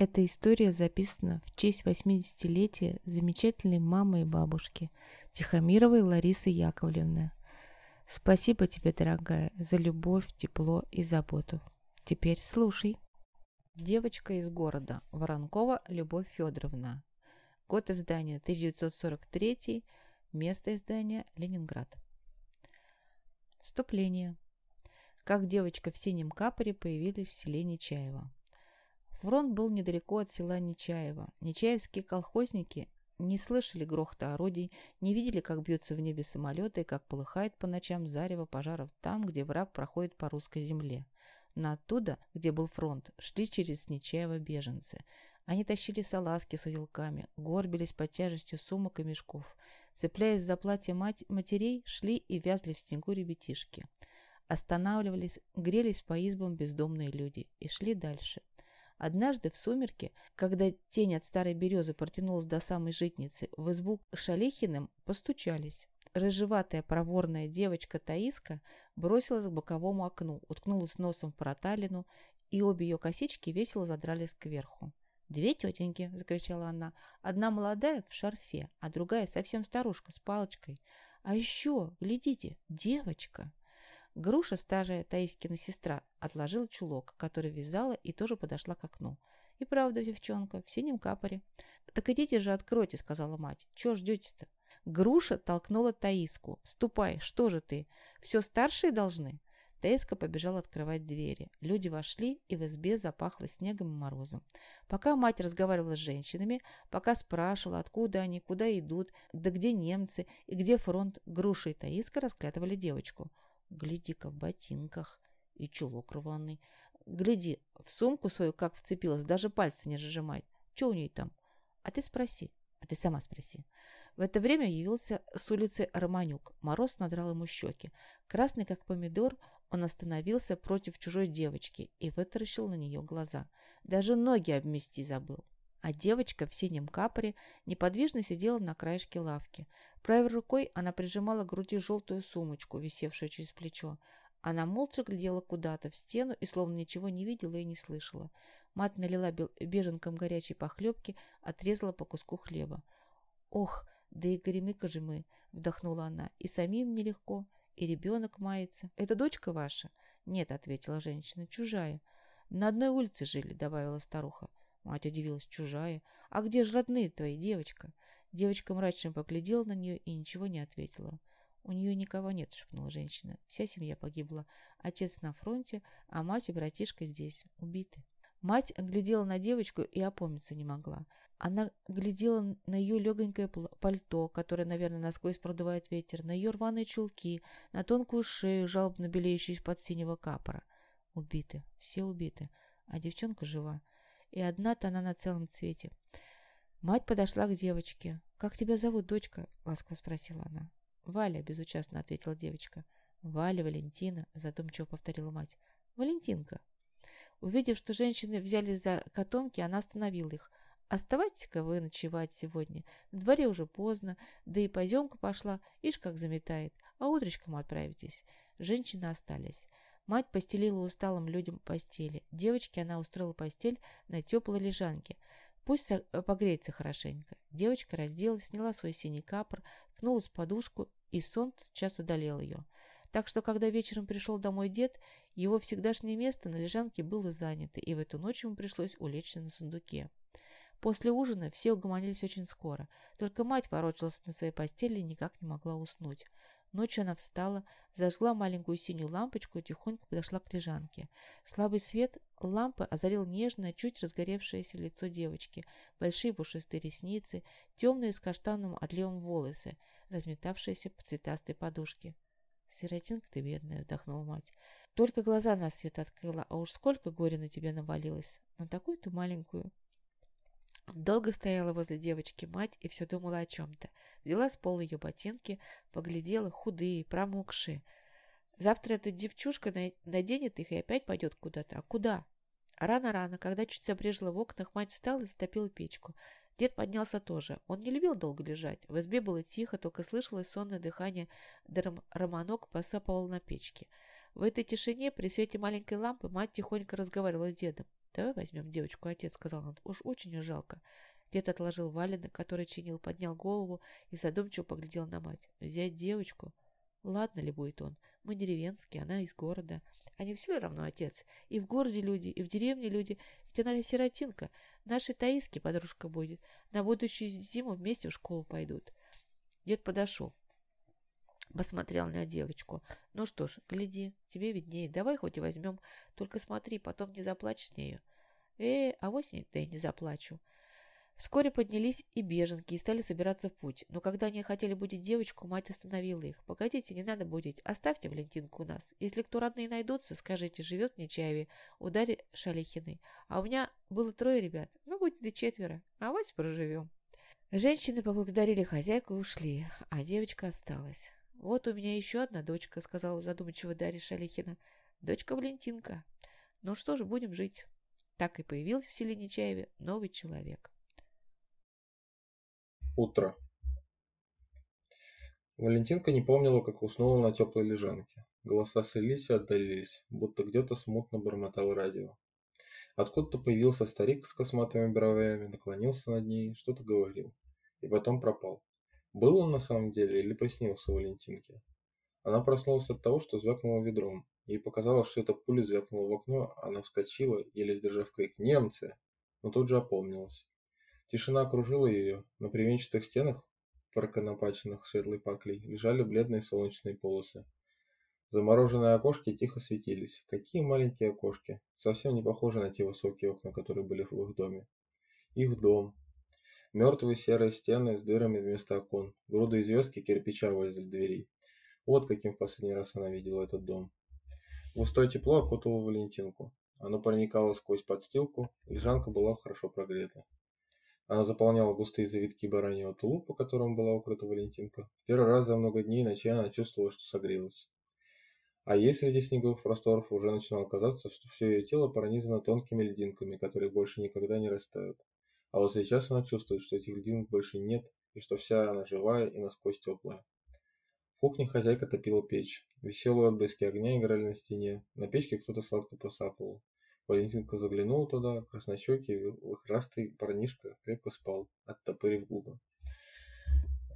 Эта история записана в честь 80-летия замечательной мамы и бабушки Тихомировой Ларисы Яковлевны. Спасибо тебе, дорогая, за любовь, тепло и заботу. Теперь слушай. Девочка из города. Воронкова Любовь Федоровна. Год издания 1943. Место издания Ленинград. Вступление. Как девочка в синем капоре появилась в селе Нечаево. Фронт был недалеко от села Нечаево. Нечаевские колхозники не слышали грохота орудий, не видели, как бьются в небе самолеты и как полыхает по ночам зарево пожаров там, где враг проходит по русской земле. Но оттуда, где был фронт, шли через Нечаево беженцы. Они тащили салазки с узелками, горбились под тяжестью сумок и мешков. Цепляясь за платье мать матерей, шли и вязли в снегу ребятишки. Останавливались, грелись по избам бездомные люди и шли дальше. Однажды в сумерке, когда тень от старой березы протянулась до самой житницы, в избу Шалихиным постучались. Рыжеватая проворная девочка Таиска бросилась к боковому окну, уткнулась носом в проталину, и обе ее косички весело задрались кверху. «Две тетеньки!» – закричала она. «Одна молодая в шарфе, а другая совсем старушка с палочкой. А еще, глядите, девочка!» Груша, стажая Таискина сестра, отложила чулок, который вязала, и тоже подошла к окну. И правда, девчонка, в синем капоре. «Так идите же, откройте», — сказала мать. «Чего ждете-то?» Груша толкнула Таиску. «Ступай, что же ты? Все старшие должны?» Таиска побежала открывать двери. Люди вошли, и в избе запахло снегом и морозом. Пока мать разговаривала с женщинами, пока спрашивала, откуда они, куда идут, да где немцы и где фронт, Груша и Таиска расклятывали девочку. Гляди-ка в ботинках и чулок рваный. Гляди, в сумку свою как вцепилась, даже пальцы не разжимает. Че у ней там? А ты спроси. А ты сама спроси. В это время явился с улицы Романюк. Мороз надрал ему щеки. Красный, как помидор, он остановился против чужой девочки и вытаращил на нее глаза. Даже ноги обмести забыл. А девочка в синем капоре неподвижно сидела на краешке лавки. Правой рукой она прижимала к груди желтую сумочку, висевшую через плечо. Она молча глядела куда-то в стену и словно ничего не видела и не слышала. Мать налила беженкам горячей похлебки, отрезала по куску хлеба. «Ох, да и горемыка же мы!» — вдохнула она. «И самим нелегко, и ребенок мается. Это дочка ваша?» «Нет», — ответила женщина, — «чужая». «На одной улице жили», — добавила старуха. Мать удивилась, чужая. «А где же родные твои, девочка?» Девочка мрачно поглядела на нее и ничего не ответила. «У нее никого нет», — шепнула женщина. «Вся семья погибла. Отец на фронте, а мать и братишка здесь, убиты». Мать глядела на девочку и опомниться не могла. Она глядела на ее легонькое пальто, которое, наверное, насквозь продувает ветер, на ее рваные чулки, на тонкую шею, жалобно белеющую из-под синего капора. Убиты, все убиты, а девчонка жива. И одна-то она на целом цвете. Мать подошла к девочке. «Как тебя зовут, дочка?» — ласково спросила она. «Валя», — безучастно ответила девочка. «Валя, Валентина», — задумчиво повторила мать. «Валентинка». Увидев, что женщины взялись за котомки, она остановила их. «Оставайтесь-ка вы ночевать сегодня. На дворе уже поздно, да и поземка пошла, ишь как заметает, а утречком отправитесь». Женщины остались. Мать постелила усталым людям постели. Девочке она устроила постель на теплой лежанке. Пусть э, погреется хорошенько. Девочка разделась, сняла свой синий капор, ткнулась в подушку, и сон сейчас одолел ее. Так что, когда вечером пришел домой дед, его всегдашнее место на лежанке было занято, и в эту ночь ему пришлось улечься на сундуке. После ужина все угомонились очень скоро, только мать ворочалась на своей постели и никак не могла уснуть. Ночью она встала, зажгла маленькую синюю лампочку и тихонько подошла к лежанке. Слабый свет лампы озарил нежное, чуть разгоревшееся лицо девочки, большие пушистые ресницы, темные с каштановым отливом волосы, разметавшиеся по цветастой подушке. «Сиротинка ты бедная», — вздохнула мать. «Только глаза на свет открыла, а уж сколько горя на тебя навалилось, на такую-то маленькую». Долго стояла возле девочки мать и все думала о чем-то. Взяла с пола ее ботинки, поглядела, худые, промокшие. Завтра эта девчушка наденет их и опять пойдет куда-то. А куда? Рано-рано, когда чуть забрежила в окнах, мать встала и затопила печку. Дед поднялся тоже. Он не любил долго лежать. В избе было тихо, только слышалось сонное дыхание, да романок посапывал на печке. В этой тишине, при свете маленькой лампы, мать тихонько разговаривала с дедом. «Давай возьмем девочку, отец», — сказал он. «Уж очень жалко». Дед отложил валенок, который чинил, поднял голову и задумчиво поглядел на мать. «Взять девочку? Ладно ли будет он? Мы деревенские, она из города. А не все равно отец. И в городе люди, и в деревне люди. Ведь она сиротинка. Нашей Таиске подружка будет. На будущую зиму вместе в школу пойдут». Дед подошел. Посмотрел на девочку. Ну что ж, гляди, тебе виднее. Давай хоть и возьмем. Только смотри, потом не заплачь с нею. Э, а вот да и не заплачу. Вскоре поднялись и беженки и стали собираться в путь. Но когда они хотели будить девочку, мать остановила их. «Погодите, не надо будить. Оставьте Валентинку у нас. Если кто родные найдутся, скажите, живет в Нечаеве, ударе Шалихиной. А у меня было трое ребят. Ну, будет и четверо. А вот проживем». Женщины поблагодарили хозяйку и ушли, а девочка осталась. «Вот у меня еще одна дочка», — сказала задумчиво Дарья Шалихина. «Дочка Валентинка. Ну что ж, будем жить». Так и появился в селе Нечаеве новый человек. Утро. Валентинка не помнила, как уснула на теплой лежанке. Голоса слились и отдалились, будто где-то смутно бормотал радио. Откуда-то появился старик с косматыми бровями, наклонился над ней, что-то говорил. И потом пропал. Был он на самом деле или приснился Валентинке? Она проснулась от того, что звякнула ведром. Ей показалось, что эта пуля звякнула в окно, она вскочила, еле сдержав крик «Немцы!», но тут же опомнилась. Тишина окружила ее, на привенчатых стенах, проконопаченных светлой паклей, лежали бледные солнечные полосы. Замороженные окошки тихо светились. Какие маленькие окошки, совсем не похожи на те высокие окна, которые были в их доме. Их дом, Мертвые серые стены с дырами вместо окон, груды звездки кирпича возле дверей. Вот каким в последний раз она видела этот дом. Густое тепло окутало Валентинку. Оно проникало сквозь подстилку, лежанка была хорошо прогрета. Она заполняла густые завитки бараньего тулупа, которым была укрыта Валентинка. Первый раз за много дней и ночей она чувствовала, что согрелась. А ей среди снеговых просторов уже начинало казаться, что все ее тело пронизано тонкими льдинками, которые больше никогда не растают. А вот сейчас она чувствует, что этих льдинок больше нет, и что вся она живая и насквозь теплая. В кухне хозяйка топила печь. Веселые отблески огня играли на стене. На печке кто-то сладко посапывал. Валентинка заглянула туда, краснощекий, выхрастый парнишка крепко спал, оттопырив губы.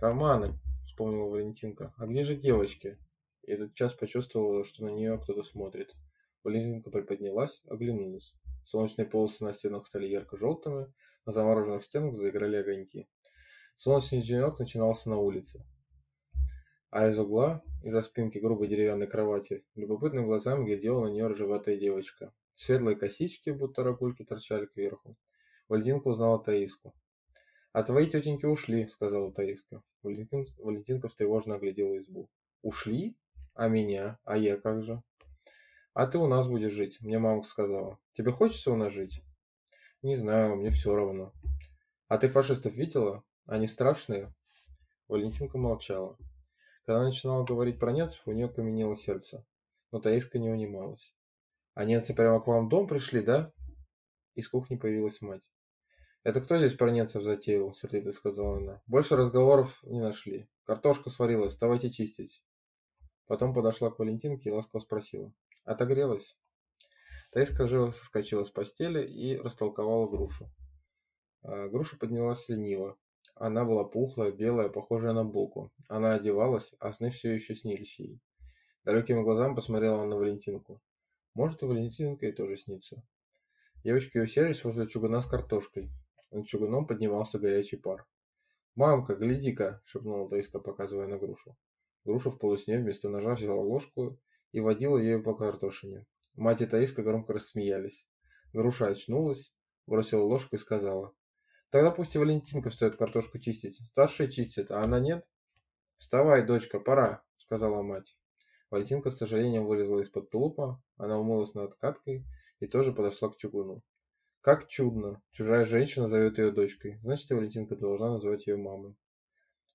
«Романы!» — вспомнила Валентинка. «А где же девочки?» И этот час почувствовала, что на нее кто-то смотрит. Валентинка приподнялась, оглянулась. Солнечные полосы на стенах стали ярко-желтыми, на замороженных стенах заиграли огоньки. Солнечный денек начинался на улице. А из угла, из-за спинки грубой деревянной кровати, любопытными глазами глядела на нее рыжеватая девочка. Светлые косички, будто ракульки, торчали кверху. Валентинка узнала Таиску. «А твои тетеньки ушли», — сказала Таиска. Валентин, Валентинка встревоженно оглядела избу. «Ушли? А меня? А я как же?» «А ты у нас будешь жить», — мне мамка сказала. «Тебе хочется у нас жить?» Не знаю, мне все равно. А ты фашистов видела? Они страшные? Валентинка молчала. Когда начинала говорить про немцев, у нее каменело сердце. Но Таиска не унималась. А немцы прямо к вам в дом пришли, да? Из кухни появилась мать. «Это кто здесь про немцев затеял?» — сердито сказала она. «Больше разговоров не нашли. Картошка сварилась, давайте чистить». Потом подошла к Валентинке и ласково спросила. «Отогрелась?» Таиска живо соскочила с постели и растолковала грушу. А, груша поднялась лениво. Она была пухлая, белая, похожая на булку. Она одевалась, а сны все еще снились ей. Далекими глазами посмотрела на Валентинку. Может, и Валентинка и тоже снится. Девочки уселись возле чугуна с картошкой. Над чугуном поднимался горячий пар. «Мамка, гляди-ка!» — шепнула Таиска, показывая на грушу. Груша в полусне вместо ножа взяла ложку и водила ею по картошине. Мать и Таиска громко рассмеялись. Груша очнулась, бросила ложку и сказала. Тогда пусть и Валентинка встает картошку чистить. Старшая чистит, а она нет? Вставай, дочка, пора, сказала мать. Валентинка с сожалением вылезла из-под тулупа, она умылась над каткой и тоже подошла к чугуну. Как чудно! Чужая женщина зовет ее дочкой, значит и Валентинка должна назвать ее мамой.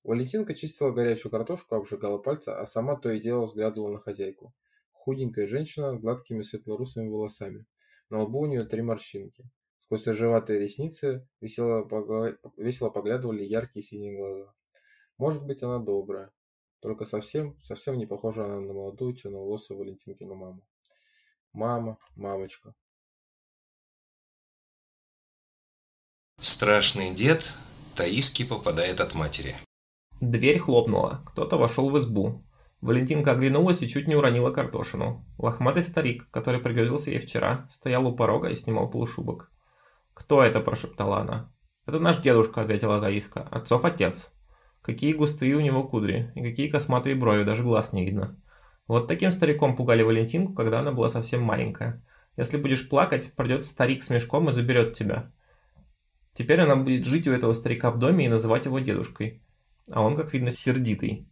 Валентинка чистила горячую картошку, обжигала пальцы, а сама то и дело взглядывала на хозяйку худенькая женщина с гладкими светлорусыми волосами. На лбу у нее три морщинки. Сквозь рыжеватые ресницы весело, погла... весело поглядывали яркие синие глаза. Может быть, она добрая. Только совсем, совсем не похожа она на молодую черноволосую Валентинкину маму. Мама, мамочка. Страшный дед Таиски попадает от матери. Дверь хлопнула. Кто-то вошел в избу. Валентинка оглянулась и чуть не уронила картошину. Лохматый старик, который пригрозился ей вчера, стоял у порога и снимал полушубок. «Кто это?» – прошептала она. «Это наш дедушка», – ответила Таиска. «Отцов отец. Какие густые у него кудри, и какие косматые брови, даже глаз не видно». Вот таким стариком пугали Валентинку, когда она была совсем маленькая. Если будешь плакать, придет старик с мешком и заберет тебя. Теперь она будет жить у этого старика в доме и называть его дедушкой. А он, как видно, сердитый.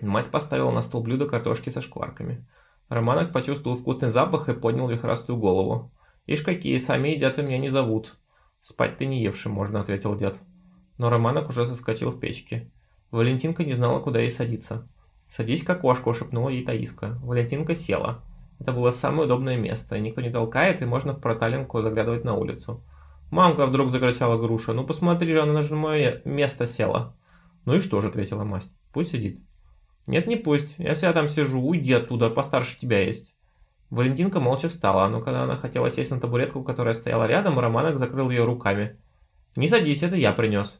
Мать поставила на стол блюдо картошки со шкварками. Романок почувствовал вкусный запах и поднял вихрастую голову. «Ишь какие, сами едят и меня не зовут». «Спать ты не евший можно», — ответил дед. Но Романок уже соскочил в печке. Валентинка не знала, куда ей садиться. «Садись к окошку», — шепнула ей Таиска. Валентинка села. Это было самое удобное место, никто не толкает, и можно в проталинку заглядывать на улицу. «Мамка!» — вдруг закричала Груша. «Ну посмотри, она на мое место села!» «Ну и что же?» — ответила масть. «Пусть сидит». «Нет, не пусть. Я вся там сижу. Уйди оттуда, постарше тебя есть». Валентинка молча встала, но когда она хотела сесть на табуретку, которая стояла рядом, Романок закрыл ее руками. «Не садись, это я принес».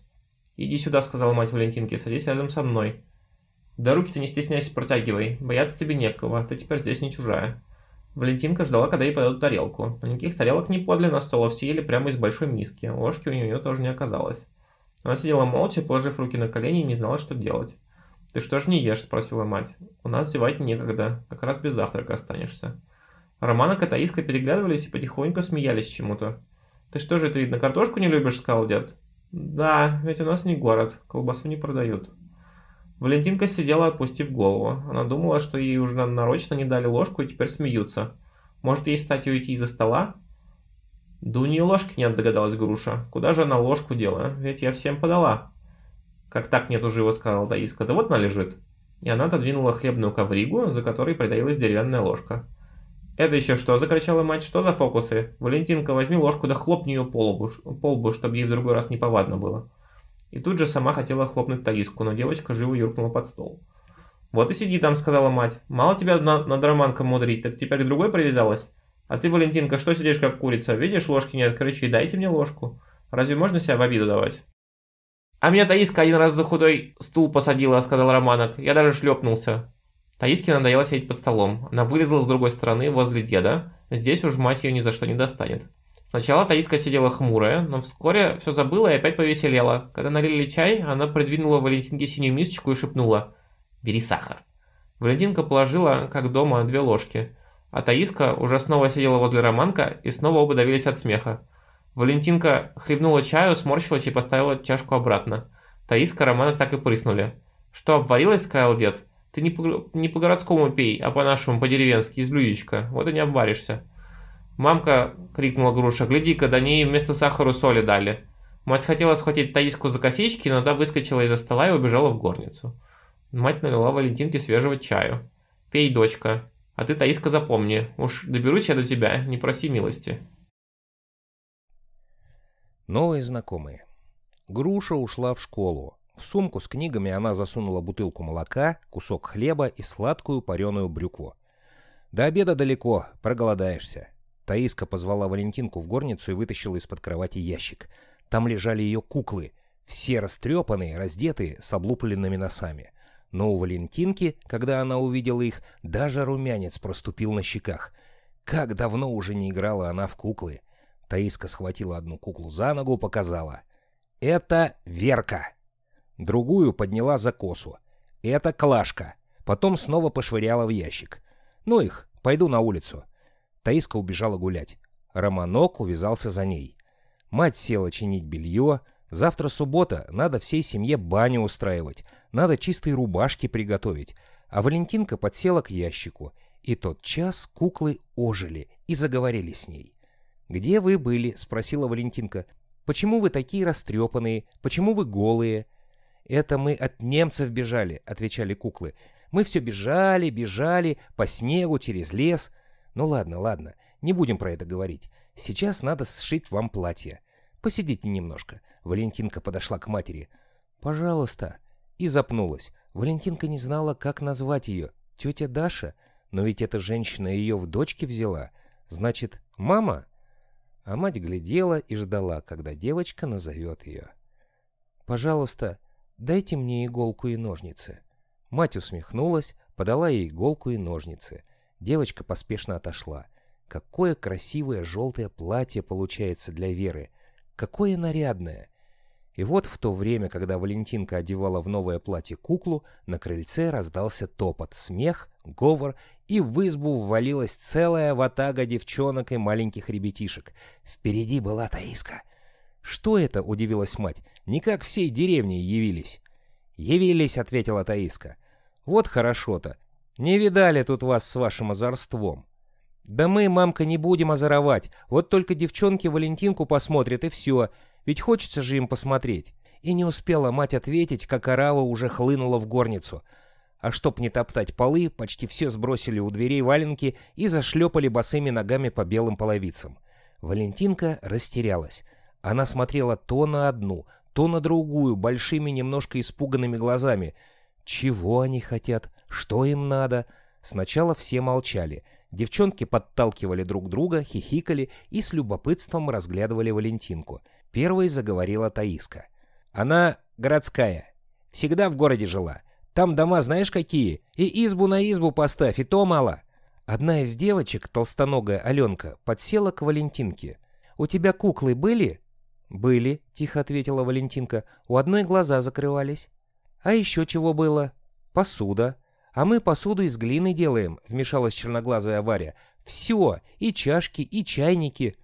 «Иди сюда», — сказала мать Валентинки, — «садись рядом со мной». «Да руки-то не стесняйся, протягивай. Бояться тебе некого, ты теперь здесь не чужая». Валентинка ждала, когда ей подадут тарелку. Но никаких тарелок не подали на стол, а все ели прямо из большой миски. Ложки у нее тоже не оказалось. Она сидела молча, положив руки на колени и не знала, что делать. «Ты что ж не ешь?» – спросила мать. «У нас зевать некогда, как раз без завтрака останешься». Роман и Таиска переглядывались и потихоньку смеялись чему-то. «Ты что же, ты, видно, картошку не любишь?» – сказал дед. «Да, ведь у нас не город, колбасу не продают». Валентинка сидела, отпустив голову. Она думала, что ей уже нарочно не дали ложку и теперь смеются. Может ей встать и уйти из-за стола? Да у нее ложки нет, догадалась Груша. Куда же она ложку дела? Ведь я всем подала. Как так нету живо, сказала Таиска. Да вот она лежит. И она отодвинула хлебную ковригу, за которой притаилась деревянная ложка. «Это еще что?» – закричала мать. «Что за фокусы? Валентинка, возьми ложку да хлопни ее по лбу, по лбу, чтобы ей в другой раз не повадно было». И тут же сама хотела хлопнуть Таиску, но девочка живо юркнула под стол. «Вот и сиди там», — сказала мать. «Мало тебя на, над романком мудрить, так теперь к другой привязалась? А ты, Валентинка, что сидишь как курица? Видишь, ложки нет, кричи, дайте мне ложку. Разве можно себя в обиду давать?» «А меня Таиска один раз за худой стул посадила», — сказал Романок. «Я даже шлепнулся». Таиске надоело сидеть под столом. Она вылезла с другой стороны, возле деда. Здесь уж мать ее ни за что не достанет. Сначала Таиска сидела хмурая, но вскоре все забыла и опять повеселела. Когда налили чай, она придвинула Валентинке синюю мисочку и шепнула «Бери сахар». Валентинка положила, как дома, две ложки. А Таиска уже снова сидела возле Романка, и снова оба давились от смеха. Валентинка хлебнула чаю, сморщилась и поставила чашку обратно. Таиска Романок так и прыснули. «Что, обварилась?» — сказал дед. «Ты не по-городскому по пей, а по-нашему, по-деревенски, из блюдечка. Вот и не обваришься». «Мамка!» — крикнула Груша. «Гляди-ка, да ней вместо сахара соли дали!» Мать хотела схватить Таиску за косички, но та выскочила из-за стола и убежала в горницу. Мать налила Валентинке свежего чаю. «Пей, дочка. А ты, Таиска, запомни. Уж доберусь я до тебя, не проси милости». Новые знакомые. Груша ушла в школу. В сумку с книгами она засунула бутылку молока, кусок хлеба и сладкую пареную брюкву. До обеда далеко, проголодаешься. Таиска позвала Валентинку в горницу и вытащила из-под кровати ящик. Там лежали ее куклы, все растрепанные, раздетые, с облупленными носами. Но у Валентинки, когда она увидела их, даже румянец проступил на щеках. Как давно уже не играла она в куклы. Таиска схватила одну куклу за ногу, показала. «Это Верка!» Другую подняла за косу. «Это Клашка!» Потом снова пошвыряла в ящик. «Ну их, пойду на улицу. Таиска убежала гулять. Романок увязался за ней. Мать села чинить белье. Завтра суббота, надо всей семье баню устраивать. Надо чистые рубашки приготовить. А Валентинка подсела к ящику. И тот час куклы ожили и заговорили с ней. «Где вы были?» — спросила Валентинка. «Почему вы такие растрепанные? Почему вы голые?» «Это мы от немцев бежали», — отвечали куклы. «Мы все бежали, бежали, по снегу, через лес. Ну ладно, ладно, не будем про это говорить. Сейчас надо сшить вам платье. Посидите немножко. Валентинка подошла к матери. Пожалуйста. И запнулась. Валентинка не знала, как назвать ее. Тетя Даша? Но ведь эта женщина ее в дочке взяла. Значит, мама? А мать глядела и ждала, когда девочка назовет ее. «Пожалуйста, дайте мне иголку и ножницы». Мать усмехнулась, подала ей иголку и ножницы. Девочка поспешно отошла. Какое красивое желтое платье получается для Веры. Какое нарядное. И вот в то время, когда Валентинка одевала в новое платье куклу, на крыльце раздался топот, смех, говор, и в избу ввалилась целая ватага девчонок и маленьких ребятишек. Впереди была Таиска. «Что это?» — удивилась мать. «Не как всей деревни явились». «Явились», — ответила Таиска. «Вот хорошо-то. Не видали тут вас с вашим озорством». «Да мы, мамка, не будем озоровать. Вот только девчонки Валентинку посмотрят, и все. Ведь хочется же им посмотреть». И не успела мать ответить, как орава уже хлынула в горницу. А чтоб не топтать полы, почти все сбросили у дверей валенки и зашлепали босыми ногами по белым половицам. Валентинка растерялась. Она смотрела то на одну, то на другую, большими, немножко испуганными глазами. Чего они хотят? Что им надо? Сначала все молчали. Девчонки подталкивали друг друга, хихикали и с любопытством разглядывали Валентинку. Первой заговорила Таиска. «Она городская. Всегда в городе жила. Там дома знаешь какие? И избу на избу поставь, и то мало». Одна из девочек, толстоногая Аленка, подсела к Валентинке. «У тебя куклы были?» «Были», — тихо ответила Валентинка. «У одной глаза закрывались». «А еще чего было?» «Посуда». «А мы посуду из глины делаем», — вмешалась черноглазая Варя. «Все, и чашки, и чайники».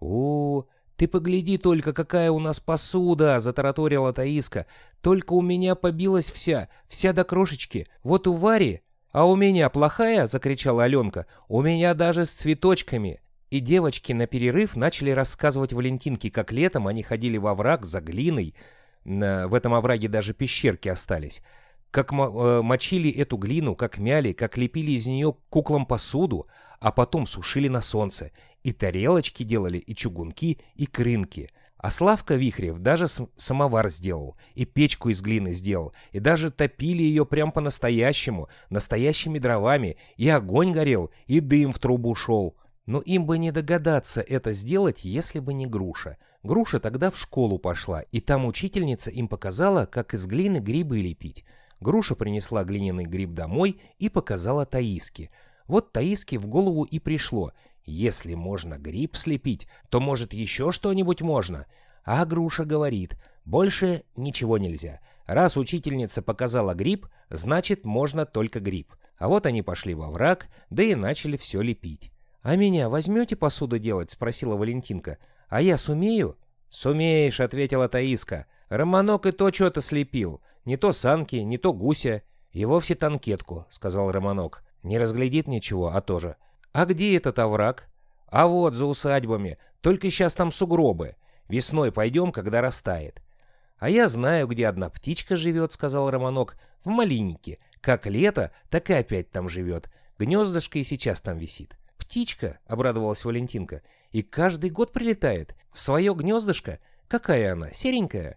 «О, ты погляди только, какая у нас посуда!» — затараторила Таиска. «Только у меня побилась вся, вся до крошечки. Вот у Вари...» «А у меня плохая?» — закричала Аленка. «У меня даже с цветочками». И девочки на перерыв начали рассказывать Валентинке, как летом они ходили во враг за глиной. В этом овраге даже пещерки остались. Как э, мочили эту глину, как мяли, как лепили из нее куклам посуду, а потом сушили на солнце. И тарелочки делали, и чугунки, и крынки. А Славка Вихрев даже самовар сделал, и печку из глины сделал, и даже топили ее прям по-настоящему, настоящими дровами, и огонь горел, и дым в трубу шел. Но им бы не догадаться это сделать, если бы не Груша. Груша тогда в школу пошла, и там учительница им показала, как из глины грибы лепить. Груша принесла глиняный гриб домой и показала Таиске. Вот Таиске в голову и пришло. Если можно гриб слепить, то, может, еще что-нибудь можно. А Груша говорит, больше ничего нельзя. Раз учительница показала гриб, значит, можно только гриб. А вот они пошли во враг, да и начали все лепить. «А меня возьмете посуду делать?» — спросила Валентинка. «А я сумею?» «Сумеешь», — ответила Таиска. «Романок и то что-то слепил. Не то санки, не то гуся. И вовсе танкетку», — сказал Романок. «Не разглядит ничего, а тоже». «А где этот овраг?» «А вот, за усадьбами. Только сейчас там сугробы. Весной пойдем, когда растает». «А я знаю, где одна птичка живет», — сказал Романок. «В малиннике. Как лето, так и опять там живет. Гнездышко и сейчас там висит». «Птичка», — обрадовалась Валентинка, — «и каждый год прилетает. В свое гнездышко? Какая она, серенькая?»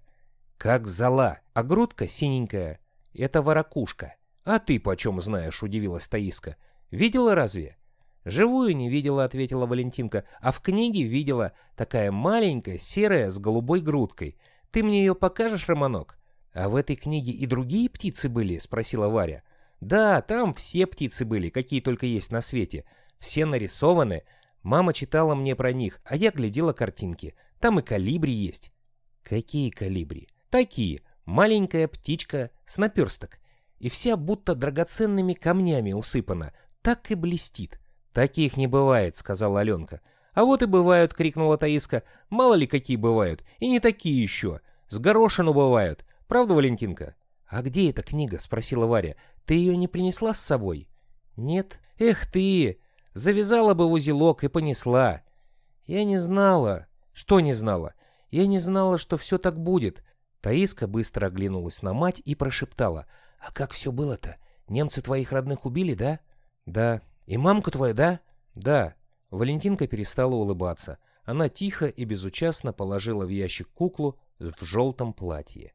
«Как зола, а грудка синенькая. Это воракушка». «А ты почем знаешь?» — удивилась Таиска. «Видела разве?» «Живую не видела», — ответила Валентинка, «а в книге видела. Такая маленькая, серая, с голубой грудкой. Ты мне ее покажешь, Романок?» «А в этой книге и другие птицы были?» — спросила Варя. «Да, там все птицы были, какие только есть на свете. Все нарисованы. Мама читала мне про них, а я глядела картинки. Там и калибри есть. Какие калибри? Такие. Маленькая птичка с наперсток. И вся будто драгоценными камнями усыпана. Так и блестит. Таких не бывает, сказала Аленка. А вот и бывают, крикнула Таиска. Мало ли какие бывают. И не такие еще. С горошину бывают. Правда, Валентинка? А где эта книга? Спросила Варя. Ты ее не принесла с собой? Нет. Эх ты! Завязала бы в узелок и понесла. Я не знала. Что не знала? Я не знала, что все так будет. Таиска быстро оглянулась на мать и прошептала. А как все было-то? Немцы твоих родных убили, да? Да. И мамку твою, да? Да. Валентинка перестала улыбаться. Она тихо и безучастно положила в ящик куклу в желтом платье.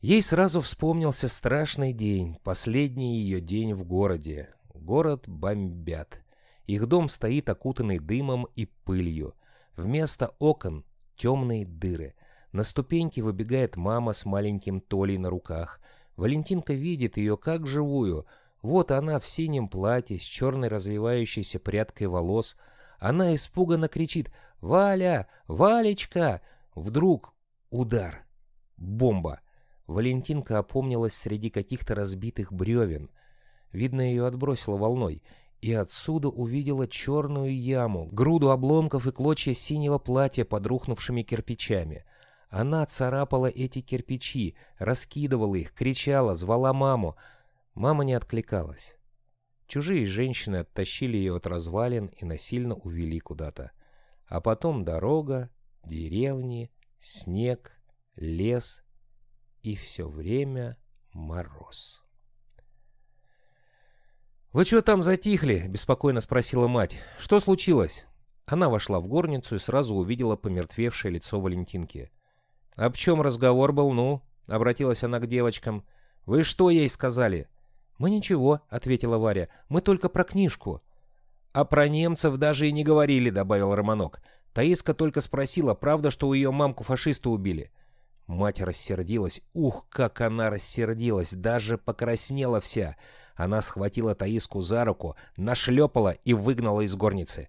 Ей сразу вспомнился страшный день, последний ее день в городе. Город бомбят. Их дом стоит окутанный дымом и пылью. Вместо окон темные дыры. На ступеньке выбегает мама с маленьким Толей на руках. Валентинка видит ее как живую. Вот она в синем платье с черной развивающейся прядкой волос. Она испуганно кричит «Валя! Валечка!» Вдруг удар. Бомба. Валентинка опомнилась среди каких-то разбитых бревен. Видно, ее отбросило волной. И отсюда увидела черную яму, груду обломков и клочья синего платья под рухнувшими кирпичами. Она царапала эти кирпичи, раскидывала их, кричала, звала маму. Мама не откликалась. Чужие женщины оттащили ее от развалин и насильно увели куда-то. А потом дорога, деревни, снег, лес и все время мороз. «Вы что там затихли?» — беспокойно спросила мать. «Что случилось?» Она вошла в горницу и сразу увидела помертвевшее лицо Валентинки. «Об чем разговор был, ну?» — обратилась она к девочкам. «Вы что ей сказали?» «Мы ничего», — ответила Варя. «Мы только про книжку». «А про немцев даже и не говорили», — добавил Романок. Таиска только спросила, правда, что у ее мамку фашисты убили. Мать рассердилась. Ух, как она рассердилась, даже покраснела вся. Она схватила Таиску за руку, нашлепала и выгнала из горницы.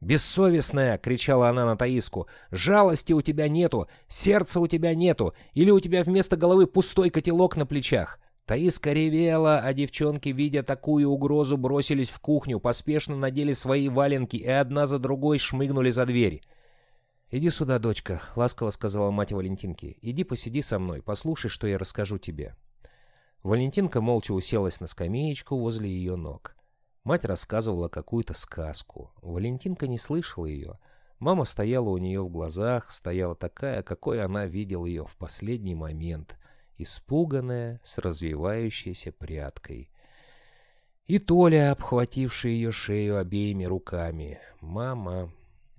«Бессовестная!» — кричала она на Таиску. «Жалости у тебя нету, сердца у тебя нету, или у тебя вместо головы пустой котелок на плечах!» Таиска ревела, а девчонки, видя такую угрозу, бросились в кухню, поспешно надели свои валенки и одна за другой шмыгнули за дверь. «Иди сюда, дочка», — ласково сказала мать Валентинки. «Иди посиди со мной, послушай, что я расскажу тебе». Валентинка молча уселась на скамеечку возле ее ног. Мать рассказывала какую-то сказку. Валентинка не слышала ее. Мама стояла у нее в глазах, стояла такая, какой она видела ее в последний момент, испуганная, с развивающейся прядкой. И Толя, обхвативший ее шею обеими руками. «Мама,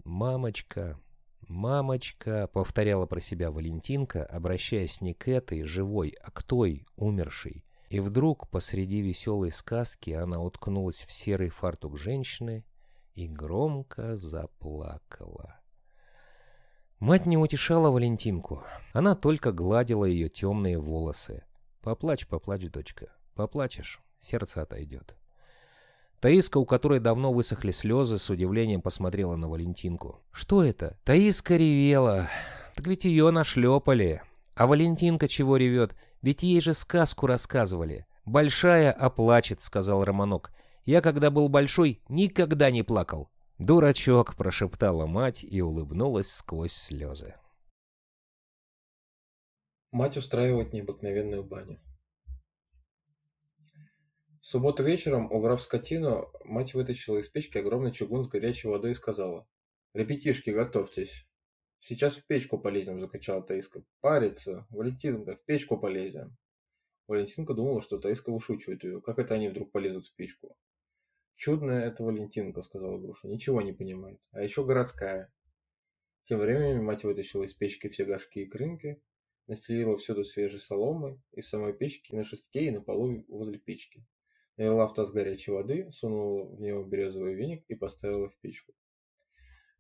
мамочка, «Мамочка», — повторяла про себя Валентинка, обращаясь не к этой, живой, а к той, умершей. И вдруг посреди веселой сказки она уткнулась в серый фартук женщины и громко заплакала. Мать не утешала Валентинку. Она только гладила ее темные волосы. «Поплачь, поплачь, дочка. Поплачешь, сердце отойдет». Таиска, у которой давно высохли слезы, с удивлением посмотрела на Валентинку. «Что это?» Таиска ревела. «Так ведь ее нашлепали. А Валентинка чего ревет? Ведь ей же сказку рассказывали. Большая оплачет», — сказал Романок. «Я, когда был большой, никогда не плакал». «Дурачок», — прошептала мать и улыбнулась сквозь слезы. Мать устраивает необыкновенную баню. В субботу вечером, убрав скотину, мать вытащила из печки огромный чугун с горячей водой и сказала. «Ребятишки, готовьтесь. Сейчас в печку полезем», — закачала Таиска. «Париться! Валентинка, в печку полезем!» Валентинка думала, что Таиска вышучивает ее. Как это они вдруг полезут в печку? «Чудная это Валентинка», — сказала Груша. «Ничего не понимает. А еще городская». Тем временем мать вытащила из печки все горшки и крынки, настелила всюду свежей соломы и в самой печке, на шестке, и на полу возле печки. Налила в таз горячей воды, сунула в него березовый веник и поставила в печку.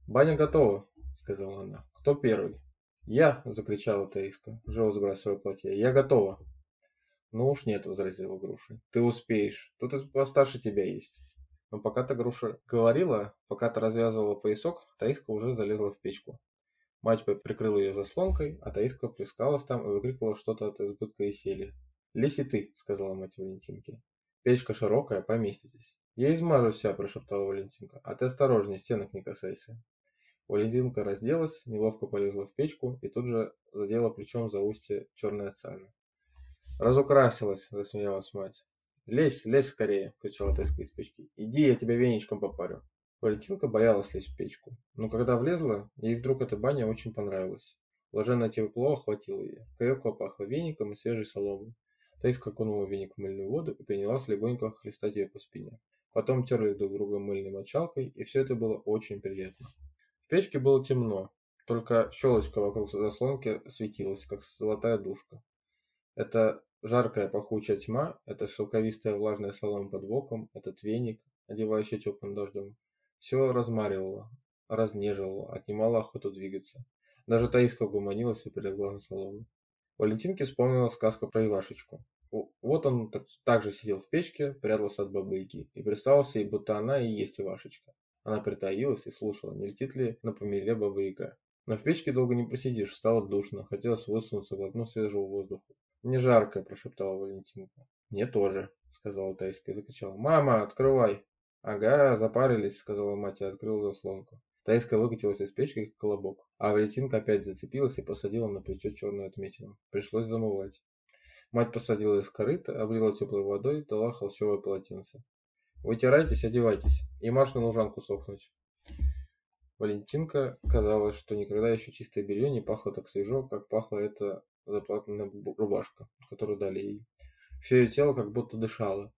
«Баня готова», — сказала она. «Кто первый?» «Я!» — закричала Таиска, живо сбрасывая платье. «Я готова!» «Ну уж нет», — возразила Груша. «Ты успеешь. Тут и постарше тебя есть». Но пока та Груша говорила, пока ты развязывала поясок, Таиска уже залезла в печку. Мать прикрыла ее заслонкой, а Таиска плескалась там и выкрикивала что-то от избытка и сели. «Лезь и ты», — сказала мать Валентинке. Печка широкая, поместитесь. Я измажу вся, прошептала Валентинка. А ты осторожнее, стенок не касайся. Валентинка разделась, неловко полезла в печку и тут же задела плечом за устье от сажи. Разукрасилась, засмеялась мать. «Лезь, лезь скорее!» — кричала Теска из печки. «Иди, я тебя веничком попарю!» Валентинка боялась лезть в печку, но когда влезла, ей вдруг эта баня очень понравилась. Блаженное тепло охватило ее. Крепко пахло веником и свежей соломой. Таиска окунула веник в мыльную воду и принялась легонько хлестать ее по спине. Потом терли друг друга мыльной мочалкой, и все это было очень приятно. В печке было темно, только щелочка вокруг заслонки светилась, как золотая душка. Это жаркая пахучая тьма, это шелковистая влажная солома под боком, этот веник, одевающий теплым дождем, все размаривало, разнеживало, отнимало охоту двигаться. Даже Таиска угомонилась и прилегла на солому. Валентинке вспомнила сказка про Ивашечку. Вот он так, так же сидел в печке, прятался от бабыки, и представился ей, будто она и есть Ивашечка. Она притаилась и слушала, не летит ли на помеле баба Яга. Но в печке долго не просидишь, стало душно, хотелось высунуться в окно свежего воздуха. «Мне жарко», – прошептала Валентинка. «Мне тоже», – сказала Тайска и закричала. «Мама, открывай!» «Ага, запарились», – сказала мать и открыла заслонку. Тайска выкатилась из печки, как колобок, а Валентинка опять зацепилась и посадила на плечо черную отметину. Пришлось замывать. Мать посадила их в корыто, облила теплой водой, дала холщовое полотенце. «Вытирайтесь, одевайтесь, и марш на лужанку сохнуть». Валентинка казалось, что никогда еще чистое белье не пахло так свежо, как пахла эта заплатанная рубашка, которую дали ей. Все ее тело как будто дышало.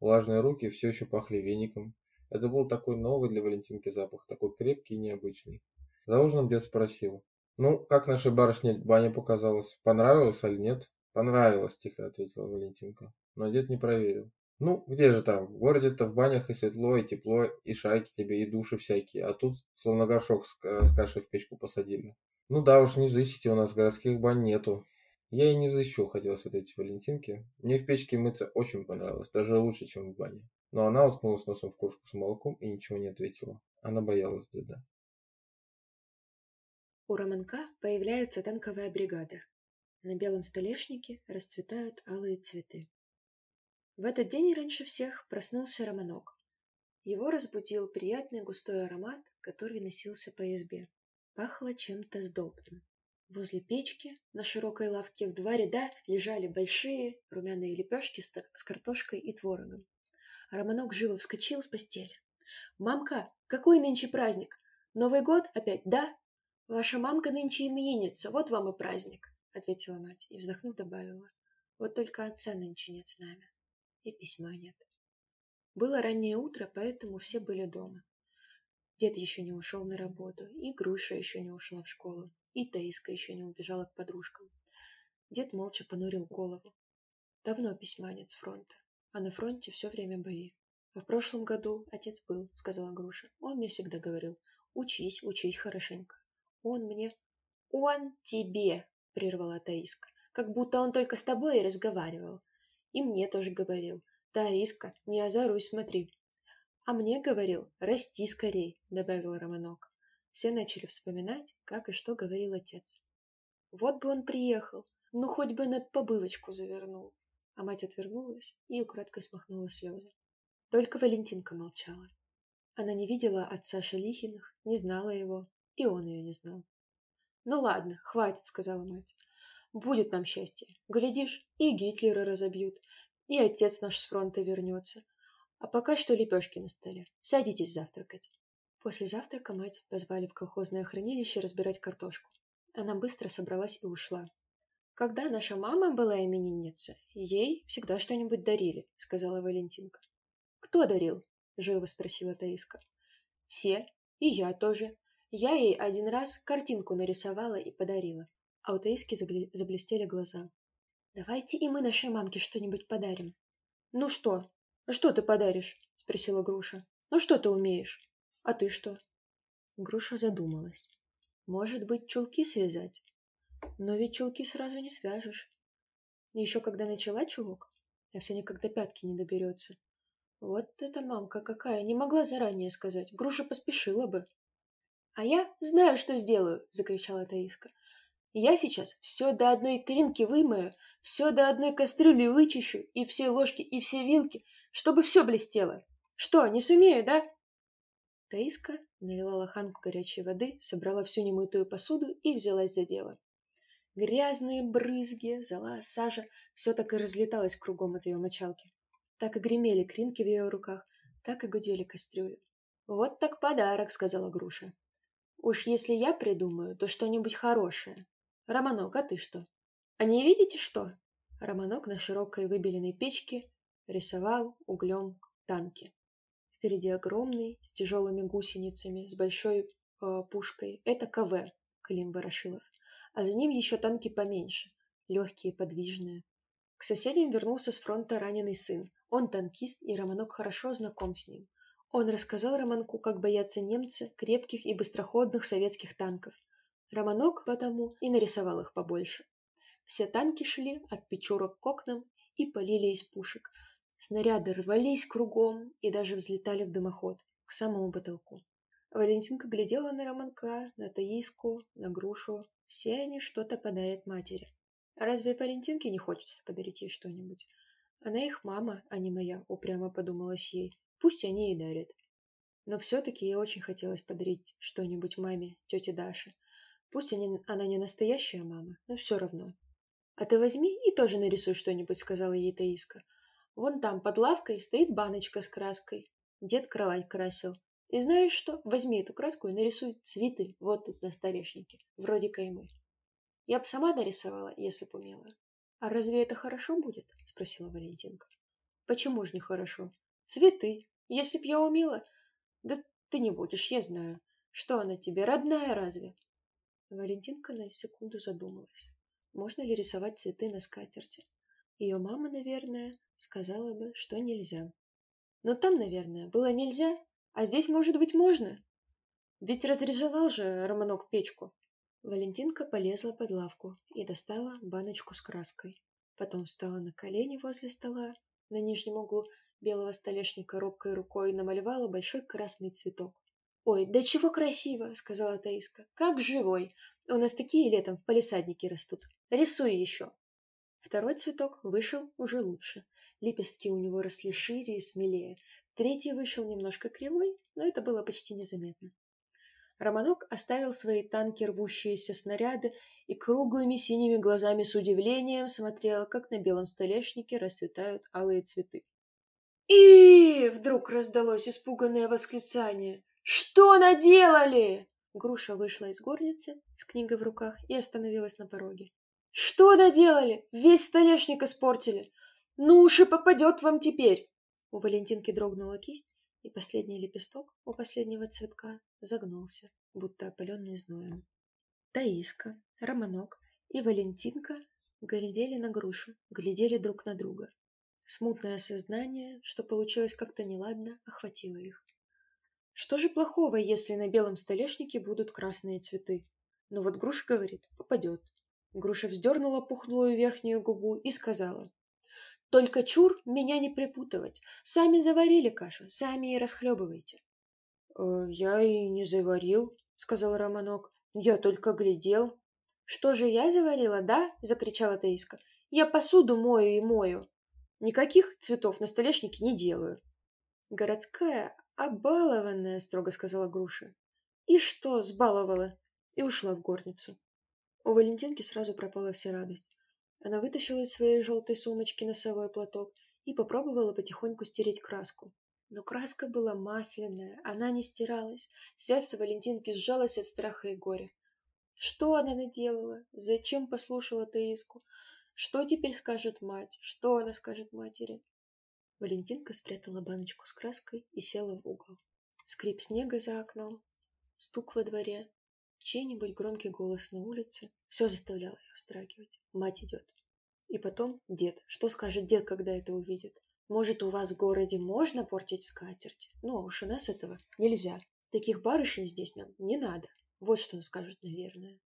Влажные руки все еще пахли веником. Это был такой новый для Валентинки запах, такой крепкий и необычный. За ужином дед спросил. «Ну, как нашей барышне баня показалась? Понравилась или нет?» «Понравилось», – тихо ответила Валентинка. Но дед не проверил. Ну, где же там? В городе-то в банях и светло, и тепло, и шайки тебе, и души всякие. А тут словно горшок с, с кашей в печку посадили. Ну да уж, не взыщите, у нас городских бань нету. Я и не взыщу, хотелось ответить Валентинке. Мне в печке мыться очень понравилось, даже лучше, чем в бане. Но она уткнулась носом в кружку с молоком и ничего не ответила. Она боялась деда. У Романка появляется танковая бригада. На белом столешнике расцветают алые цветы. В этот день раньше всех проснулся Романок. Его разбудил приятный густой аромат, который носился по избе. Пахло чем-то сдобным. Возле печки на широкой лавке в два ряда лежали большие румяные лепешки с картошкой и творогом. Романок живо вскочил с постели. «Мамка, какой нынче праздник? Новый год опять, да? Ваша мамка нынче именинница, вот вам и праздник», — ответила мать и, вздохнув, добавила. «Вот только отца нынче нет с нами» и письма нет. Было раннее утро, поэтому все были дома. Дед еще не ушел на работу, и Груша еще не ушла в школу, и Таиска еще не убежала к подружкам. Дед молча понурил голову. Давно письма фронта, а на фронте все время бои. В прошлом году отец был, сказала Груша. Он мне всегда говорил, учись, учись хорошенько. Он мне... Он тебе, прервала Таиска, как будто он только с тобой и разговаривал. И мне тоже говорил. Таиска, не озоруй, смотри. А мне говорил, расти скорей, добавил Романок. Все начали вспоминать, как и что говорил отец. Вот бы он приехал, ну хоть бы на побывочку завернул. А мать отвернулась и украдкой смахнула слезы. Только Валентинка молчала. Она не видела отца Шалихиных, не знала его, и он ее не знал. «Ну ладно, хватит», — сказала мать. Будет нам счастье. Глядишь, и Гитлера разобьют, и отец наш с фронта вернется. А пока что лепешки на столе. Садитесь завтракать. После завтрака мать позвали в колхозное хранилище разбирать картошку. Она быстро собралась и ушла. Когда наша мама была именинница, ей всегда что-нибудь дарили, сказала Валентинка. Кто дарил? живо спросила Таиска. Все, и я тоже. Я ей один раз картинку нарисовала и подарила а у Таиски заблестели глаза. «Давайте и мы нашей мамке что-нибудь подарим». «Ну что? Что ты подаришь?» — спросила Груша. «Ну что ты умеешь? А ты что?» Груша задумалась. «Может быть, чулки связать? Но ведь чулки сразу не свяжешь. Еще когда начала чулок, я все никак до пятки не доберется. Вот эта мамка какая, не могла заранее сказать. Груша поспешила бы. «А я знаю, что сделаю!» — закричала Таиска. Я сейчас все до одной кринки вымою, все до одной кастрюли вычищу, и все ложки, и все вилки, чтобы все блестело. Что, не сумею, да? Таиска налила лоханку горячей воды, собрала всю немытую посуду и взялась за дело. Грязные брызги, зола, сажа — все так и разлеталось кругом от ее мочалки. Так и гремели кринки в ее руках, так и гудели кастрюли. «Вот так подарок», — сказала Груша. «Уж если я придумаю, то что-нибудь хорошее. Романок, а ты что? А не видите что? Романок на широкой выбеленной печке рисовал углем танки. Впереди огромный, с тяжелыми гусеницами, с большой э, пушкой. Это КВ, Клим Ворошилов. А за ним еще танки поменьше, легкие, подвижные. К соседям вернулся с фронта раненый сын. Он танкист, и Романок хорошо знаком с ним. Он рассказал Романку, как боятся немцы крепких и быстроходных советских танков. Романок потому и нарисовал их побольше. Все танки шли от печурок к окнам и полили из пушек. Снаряды рвались кругом и даже взлетали в дымоход, к самому потолку. Валентинка глядела на Романка, на Таиску, на Грушу. Все они что-то подарят матери. А разве Валентинке не хочется подарить ей что-нибудь? Она их мама, а не моя, упрямо подумалась ей. Пусть они и дарят. Но все-таки ей очень хотелось подарить что-нибудь маме, тете Даше. Пусть они, она не настоящая мама, но все равно. «А ты возьми и тоже нарисуй что-нибудь», — сказала ей Таиска. «Вон там, под лавкой, стоит баночка с краской. Дед кровать красил. И знаешь что? Возьми эту краску и нарисуй цветы вот тут на столешнике, вроде каймы. Я бы сама нарисовала, если бы умела. А разве это хорошо будет? Спросила Валентинка. Почему же не хорошо? Цветы. Если б я умела... Да ты не будешь, я знаю. Что она тебе, родная разве? Валентинка на секунду задумалась. Можно ли рисовать цветы на скатерти? Ее мама, наверное, сказала бы, что нельзя. Но там, наверное, было нельзя, а здесь, может быть, можно. Ведь разрисовал же Романок печку. Валентинка полезла под лавку и достала баночку с краской. Потом встала на колени возле стола, на нижнем углу белого столешника робкой рукой намалевала большой красный цветок. «Ой, да чего красиво!» — сказала Таиска. «Как живой! У нас такие летом в палисаднике растут. Рисуй еще!» Второй цветок вышел уже лучше. Лепестки у него росли шире и смелее. Третий вышел немножко кривой, но это было почти незаметно. Романок оставил свои танки рвущиеся снаряды и круглыми синими глазами с удивлением смотрел, как на белом столешнике расцветают алые цветы. И вдруг раздалось испуганное восклицание. «Что наделали?» Груша вышла из горницы с книгой в руках и остановилась на пороге. «Что наделали? Весь столешник испортили! Ну уж и попадет вам теперь!» У Валентинки дрогнула кисть, и последний лепесток у последнего цветка загнулся, будто опаленный зноем. Таиска, Романок и Валентинка глядели на грушу, глядели друг на друга. Смутное сознание, что получилось как-то неладно, охватило их. Что же плохого, если на белом столешнике будут красные цветы? Но вот груша говорит, попадет. Груша вздернула пухлую верхнюю губу и сказала, только чур меня не припутывать. Сами заварили кашу, сами и расхлебывайте. «Э, я и не заварил, сказал Романок. Я только глядел. Что же я заварила, да? закричала Таиска. Я посуду мою и мою. Никаких цветов на столешнике не делаю. Городская обалованная, строго сказала Груша. И что, сбаловала? И ушла в горницу. У Валентинки сразу пропала вся радость. Она вытащила из своей желтой сумочки носовой платок и попробовала потихоньку стереть краску. Но краска была масляная, она не стиралась. Сердце Валентинки сжалось от страха и горя. Что она наделала? Зачем послушала Таиску? Что теперь скажет мать? Что она скажет матери? Валентинка спрятала баночку с краской и села в угол. Скрип снега за окном, стук во дворе, Чей-нибудь громкий голос на улице все заставляло ее вздрагивать. Мать идет. И потом дед. Что скажет дед, когда это увидит? Может, у вас в городе можно портить скатерть? Ну, уж у нас этого нельзя. Таких барышень здесь нам не надо. Вот что он скажет, наверное.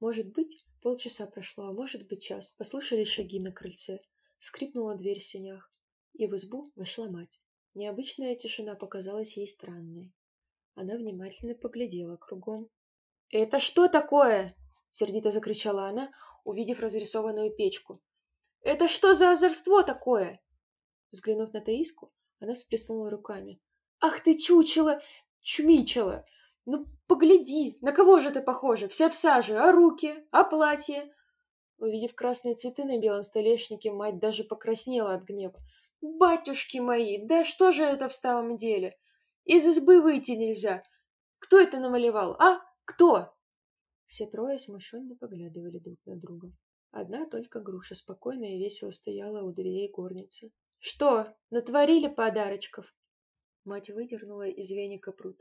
Может быть, полчаса прошло, а может быть час. Послышались шаги на крыльце. Скрипнула дверь в сенях. И в избу вошла мать. Необычная тишина показалась ей странной. Она внимательно поглядела кругом, «Это что такое?» — сердито закричала она, увидев разрисованную печку. «Это что за озорство такое?» Взглянув на Таиску, она всплеснула руками. «Ах ты, чучело, чумичело! Ну, погляди, на кого же ты похожа? Вся в саже, а руки, а платье?» Увидев красные цветы на белом столешнике, мать даже покраснела от гнева. «Батюшки мои, да что же это в самом деле? Из избы выйти нельзя. Кто это намалевал, а?» Кто?» Все трое смущенно поглядывали друг на друга. Одна только груша спокойно и весело стояла у дверей горницы. «Что, натворили подарочков?» Мать выдернула из веника пруд.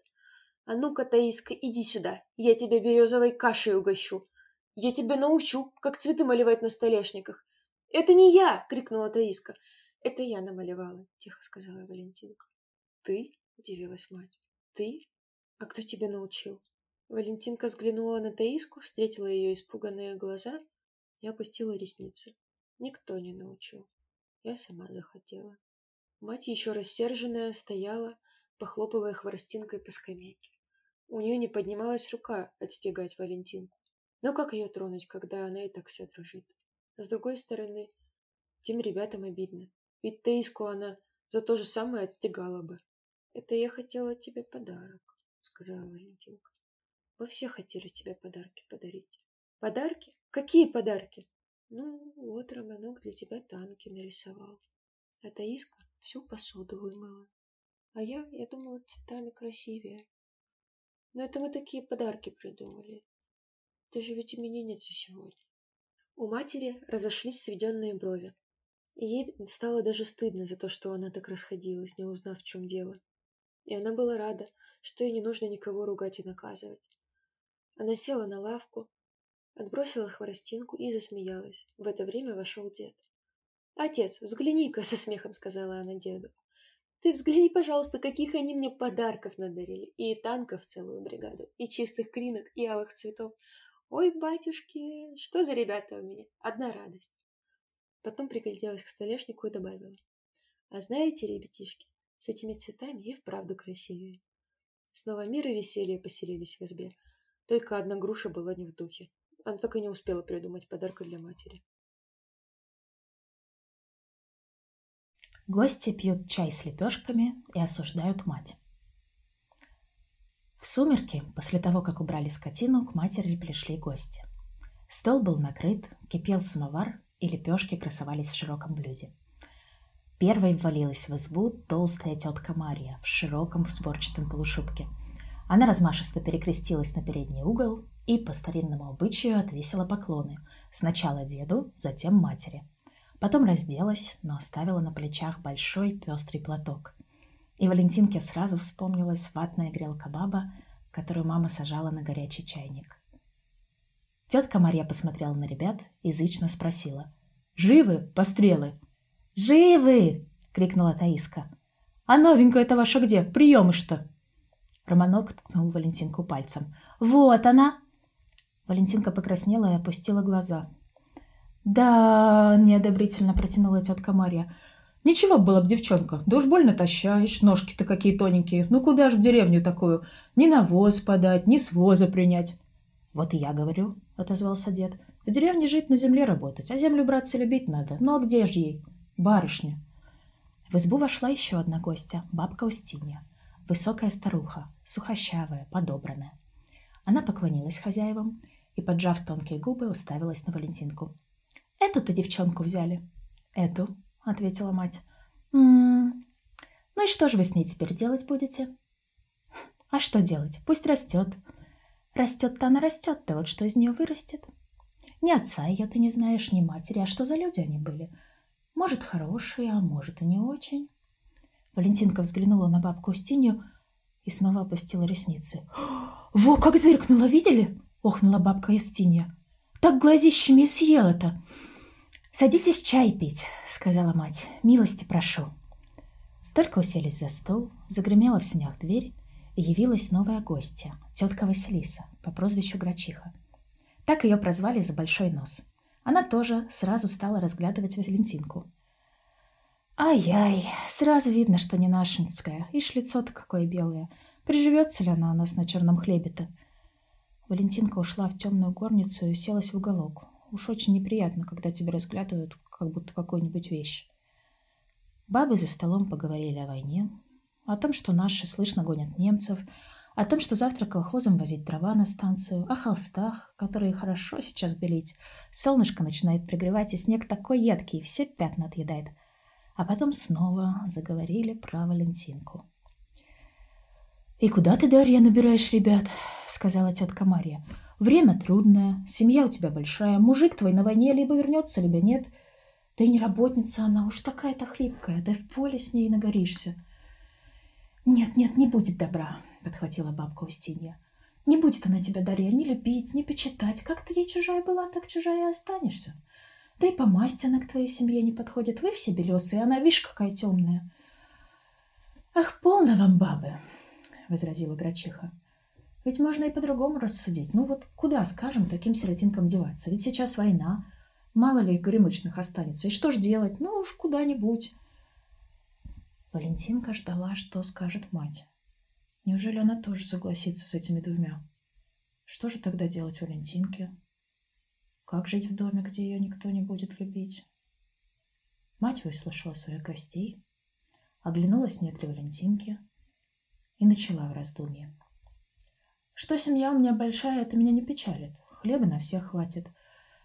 «А ну-ка, Таиска, иди сюда, я тебя березовой кашей угощу. Я тебя научу, как цветы малевать на столешниках». «Это не я!» — крикнула Таиска. «Это я намалевала», — тихо сказала Валентинка. «Ты?» — удивилась мать. «Ты? А кто тебя научил?» Валентинка взглянула на Таиску, встретила ее испуганные глаза и опустила ресницы. Никто не научил. Я сама захотела. Мать, еще рассерженная, стояла, похлопывая хворостинкой по скамейке. У нее не поднималась рука отстегать Валентинку. Но как ее тронуть, когда она и так вся дрожит? с другой стороны, тем ребятам обидно. Ведь Таиску она за то же самое отстегала бы. Это я хотела тебе подарок, сказала Валентинка. Мы все хотели тебе подарки подарить. Подарки? Какие подарки? Ну, вот Романок для тебя танки нарисовал. А Таиска всю посуду вымыла. А я, я думала, цветами красивее. Но это мы такие подарки придумали. Ты же ведь именинница сегодня. У матери разошлись сведенные брови. И ей стало даже стыдно за то, что она так расходилась, не узнав, в чем дело. И она была рада, что ей не нужно никого ругать и наказывать. Она села на лавку, отбросила хворостинку и засмеялась. В это время вошел дед. «Отец, взгляни-ка!» — со смехом сказала она деду. «Ты взгляни, пожалуйста, каких они мне подарков надарили. И танков целую бригаду, и чистых кринок, и алых цветов. Ой, батюшки, что за ребята у меня? Одна радость!» Потом пригляделась к столешнику и добавила. «А знаете, ребятишки, с этими цветами и вправду красивее». Снова мир и веселье поселились в избе. Только одна груша была не в духе. Она так и не успела придумать подарка для матери. Гости пьют чай с лепешками и осуждают мать. В сумерки, после того, как убрали скотину, к матери пришли гости. Стол был накрыт, кипел самовар, и лепешки красовались в широком блюде. Первой ввалилась в избу толстая тетка Мария в широком сборчатом полушубке. Она размашисто перекрестилась на передний угол и по старинному обычаю отвесила поклоны. Сначала деду, затем матери – Потом разделась, но оставила на плечах большой пестрый платок. И Валентинке сразу вспомнилась ватная грелка баба, которую мама сажала на горячий чайник. Тетка Мария посмотрела на ребят и зычно спросила. «Живы, пострелы?» «Живы!» — крикнула Таиска. «А новенькая-то ваша где? Приемы что?» Романок ткнул Валентинку пальцем. «Вот она!» Валентинка покраснела и опустила глаза. «Да», — неодобрительно протянула тетка Марья. «Ничего было б, девчонка, да уж больно тащаешь, ножки-то какие тоненькие. Ну куда ж в деревню такую? Ни навоз подать, ни с воза принять». «Вот и я говорю», — отозвался дед. «В деревне жить, на земле работать, а землю, братцы, любить надо. Ну а где же ей? Барышня». В избу вошла еще одна гостья, бабка Устинья. Высокая старуха, сухощавая, подобранная. Она поклонилась хозяевам и, поджав тонкие губы, уставилась на Валентинку. Эту-то девчонку взяли. Эту, ответила мать. М-м. Ну и что же вы с ней теперь делать будете? А что делать? Пусть растет. Растет-то она растет-то, вот что из нее вырастет. Ни отца ее ты не знаешь, ни матери. А что за люди они были? Может, хорошие, а может, и не очень. Валентинка взглянула на бабку Устинью и снова опустила ресницы. «Во, как зыркнула, видели?» — охнула бабка Устинья. «Так глазищами съела-то!» «Садитесь чай пить», — сказала мать. «Милости прошу». Только уселись за стол, загремела в синях дверь, и явилась новая гостья, тетка Василиса, по прозвищу Грачиха. Так ее прозвали за большой нос. Она тоже сразу стала разглядывать Валентинку. «Ай-яй, сразу видно, что не нашинская. Ишь, лицо-то какое белое. Приживется ли она у нас на черном хлебе-то?» Валентинка ушла в темную горницу и уселась в уголок, Уж очень неприятно, когда тебя разглядывают, как будто какую-нибудь вещь. Бабы за столом поговорили о войне, о том, что наши слышно гонят немцев, о том, что завтра колхозом возить дрова на станцию, о холстах, которые хорошо сейчас белить. Солнышко начинает пригревать, и снег такой едкий, все пятна отъедает. А потом снова заговорили про Валентинку. «И куда ты, Дарья, набираешь ребят?» — сказала тетка Мария. Время трудное, семья у тебя большая, мужик твой на войне либо вернется, либо нет. Да и не работница она, уж такая-то хлипкая, да в поле с ней нагоришься. Нет, нет, не будет добра, подхватила бабка Устинья. Не будет она тебя, Дарья, не любить, не почитать. Как ты ей чужая была, так чужая и останешься. Да и по масти она к твоей семье не подходит. Вы все белесые, она, видишь, какая темная. «Ах, полно вам, бабы!» — возразила Грачиха. «Ведь можно и по-другому рассудить. Ну вот куда, скажем, таким сиротинкам деваться? Ведь сейчас война. Мало ли горемычных останется. И что ж делать? Ну уж куда-нибудь». Валентинка ждала, что скажет мать. Неужели она тоже согласится с этими двумя? Что же тогда делать Валентинке? Как жить в доме, где ее никто не будет любить? Мать выслушала своих гостей, оглянулась нет ли Валентинки и начала в раздумье. Что семья у меня большая, это меня не печалит. Хлеба на всех хватит.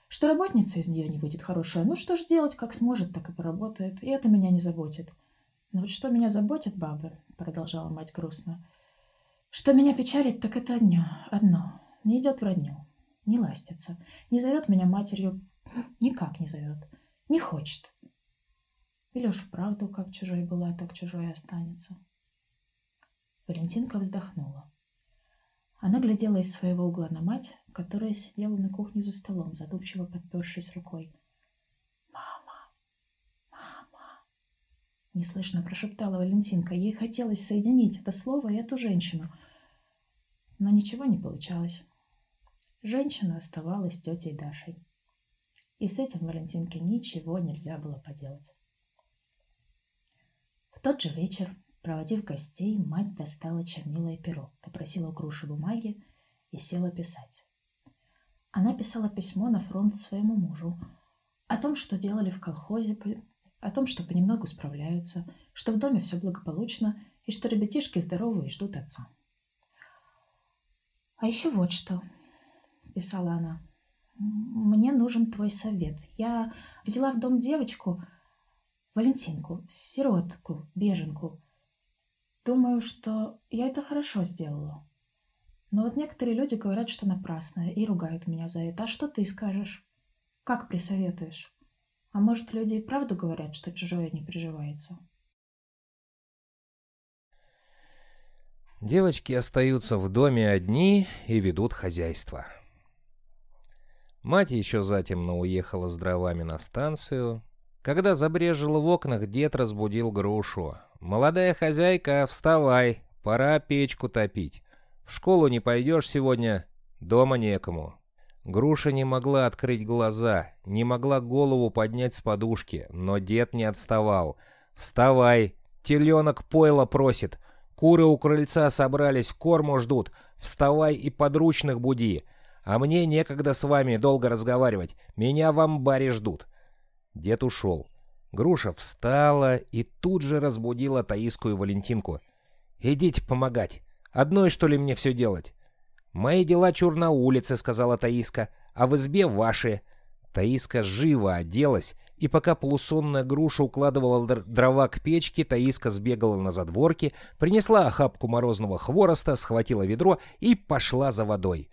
Что работница из нее не будет хорошая, ну что ж делать, как сможет, так и поработает. И это меня не заботит. Но вот что меня заботит, бабы, продолжала мать грустно, что меня печалит, так это одно, одно. Не идет в родню, не ластится, не зовет меня матерью, никак не зовет, не хочет. Или уж вправду, как чужой была, так чужой и останется. Валентинка вздохнула. Она глядела из своего угла на мать, которая сидела на кухне за столом, задумчиво подпершись рукой. «Мама! Мама!» Неслышно прошептала Валентинка. Ей хотелось соединить это слово и эту женщину. Но ничего не получалось. Женщина оставалась тетей Дашей. И с этим Валентинке ничего нельзя было поделать тот же вечер, проводив гостей, мать достала чернила и перо, попросила груши бумаги и села писать. Она писала письмо на фронт своему мужу о том, что делали в колхозе, о том, что понемногу справляются, что в доме все благополучно и что ребятишки здоровы и ждут отца. «А еще вот что», — писала она, — «мне нужен твой совет. Я взяла в дом девочку, Валентинку, сиротку, беженку. Думаю, что я это хорошо сделала. Но вот некоторые люди говорят, что напрасно, и ругают меня за это. А что ты скажешь? Как присоветуешь? А может, люди и правду говорят, что чужое не приживается? Девочки остаются в доме одни и ведут хозяйство. Мать еще затемно уехала с дровами на станцию, когда забрежило в окнах, дед разбудил грушу. «Молодая хозяйка, вставай, пора печку топить. В школу не пойдешь сегодня, дома некому». Груша не могла открыть глаза, не могла голову поднять с подушки, но дед не отставал. «Вставай, теленок пойло просит, куры у крыльца собрались, корму ждут, вставай и подручных буди. А мне некогда с вами долго разговаривать, меня в амбаре ждут». Дед ушел. Груша встала и тут же разбудила Таискую Валентинку. «Идите помогать. Одной, что ли, мне все делать?» «Мои дела чур на улице», — сказала Таиска, — «а в избе ваши». Таиска живо оделась, и пока полусонная груша укладывала дрова к печке, Таиска сбегала на задворки, принесла охапку морозного хвороста, схватила ведро и пошла за водой.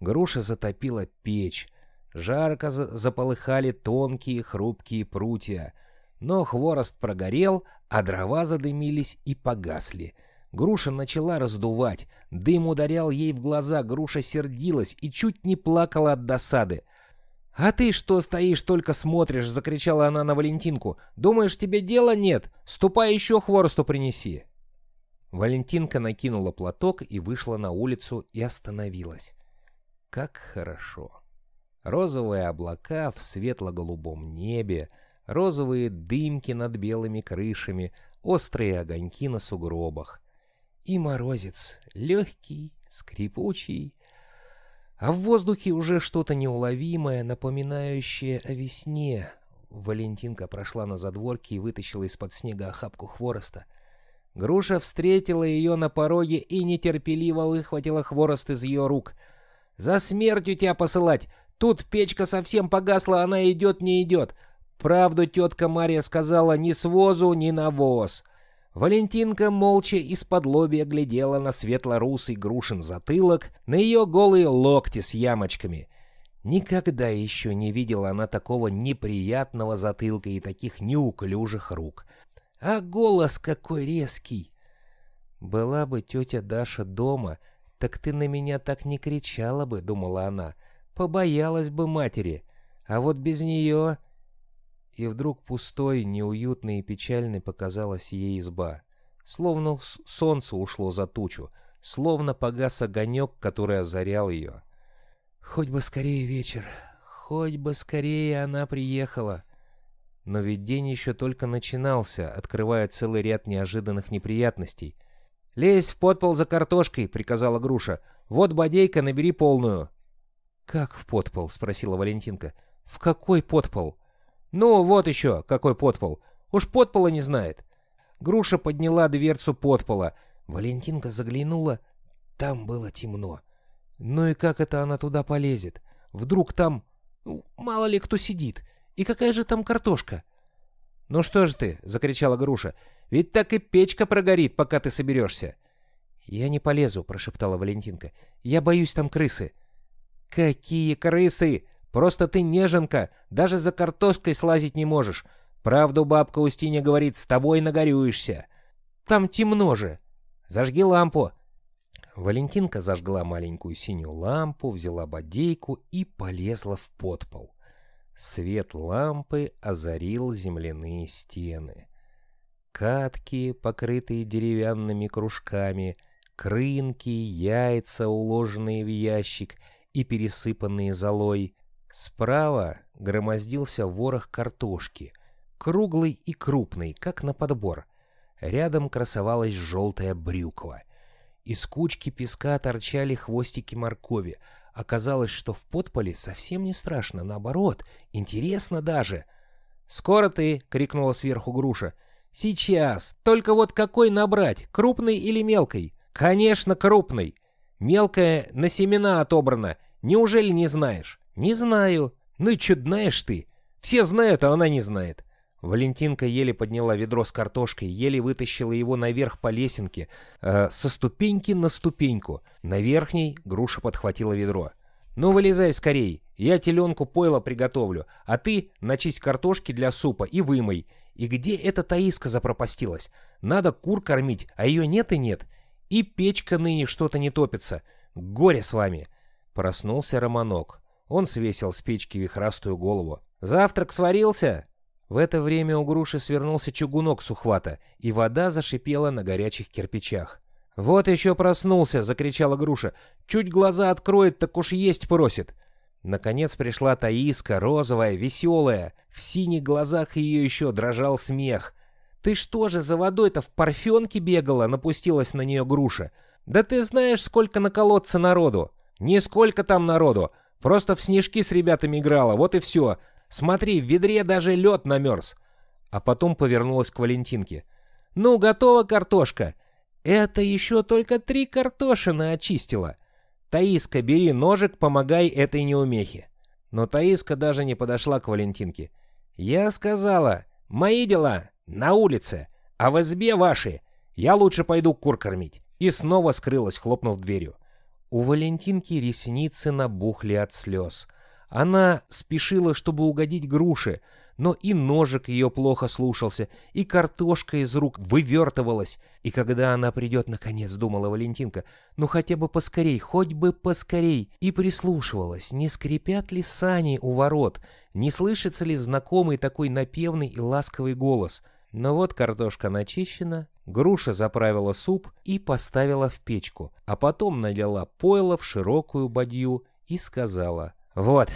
Груша затопила печь. Жарко заполыхали тонкие хрупкие прутья. Но хворост прогорел, а дрова задымились и погасли. Груша начала раздувать. Дым ударял ей в глаза, груша сердилась и чуть не плакала от досады. «А ты что стоишь, только смотришь?» — закричала она на Валентинку. «Думаешь, тебе дела нет? Ступай еще хворосту принеси!» Валентинка накинула платок и вышла на улицу и остановилась. Как хорошо! Розовые облака в светло-голубом небе, розовые дымки над белыми крышами, острые огоньки на сугробах. И морозец, легкий, скрипучий, а в воздухе уже что-то неуловимое, напоминающее о весне. Валентинка прошла на задворке и вытащила из-под снега охапку хвороста. Груша встретила ее на пороге и нетерпеливо выхватила хворост из ее рук. «За смертью тебя посылать! Тут печка совсем погасла, она идет, не идет. Правду тетка Мария сказала ни с возу, ни на воз. Валентинка молча из-под лобья глядела на светло-русый грушин затылок, на ее голые локти с ямочками. Никогда еще не видела она такого неприятного затылка и таких неуклюжих рук. А голос какой резкий! «Была бы тетя Даша дома, так ты на меня так не кричала бы», — думала она. Побоялась бы матери. А вот без нее... И вдруг пустой, неуютной и печальной показалась ей изба. словно солнце ушло за тучу, словно погас огонек, который озарял ее. Хоть бы скорее вечер, хоть бы скорее она приехала. Но ведь день еще только начинался, открывая целый ряд неожиданных неприятностей. «Лезь в подпол за картошкой», — приказала Груша. «Вот бодейка, набери полную». «Как в подпол?» — спросила Валентинка. «В какой подпол?» «Ну, вот еще, какой подпол. Уж подпола не знает». Груша подняла дверцу подпола. Валентинка заглянула. Там было темно. Ну и как это она туда полезет? Вдруг там... Ну, мало ли кто сидит. И какая же там картошка? «Ну что же ты?» — закричала Груша. «Ведь так и печка прогорит, пока ты соберешься». «Я не полезу», — прошептала Валентинка. «Я боюсь там крысы». «Какие крысы? Просто ты неженка, даже за картошкой слазить не можешь. Правду бабка Устиня говорит, с тобой нагорюешься. Там темно же. Зажги лампу». Валентинка зажгла маленькую синюю лампу, взяла бодейку и полезла в подпол. Свет лампы озарил земляные стены. Катки, покрытые деревянными кружками, крынки, яйца, уложенные в ящик и пересыпанные золой. Справа громоздился ворох картошки, круглый и крупный, как на подбор. Рядом красовалась желтая брюква. Из кучки песка торчали хвостики моркови, Оказалось, что в подполе совсем не страшно, наоборот, интересно даже. «Скоро ты!» — крикнула сверху груша. «Сейчас! Только вот какой набрать, крупный или мелкой?» «Конечно, крупный! Мелкая на семена отобрана. Неужели не знаешь?» «Не знаю. Ну и чуднаешь ты. Все знают, а она не знает. Валентинка еле подняла ведро с картошкой, еле вытащила его наверх по лесенке, э, со ступеньки на ступеньку. На верхней груша подхватила ведро. «Ну, вылезай скорей, я теленку пойло приготовлю, а ты начисть картошки для супа и вымой. И где эта Таиска запропастилась? Надо кур кормить, а ее нет и нет. И печка ныне что-то не топится. Горе с вами!» Проснулся Романок. Он свесил с печки вихрастую голову. «Завтрак сварился?» В это время у груши свернулся чугунок с ухвата, и вода зашипела на горячих кирпичах. «Вот еще проснулся!» — закричала груша. «Чуть глаза откроет, так уж есть просит!» Наконец пришла Таиска, розовая, веселая. В синих глазах ее еще дрожал смех. «Ты что же за водой-то в парфенке бегала?» — напустилась на нее груша. «Да ты знаешь, сколько на колодце народу!» «Нисколько там народу! Просто в снежки с ребятами играла, вот и все!» Смотри, в ведре даже лед намерз. А потом повернулась к Валентинке. Ну, готова картошка. Это еще только три картошины очистила. Таиска, бери ножик, помогай этой неумехе. Но Таиска даже не подошла к Валентинке. Я сказала, мои дела на улице, а в избе ваши. Я лучше пойду кур кормить. И снова скрылась, хлопнув дверью. У Валентинки ресницы набухли от слез. Она спешила, чтобы угодить груше, но и ножик ее плохо слушался, и картошка из рук вывертывалась. И когда она придет, наконец, думала Валентинка, ну хотя бы поскорей, хоть бы поскорей, и прислушивалась, не скрипят ли сани у ворот, не слышится ли знакомый такой напевный и ласковый голос. Но вот картошка начищена, груша заправила суп и поставила в печку, а потом налила пойло в широкую бадью и сказала — вот,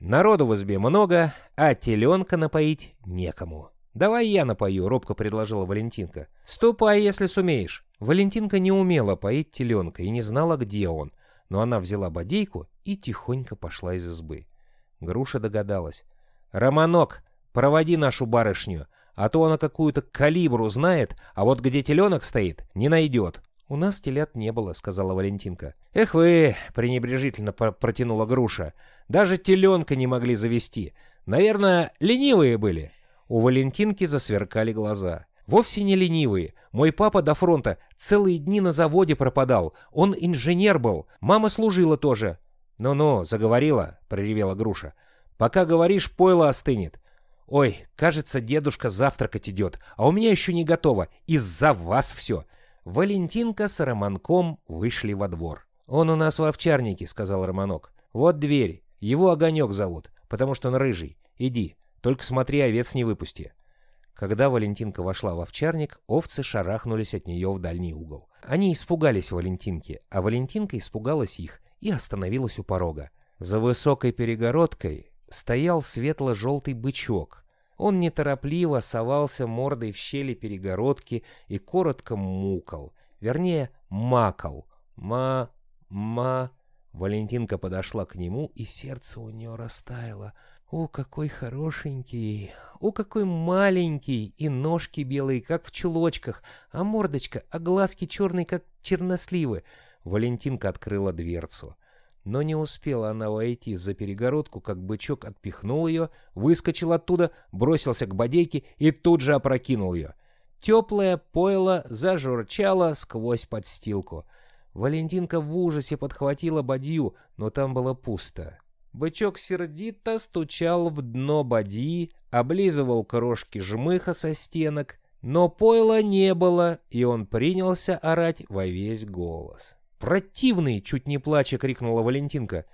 народу в избе много, а теленка напоить некому. «Давай я напою», — робко предложила Валентинка. «Ступай, если сумеешь». Валентинка не умела поить теленка и не знала, где он, но она взяла бодейку и тихонько пошла из избы. Груша догадалась. «Романок, проводи нашу барышню, а то она какую-то калибру знает, а вот где теленок стоит, не найдет». «У нас телят не было», — сказала Валентинка. «Эх вы!» — пренебрежительно протянула груша. «Даже теленка не могли завести. Наверное, ленивые были». У Валентинки засверкали глаза. «Вовсе не ленивые. Мой папа до фронта целые дни на заводе пропадал. Он инженер был. Мама служила тоже». «Ну-ну, заговорила», — проревела груша. «Пока говоришь, пойло остынет. Ой, кажется, дедушка завтракать идет, а у меня еще не готово. Из-за вас все. Валентинка с Романком вышли во двор. «Он у нас в овчарнике», — сказал Романок. «Вот дверь. Его Огонек зовут, потому что он рыжий. Иди, только смотри, овец не выпусти». Когда Валентинка вошла в овчарник, овцы шарахнулись от нее в дальний угол. Они испугались Валентинки, а Валентинка испугалась их и остановилась у порога. За высокой перегородкой стоял светло-желтый бычок. Он неторопливо совался мордой в щели перегородки и коротко мукал. Вернее, макал. Ма... ма... Валентинка подошла к нему, и сердце у нее растаяло. «О, какой хорошенький! О, какой маленький! И ножки белые, как в чулочках, а мордочка, а глазки черные, как черносливы!» Валентинка открыла дверцу. Но не успела она войти за перегородку, как бычок отпихнул ее, выскочил оттуда, бросился к бодейке и тут же опрокинул ее. Теплое пойло зажурчало сквозь подстилку. Валентинка в ужасе подхватила бадью, но там было пусто. Бычок сердито стучал в дно бадьи, облизывал крошки жмыха со стенок, но пойла не было, и он принялся орать во весь голос. «Противный!» — чуть не плача крикнула Валентинка.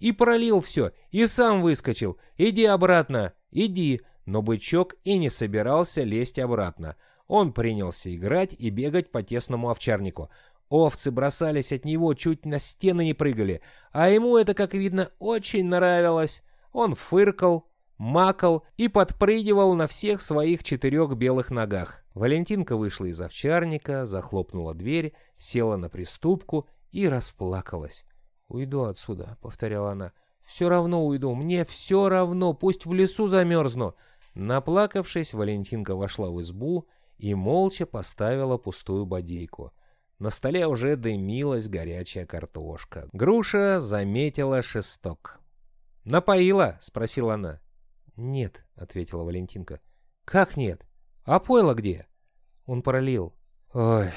«И пролил все, и сам выскочил. Иди обратно, иди!» Но бычок и не собирался лезть обратно. Он принялся играть и бегать по тесному овчарнику. Овцы бросались от него, чуть на стены не прыгали, а ему это, как видно, очень нравилось. Он фыркал, макал и подпрыгивал на всех своих четырех белых ногах. Валентинка вышла из овчарника, захлопнула дверь, села на приступку и расплакалась. «Уйду отсюда», — повторяла она. «Все равно уйду, мне все равно, пусть в лесу замерзну». Наплакавшись, Валентинка вошла в избу и молча поставила пустую бодейку. На столе уже дымилась горячая картошка. Груша заметила шесток. «Напоила?» — спросила она. «Нет», — ответила Валентинка. «Как нет? А пойло где?» Он пролил. «Ой...»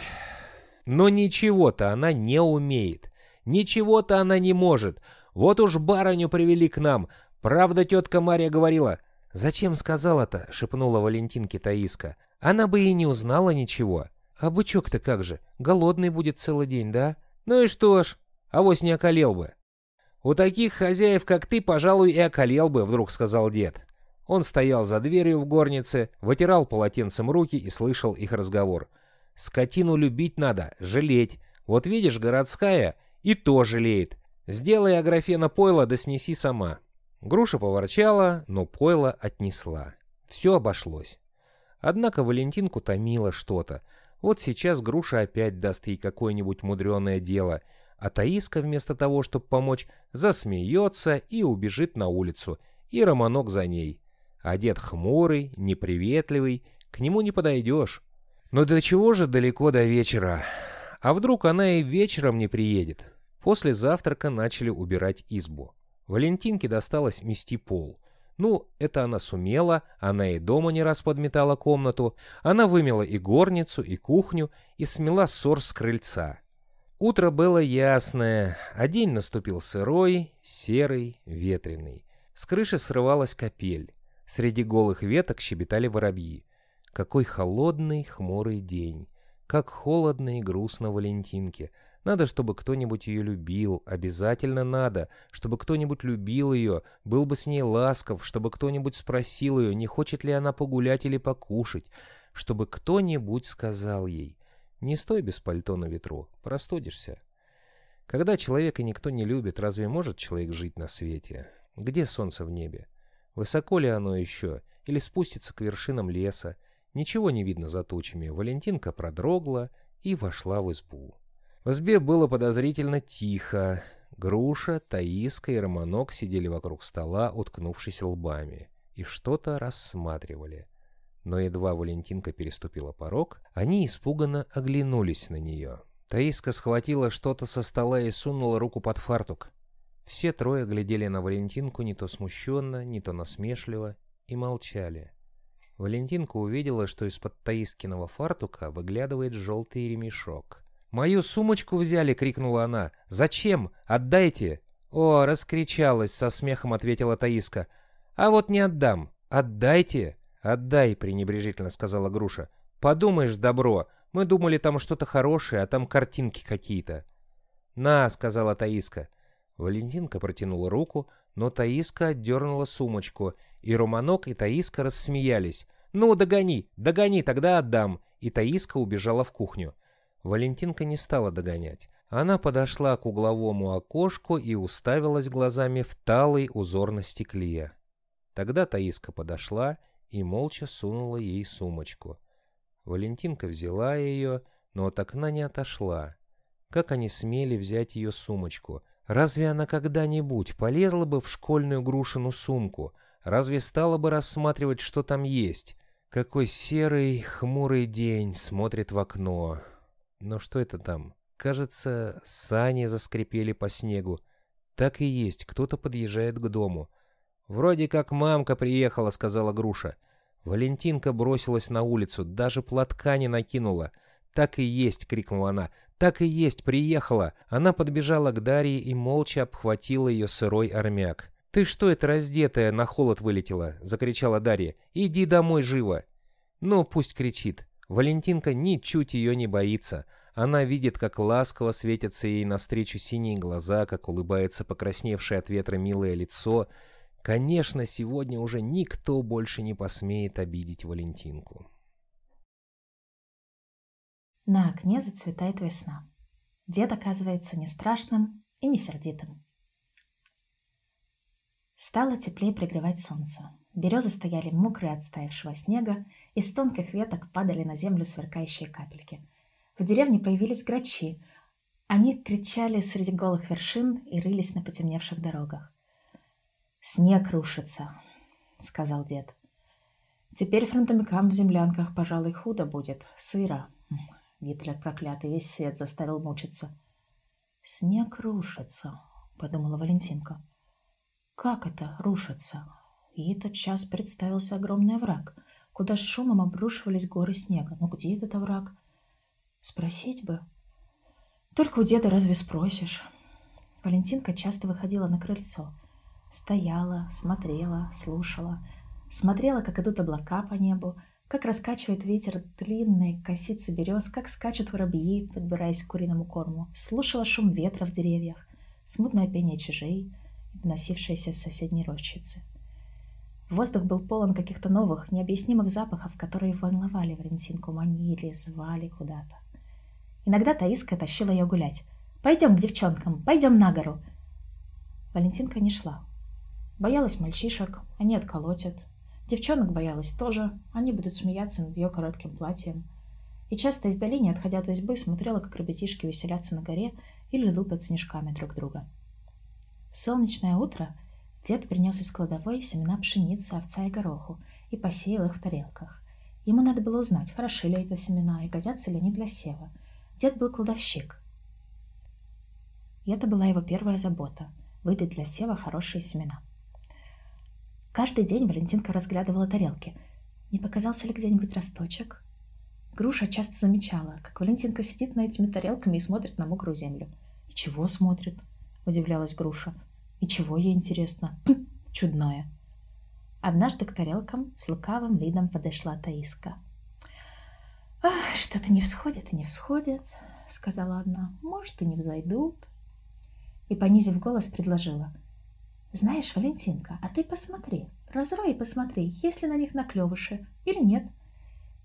Но ничего-то она не умеет. Ничего-то она не может. Вот уж барыню привели к нам. Правда, тетка Мария говорила. «Зачем сказала-то?» — шепнула Валентинке Таиска. «Она бы и не узнала ничего». «А бычок-то как же? Голодный будет целый день, да?» «Ну и что ж, авось не околел бы». «У таких хозяев, как ты, пожалуй, и околел бы», — вдруг сказал дед. Он стоял за дверью в горнице, вытирал полотенцем руки и слышал их разговор. Скотину любить надо, жалеть. Вот видишь, городская и то жалеет. Сделай Аграфена пойло да снеси сама. Груша поворчала, но пойло отнесла. Все обошлось. Однако Валентинку томило что-то. Вот сейчас Груша опять даст ей какое-нибудь мудреное дело, а Таиска вместо того, чтобы помочь, засмеется и убежит на улицу, и Романок за ней. Одет хмурый, неприветливый, к нему не подойдешь. Но до чего же далеко до вечера? А вдруг она и вечером не приедет? После завтрака начали убирать избу. Валентинке досталось мести пол. Ну, это она сумела, она и дома не раз подметала комнату, она вымела и горницу, и кухню, и смела ссор с крыльца. Утро было ясное, а день наступил сырой, серый, ветреный. С крыши срывалась капель. Среди голых веток щебетали воробьи. Какой холодный, хмурый день. Как холодно и грустно Валентинке. Надо, чтобы кто-нибудь ее любил. Обязательно надо, чтобы кто-нибудь любил ее, был бы с ней ласков, чтобы кто-нибудь спросил ее, не хочет ли она погулять или покушать, чтобы кто-нибудь сказал ей. Не стой без пальто на ветру, простудишься. Когда человека никто не любит, разве может человек жить на свете? Где солнце в небе? Высоко ли оно еще? Или спустится к вершинам леса? Ничего не видно за тучами. Валентинка продрогла и вошла в избу. В избе было подозрительно тихо. Груша, Таиска и Романок сидели вокруг стола, уткнувшись лбами, и что-то рассматривали. Но едва Валентинка переступила порог, они испуганно оглянулись на нее. Таиска схватила что-то со стола и сунула руку под фартук. Все трое глядели на Валентинку не то смущенно, не то насмешливо и молчали. Валентинка увидела, что из-под Таискиного фартука выглядывает желтый ремешок. «Мою сумочку взяли!» — крикнула она. «Зачем? Отдайте!» «О!» — раскричалась, со смехом ответила Таиска. «А вот не отдам! Отдайте!» «Отдай!» — пренебрежительно сказала Груша. «Подумаешь, добро! Мы думали, там что-то хорошее, а там картинки какие-то!» «На!» — сказала Таиска. Валентинка протянула руку, но Таиска отдернула сумочку, и Романок и Таиска рассмеялись. «Ну, догони, догони, тогда отдам!» И Таиска убежала в кухню. Валентинка не стала догонять. Она подошла к угловому окошку и уставилась глазами в талый узор на стекле. Тогда Таиска подошла и молча сунула ей сумочку. Валентинка взяла ее, но от окна не отошла. Как они смели взять ее сумочку? Разве она когда-нибудь полезла бы в школьную грушину сумку? Разве стала бы рассматривать, что там есть? Какой серый, хмурый день смотрит в окно. Но что это там? Кажется, сани заскрипели по снегу. Так и есть, кто-то подъезжает к дому. «Вроде как мамка приехала», — сказала Груша. Валентинка бросилась на улицу, даже платка не накинула. «Так и есть!» — крикнула она. «Так и есть! Приехала!» Она подбежала к Дарье и молча обхватила ее сырой армяк. «Ты что это раздетая на холод вылетела?» — закричала Дарья. «Иди домой живо!» «Ну, пусть кричит. Валентинка ничуть ее не боится. Она видит, как ласково светятся ей навстречу синие глаза, как улыбается покрасневшее от ветра милое лицо. Конечно, сегодня уже никто больше не посмеет обидеть Валентинку. На окне зацветает весна. Дед оказывается не страшным и не сердитым. Стало теплее пригревать солнце. Березы стояли мокрые от стаявшего снега, из тонких веток падали на землю сверкающие капельки. В деревне появились грачи. Они кричали среди голых вершин и рылись на потемневших дорогах. «Снег рушится», — сказал дед. «Теперь фронтовикам в землянках, пожалуй, худо будет. Сыро. Гитлер проклятый весь свет заставил мучиться». «Снег рушится», — подумала Валентинка. «Как это рушится?» И этот час представился огромный овраг, куда с шумом обрушивались горы снега. Но где этот овраг? Спросить бы. Только у деда разве спросишь? Валентинка часто выходила на крыльцо. Стояла, смотрела, слушала. Смотрела, как идут облака по небу, как раскачивает ветер длинные косицы берез, как скачут воробьи, подбираясь к куриному корму. Слушала шум ветра в деревьях, смутное пение чужей, доносившееся с соседней рощицы. Воздух был полон каких-то новых, необъяснимых запахов, которые волновали Валентинку, манили, звали куда-то. Иногда Таиска тащила ее гулять. «Пойдем к девчонкам, пойдем на гору!» Валентинка не шла. Боялась мальчишек, они отколотят. Девчонок боялась тоже, они будут смеяться над ее коротким платьем. И часто издали, не отходя от избы, смотрела, как ребятишки веселятся на горе или лупят снежками друг друга. В солнечное утро дед принес из кладовой семена пшеницы, овца и гороху и посеял их в тарелках. Ему надо было узнать, хороши ли это семена и годятся ли они для сева – Дед был кладовщик. И это была его первая забота – выдать для сева хорошие семена. Каждый день Валентинка разглядывала тарелки. Не показался ли где-нибудь росточек? Груша часто замечала, как Валентинка сидит на этими тарелками и смотрит на мокрую землю. «И чего смотрит?» – удивлялась Груша. «И чего ей интересно?» хм, «Чудное!» Однажды к тарелкам с лукавым видом подошла Таиска – «Что-то не всходит и не всходит», — сказала одна. «Может, и не взойдут». И, понизив голос, предложила. «Знаешь, Валентинка, а ты посмотри, разрой и посмотри, есть ли на них наклевыши или нет.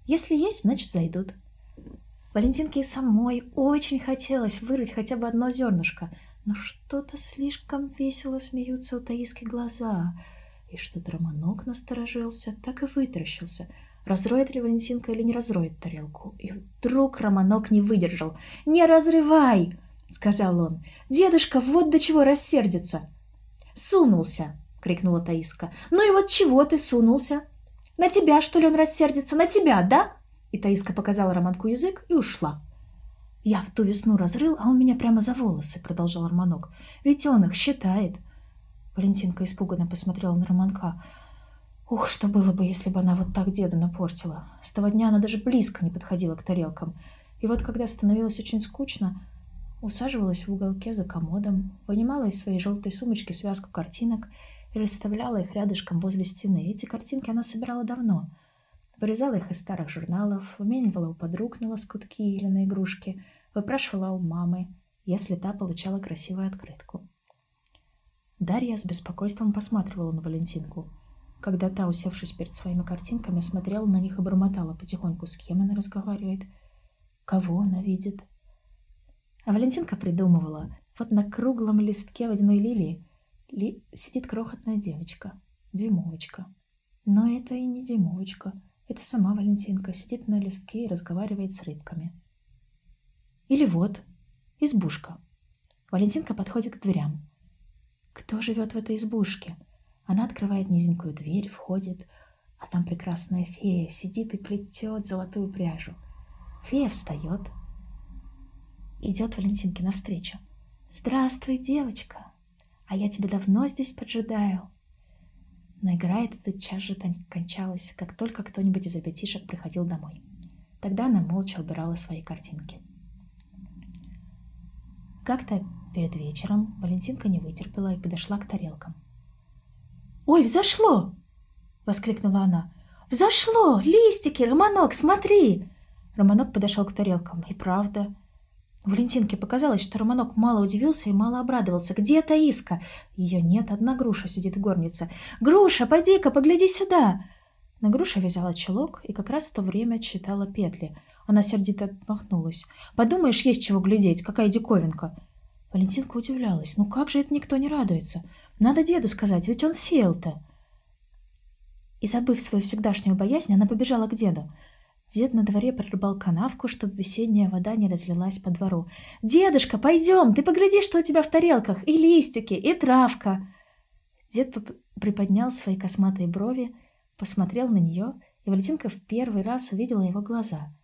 Если есть, значит, зайдут». Валентинке и самой очень хотелось вырыть хотя бы одно зернышко, но что-то слишком весело смеются у Таиски глаза, и что-то Романок насторожился, так и вытращился — разроет ли Валентинка или не разроет тарелку. И вдруг Романок не выдержал. «Не разрывай!» — сказал он. «Дедушка вот до чего рассердится!» «Сунулся!» — крикнула Таиска. «Ну и вот чего ты сунулся? На тебя, что ли, он рассердится? На тебя, да?» И Таиска показала Романку язык и ушла. «Я в ту весну разрыл, а он меня прямо за волосы», — продолжал Романок. «Ведь он их считает». Валентинка испуганно посмотрела на Романка. Ух, что было бы, если бы она вот так деда напортила. С того дня она даже близко не подходила к тарелкам. И вот когда становилось очень скучно, усаживалась в уголке за комодом, вынимала из своей желтой сумочки связку картинок и расставляла их рядышком возле стены. Эти картинки она собирала давно. Вырезала их из старых журналов, выменивала у подруг на лоскутки или на игрушки, выпрашивала у мамы, если та получала красивую открытку. Дарья с беспокойством посматривала на Валентинку – когда та, усевшись перед своими картинками, смотрела на них и бормотала потихоньку, с кем она разговаривает, кого она видит. А Валентинка придумывала, вот на круглом листке водяной лилии ли... сидит крохотная девочка, дюймовочка. Но это и не дюймовочка, это сама Валентинка сидит на листке и разговаривает с рыбками. Или вот, избушка. Валентинка подходит к дверям. Кто живет в этой избушке? Она открывает низенькую дверь, входит, а там прекрасная фея сидит и плетет золотую пряжу. Фея встает, идет Валентинке навстречу. «Здравствуй, девочка! А я тебя давно здесь поджидаю!» Но игра эта тотчас же кончалась, как только кто-нибудь из ребятишек приходил домой. Тогда она молча убирала свои картинки. Как-то перед вечером Валентинка не вытерпела и подошла к тарелкам. «Ой, взошло!» — воскликнула она. «Взошло! Листики! Романок, смотри!» Романок подошел к тарелкам. И правда. Валентинке показалось, что Романок мало удивился и мало обрадовался. «Где Таиска?» Ее нет, одна груша сидит в горнице. «Груша, поди-ка, погляди сюда!» Но груша вязала чулок и как раз в то время читала петли. Она сердито отмахнулась. «Подумаешь, есть чего глядеть, какая диковинка!» Валентинка удивлялась. «Ну как же это никто не радуется? Надо деду сказать, ведь он сел-то!» И забыв свою всегдашнюю боязнь, она побежала к деду. Дед на дворе прорубал канавку, чтобы весенняя вода не разлилась по двору. «Дедушка, пойдем, ты погляди, что у тебя в тарелках, и листики, и травка!» Дед приподнял свои косматые брови, посмотрел на нее, и Валентинка в первый раз увидела его глаза.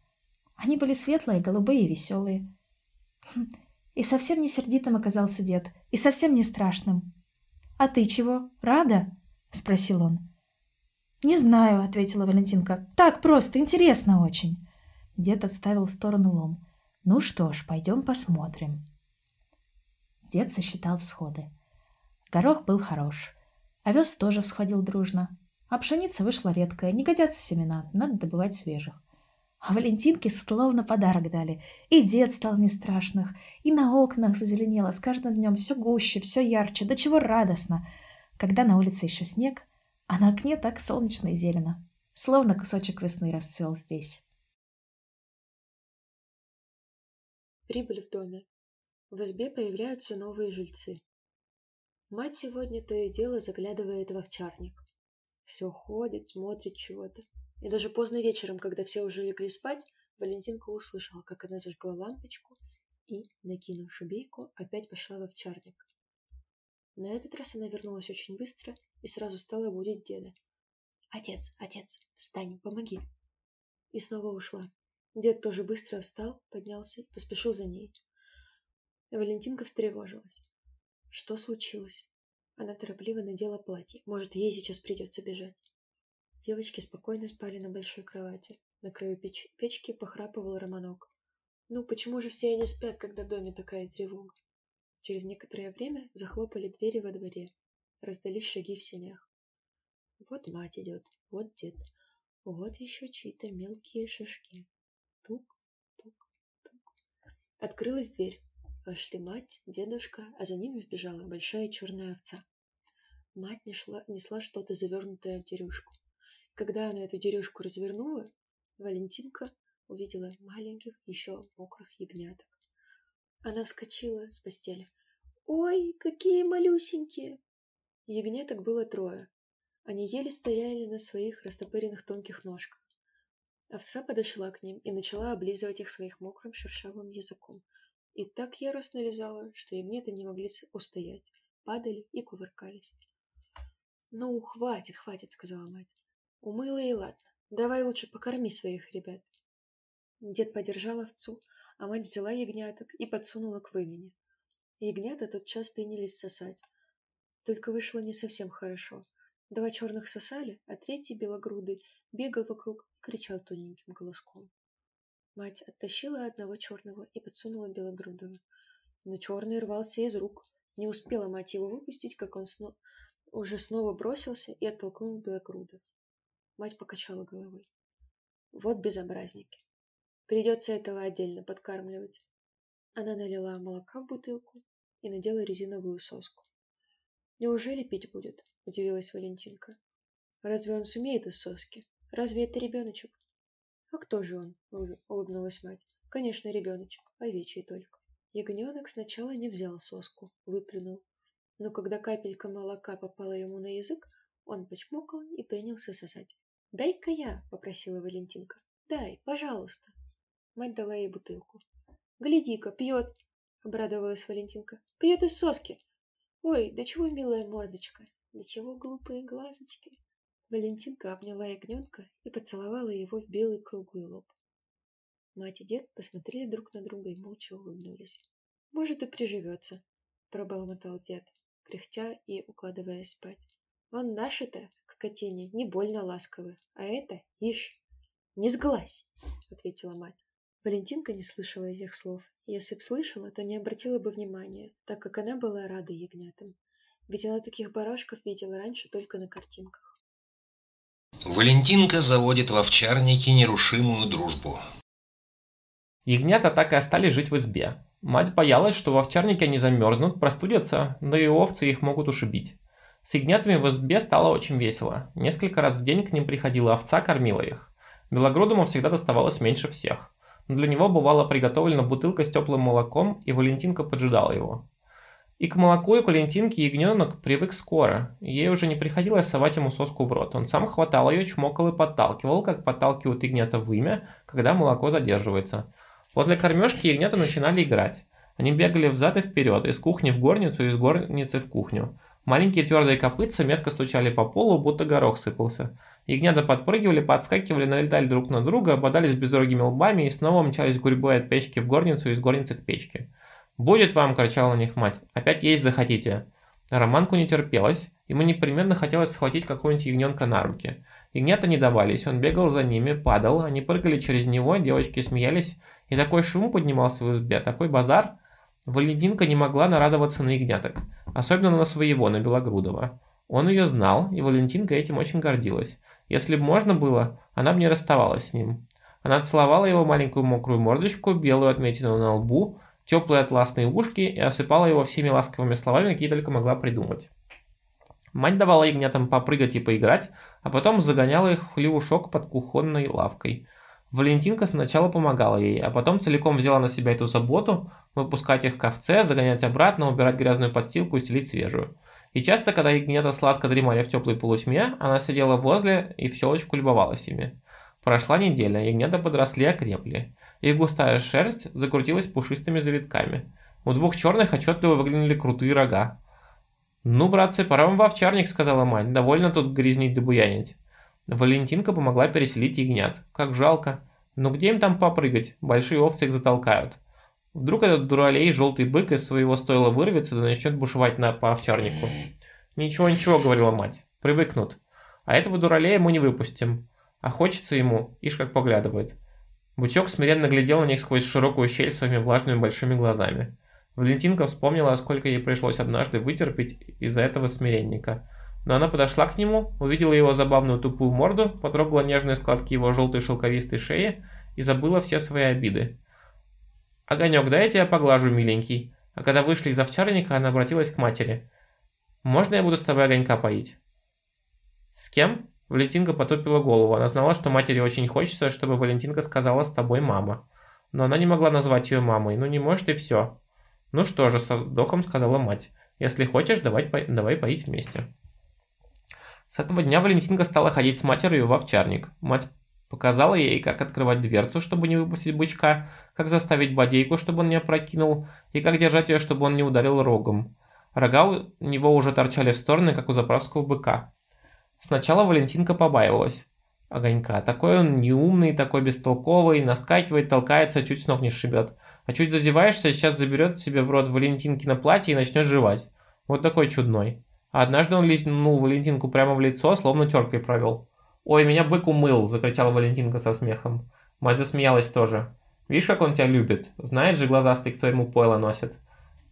Они были светлые, голубые и веселые. И совсем не сердитым оказался дед, и совсем не страшным. «А ты чего, рада?» — спросил он. «Не знаю», — ответила Валентинка. «Так просто, интересно очень». Дед отставил в сторону лом. «Ну что ж, пойдем посмотрим». Дед сосчитал всходы. Горох был хорош. Овес тоже всходил дружно. А пшеница вышла редкая, не годятся семена, надо добывать свежих. А Валентинке словно подарок дали. И дед стал не страшных, и на окнах зазеленело с каждым днем все гуще, все ярче, до чего радостно. Когда на улице еще снег, а на окне так солнечно и зелено. Словно кусочек весны расцвел здесь. Прибыль в доме. В избе появляются новые жильцы. Мать сегодня то и дело заглядывает в овчарник. Все ходит, смотрит чего-то. И даже поздно вечером, когда все уже легли спать, Валентинка услышала, как она зажгла лампочку и, накинув шубейку, опять пошла в овчарник. На этот раз она вернулась очень быстро и сразу стала будить деда. «Отец, отец, встань, помоги!» И снова ушла. Дед тоже быстро встал, поднялся поспешил за ней. Валентинка встревожилась. Что случилось? Она торопливо надела платье. Может, ей сейчас придется бежать. Девочки спокойно спали на большой кровати. На краю печ печки похрапывал Романок. Ну, почему же все они спят, когда в доме такая тревога? Через некоторое время захлопали двери во дворе. Раздались шаги в сенях. Вот мать идет, вот дед, вот еще чьи-то мелкие шажки. Тук, тук, тук. Открылась дверь. Вошли мать, дедушка, а за ними вбежала большая черная овца. Мать несла, несла что-то завернутое в дерюшку. Когда она эту дерюшку развернула, Валентинка увидела маленьких, еще мокрых ягняток. Она вскочила с постели. «Ой, какие малюсенькие!» Ягняток было трое. Они еле стояли на своих растопыренных тонких ножках. Овца подошла к ним и начала облизывать их своих мокрым шершавым языком. И так яростно лизала, что ягнята не могли устоять, падали и кувыркались. «Ну, хватит, хватит», — сказала мать. «Умыла и ладно. Давай лучше покорми своих ребят». Дед подержал овцу, а мать взяла ягняток и подсунула к вымени. Ягнята тотчас принялись сосать. Только вышло не совсем хорошо. Два черных сосали, а третий, белогрудый, бегал вокруг и кричал тоненьким голоском. Мать оттащила одного черного и подсунула белогрудого. Но черный рвался из рук. Не успела мать его выпустить, как он сно... уже снова бросился и оттолкнул белогруда. Мать покачала головой. Вот безобразники. Придется этого отдельно подкармливать. Она налила молока в бутылку и надела резиновую соску. «Неужели пить будет?» – удивилась Валентинка. Разве он сумеет из соски? Разве это ребеночек? А кто же он? Улыбнулась мать. Конечно, ребеночек, овечий только. Ягненок сначала не взял соску, выплюнул. Но когда капелька молока попала ему на язык, он почмокал и принялся сосать. «Дай-ка я!» — попросила Валентинка. «Дай, пожалуйста!» Мать дала ей бутылку. «Гляди-ка, пьет!» — обрадовалась Валентинка. «Пьет из соски!» «Ой, да чего милая мордочка! Да чего глупые глазочки!» Валентинка обняла ягненка и поцеловала его в белый круглый лоб. Мать и дед посмотрели друг на друга и молча улыбнулись. «Может, и приживется», — пробормотал дед, кряхтя и укладываясь спать. «Он наши-то, к скотине, не больно ласковы, а это, ишь, не сглазь», — ответила мать. Валентинка не слышала этих слов. Если б слышала, то не обратила бы внимания, так как она была рада ягнятам. Ведь она таких барашков видела раньше только на картинках. Валентинка заводит в овчарнике нерушимую дружбу. Ягнята так и остались жить в избе. Мать боялась, что в овчарнике они замерзнут, простудятся, но и овцы их могут ушибить. С ягнятами в избе стало очень весело. Несколько раз в день к ним приходила овца, кормила их. Белогрудому всегда доставалось меньше всех. Для него бывала приготовлена бутылка с теплым молоком, и Валентинка поджидала его. И к молоку, и к Валентинке ягненок привык скоро. Ей уже не приходилось совать ему соску в рот. Он сам хватал ее, чмокал и подталкивал, как подталкивают ягнята имя, когда молоко задерживается. Возле кормежки ягнята начинали играть. Они бегали взад и вперед, из кухни в горницу, из горницы в кухню. Маленькие твердые копытца метко стучали по полу, будто горох сыпался. Ягнята подпрыгивали, подскакивали, налетали друг на друга, бодались безрогими лбами и снова мчались гурьбой от печки в горницу и из горницы к печке. «Будет вам!» – кричала на них мать. «Опять есть захотите!» Романку не терпелось, ему непременно хотелось схватить какого-нибудь ягненка на руки. Ягнята не давались, он бегал за ними, падал, они прыгали через него, девочки смеялись, и такой шум поднимался в избе, такой базар. Валентинка не могла нарадоваться на ягняток, особенно на своего, на Белогрудова. Он ее знал, и Валентинка этим очень гордилась. Если бы можно было, она бы не расставалась с ним. Она целовала его маленькую мокрую мордочку, белую отметину на лбу, теплые атласные ушки и осыпала его всеми ласковыми словами, какие только могла придумать. Мать давала ягнятам попрыгать и поиграть, а потом загоняла их в хлевушок под кухонной лавкой. Валентинка сначала помогала ей, а потом целиком взяла на себя эту заботу, выпускать их к овце, загонять обратно, убирать грязную подстилку и стелить свежую. И часто, когда ягнята сладко дремали в теплой полутьме, она сидела возле и в щелочку любовалась ими. Прошла неделя, ягнята подросли и окрепли. Их густая шерсть закрутилась пушистыми завитками. У двух черных отчетливо выглянули крутые рога. «Ну, братцы, пора вам в овчарник», — сказала мать. «Довольно тут грязнить да буянить». Валентинка помогла переселить ягнят. Как жалко. Но где им там попрыгать? Большие овцы их затолкают. Вдруг этот дуралей, желтый бык из своего стойла вырвется да начнет бушевать на, по овчарнику. «Ничего-ничего», — говорила мать. «Привыкнут. А этого дуралея мы не выпустим. А хочется ему, ишь как поглядывает. Бычок смиренно глядел на них сквозь широкую щель своими влажными большими глазами. Валентинка вспомнила, сколько ей пришлось однажды вытерпеть из-за этого смиренника. Но она подошла к нему, увидела его забавную тупую морду, потрогала нежные складки его желтой шелковистой шеи и забыла все свои обиды. «Огонек, дай я тебя поглажу, миленький». А когда вышли из овчарника, она обратилась к матери. «Можно я буду с тобой огонька поить?» «С кем?» Валентинка потупила голову. Она знала, что матери очень хочется, чтобы Валентинка сказала «с тобой мама». Но она не могла назвать ее мамой. Ну не может и все. Ну что же, со вздохом сказала мать. Если хочешь, давай, по... давай поить вместе. С этого дня Валентинка стала ходить с матерью в овчарник. Мать показала ей, как открывать дверцу, чтобы не выпустить бычка, как заставить бодейку, чтобы он не опрокинул, и как держать ее, чтобы он не ударил рогом. Рога у него уже торчали в стороны, как у заправского быка. Сначала Валентинка побаивалась огонька. Такой он неумный, такой бестолковый, наскакивает, толкается, чуть с ног не сшибет. А чуть зазеваешься, сейчас заберет себе в рот Валентинки на платье и начнет жевать. Вот такой чудной. А однажды он лизнул Валентинку прямо в лицо, словно теркой провел. «Ой, меня бык умыл!» – закричала Валентинка со смехом. Мать засмеялась тоже. «Видишь, как он тебя любит? Знаешь же, глазастый, кто ему пойло носит?»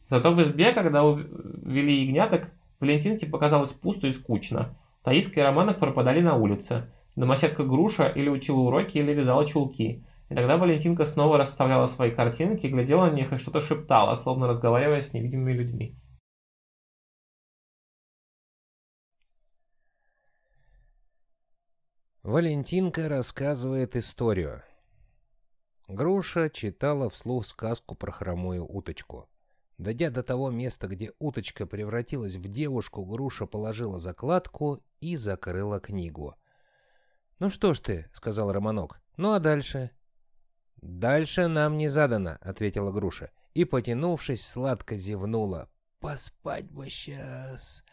Зато в избе, когда увели ягняток, Валентинке показалось пусто и скучно. Таиска и Романок пропадали на улице. Домоседка Груша или учила уроки, или вязала чулки. И тогда Валентинка снова расставляла свои картинки, глядела на них и что-то шептала, словно разговаривая с невидимыми людьми. Валентинка рассказывает историю. Груша читала вслух сказку про хромую уточку. Дойдя до того места, где уточка превратилась в девушку, Груша положила закладку и закрыла книгу. «Ну что ж ты», — сказал Романок, — «ну а дальше?» «Дальше нам не задано», — ответила Груша, и, потянувшись, сладко зевнула. «Поспать бы сейчас».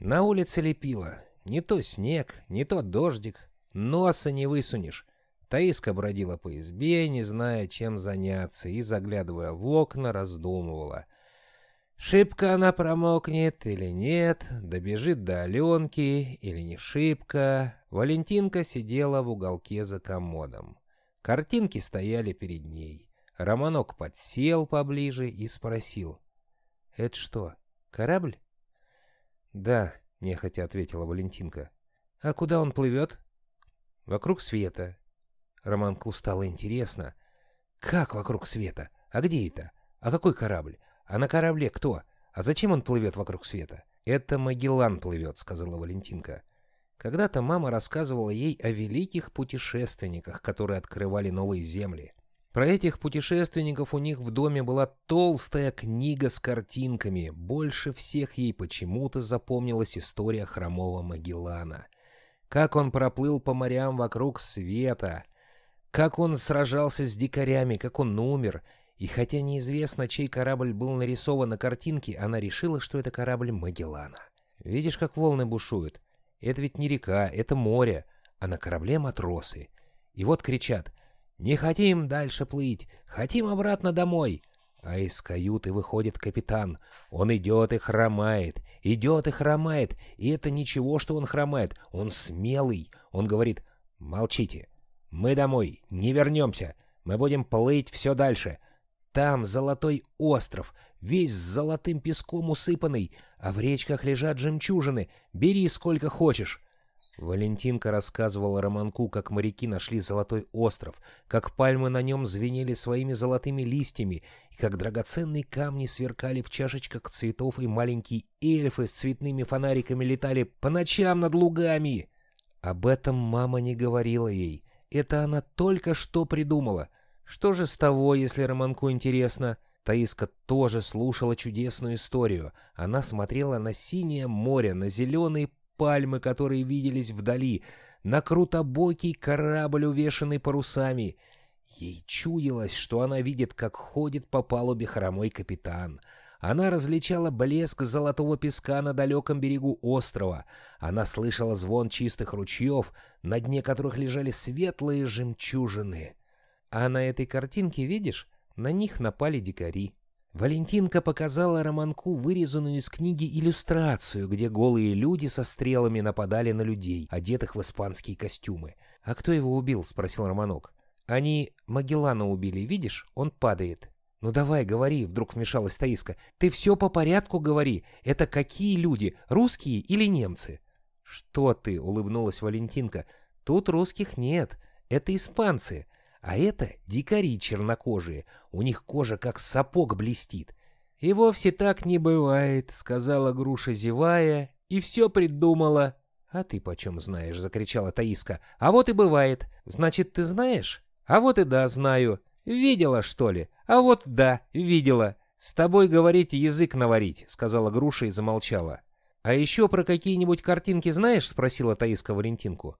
На улице лепило. Не то снег, не то дождик. Носа не высунешь. Таиска бродила по избе, не зная, чем заняться, и, заглядывая в окна, раздумывала. Шибко она промокнет или нет, добежит до Аленки или не шибко. Валентинка сидела в уголке за комодом. Картинки стояли перед ней. Романок подсел поближе и спросил. «Это что, корабль?» «Да», нехотя ответила Валентинка. А куда он плывет? Вокруг света. Романку стало интересно. Как вокруг света? А где это? А какой корабль? А на корабле кто? А зачем он плывет вокруг света? Это Магеллан плывет, сказала Валентинка. Когда-то мама рассказывала ей о великих путешественниках, которые открывали новые земли. Про этих путешественников у них в доме была толстая книга с картинками. Больше всех ей почему-то запомнилась история хромого Магеллана. Как он проплыл по морям вокруг света, как он сражался с дикарями, как он умер. И хотя неизвестно, чей корабль был нарисован на картинке, она решила, что это корабль Магеллана. Видишь, как волны бушуют? Это ведь не река, это море, а на корабле матросы. И вот кричат — «Не хотим дальше плыть, хотим обратно домой!» А из каюты выходит капитан. Он идет и хромает, идет и хромает. И это ничего, что он хромает. Он смелый. Он говорит, молчите. Мы домой, не вернемся. Мы будем плыть все дальше. Там золотой остров, весь с золотым песком усыпанный, а в речках лежат жемчужины. Бери сколько хочешь. Валентинка рассказывала Романку, как моряки нашли золотой остров, как пальмы на нем звенели своими золотыми листьями, и как драгоценные камни сверкали в чашечках цветов, и маленькие эльфы с цветными фонариками летали по ночам над лугами. Об этом мама не говорила ей. Это она только что придумала. Что же с того, если Романку интересно? Таиска тоже слушала чудесную историю. Она смотрела на синее море, на зеленые пальмы, которые виделись вдали, на крутобокий корабль, увешанный парусами. Ей чуялось, что она видит, как ходит по палубе хромой капитан. Она различала блеск золотого песка на далеком берегу острова. Она слышала звон чистых ручьев, на дне которых лежали светлые жемчужины. А на этой картинке, видишь, на них напали дикари. Валентинка показала Романку вырезанную из книги иллюстрацию, где голые люди со стрелами нападали на людей, одетых в испанские костюмы. «А кто его убил?» — спросил Романок. «Они Магеллана убили, видишь? Он падает». «Ну давай, говори», — вдруг вмешалась Таиска. «Ты все по порядку говори. Это какие люди, русские или немцы?» «Что ты?» — улыбнулась Валентинка. «Тут русских нет. Это испанцы. А это дикари чернокожие, у них кожа как сапог блестит. «И вовсе так не бывает», — сказала груша, зевая, и все придумала. «А ты почем знаешь?» — закричала Таиска. «А вот и бывает. Значит, ты знаешь?» «А вот и да, знаю. Видела, что ли?» «А вот да, видела. С тобой говорить язык наварить», — сказала груша и замолчала. «А еще про какие-нибудь картинки знаешь?» — спросила Таиска Валентинку.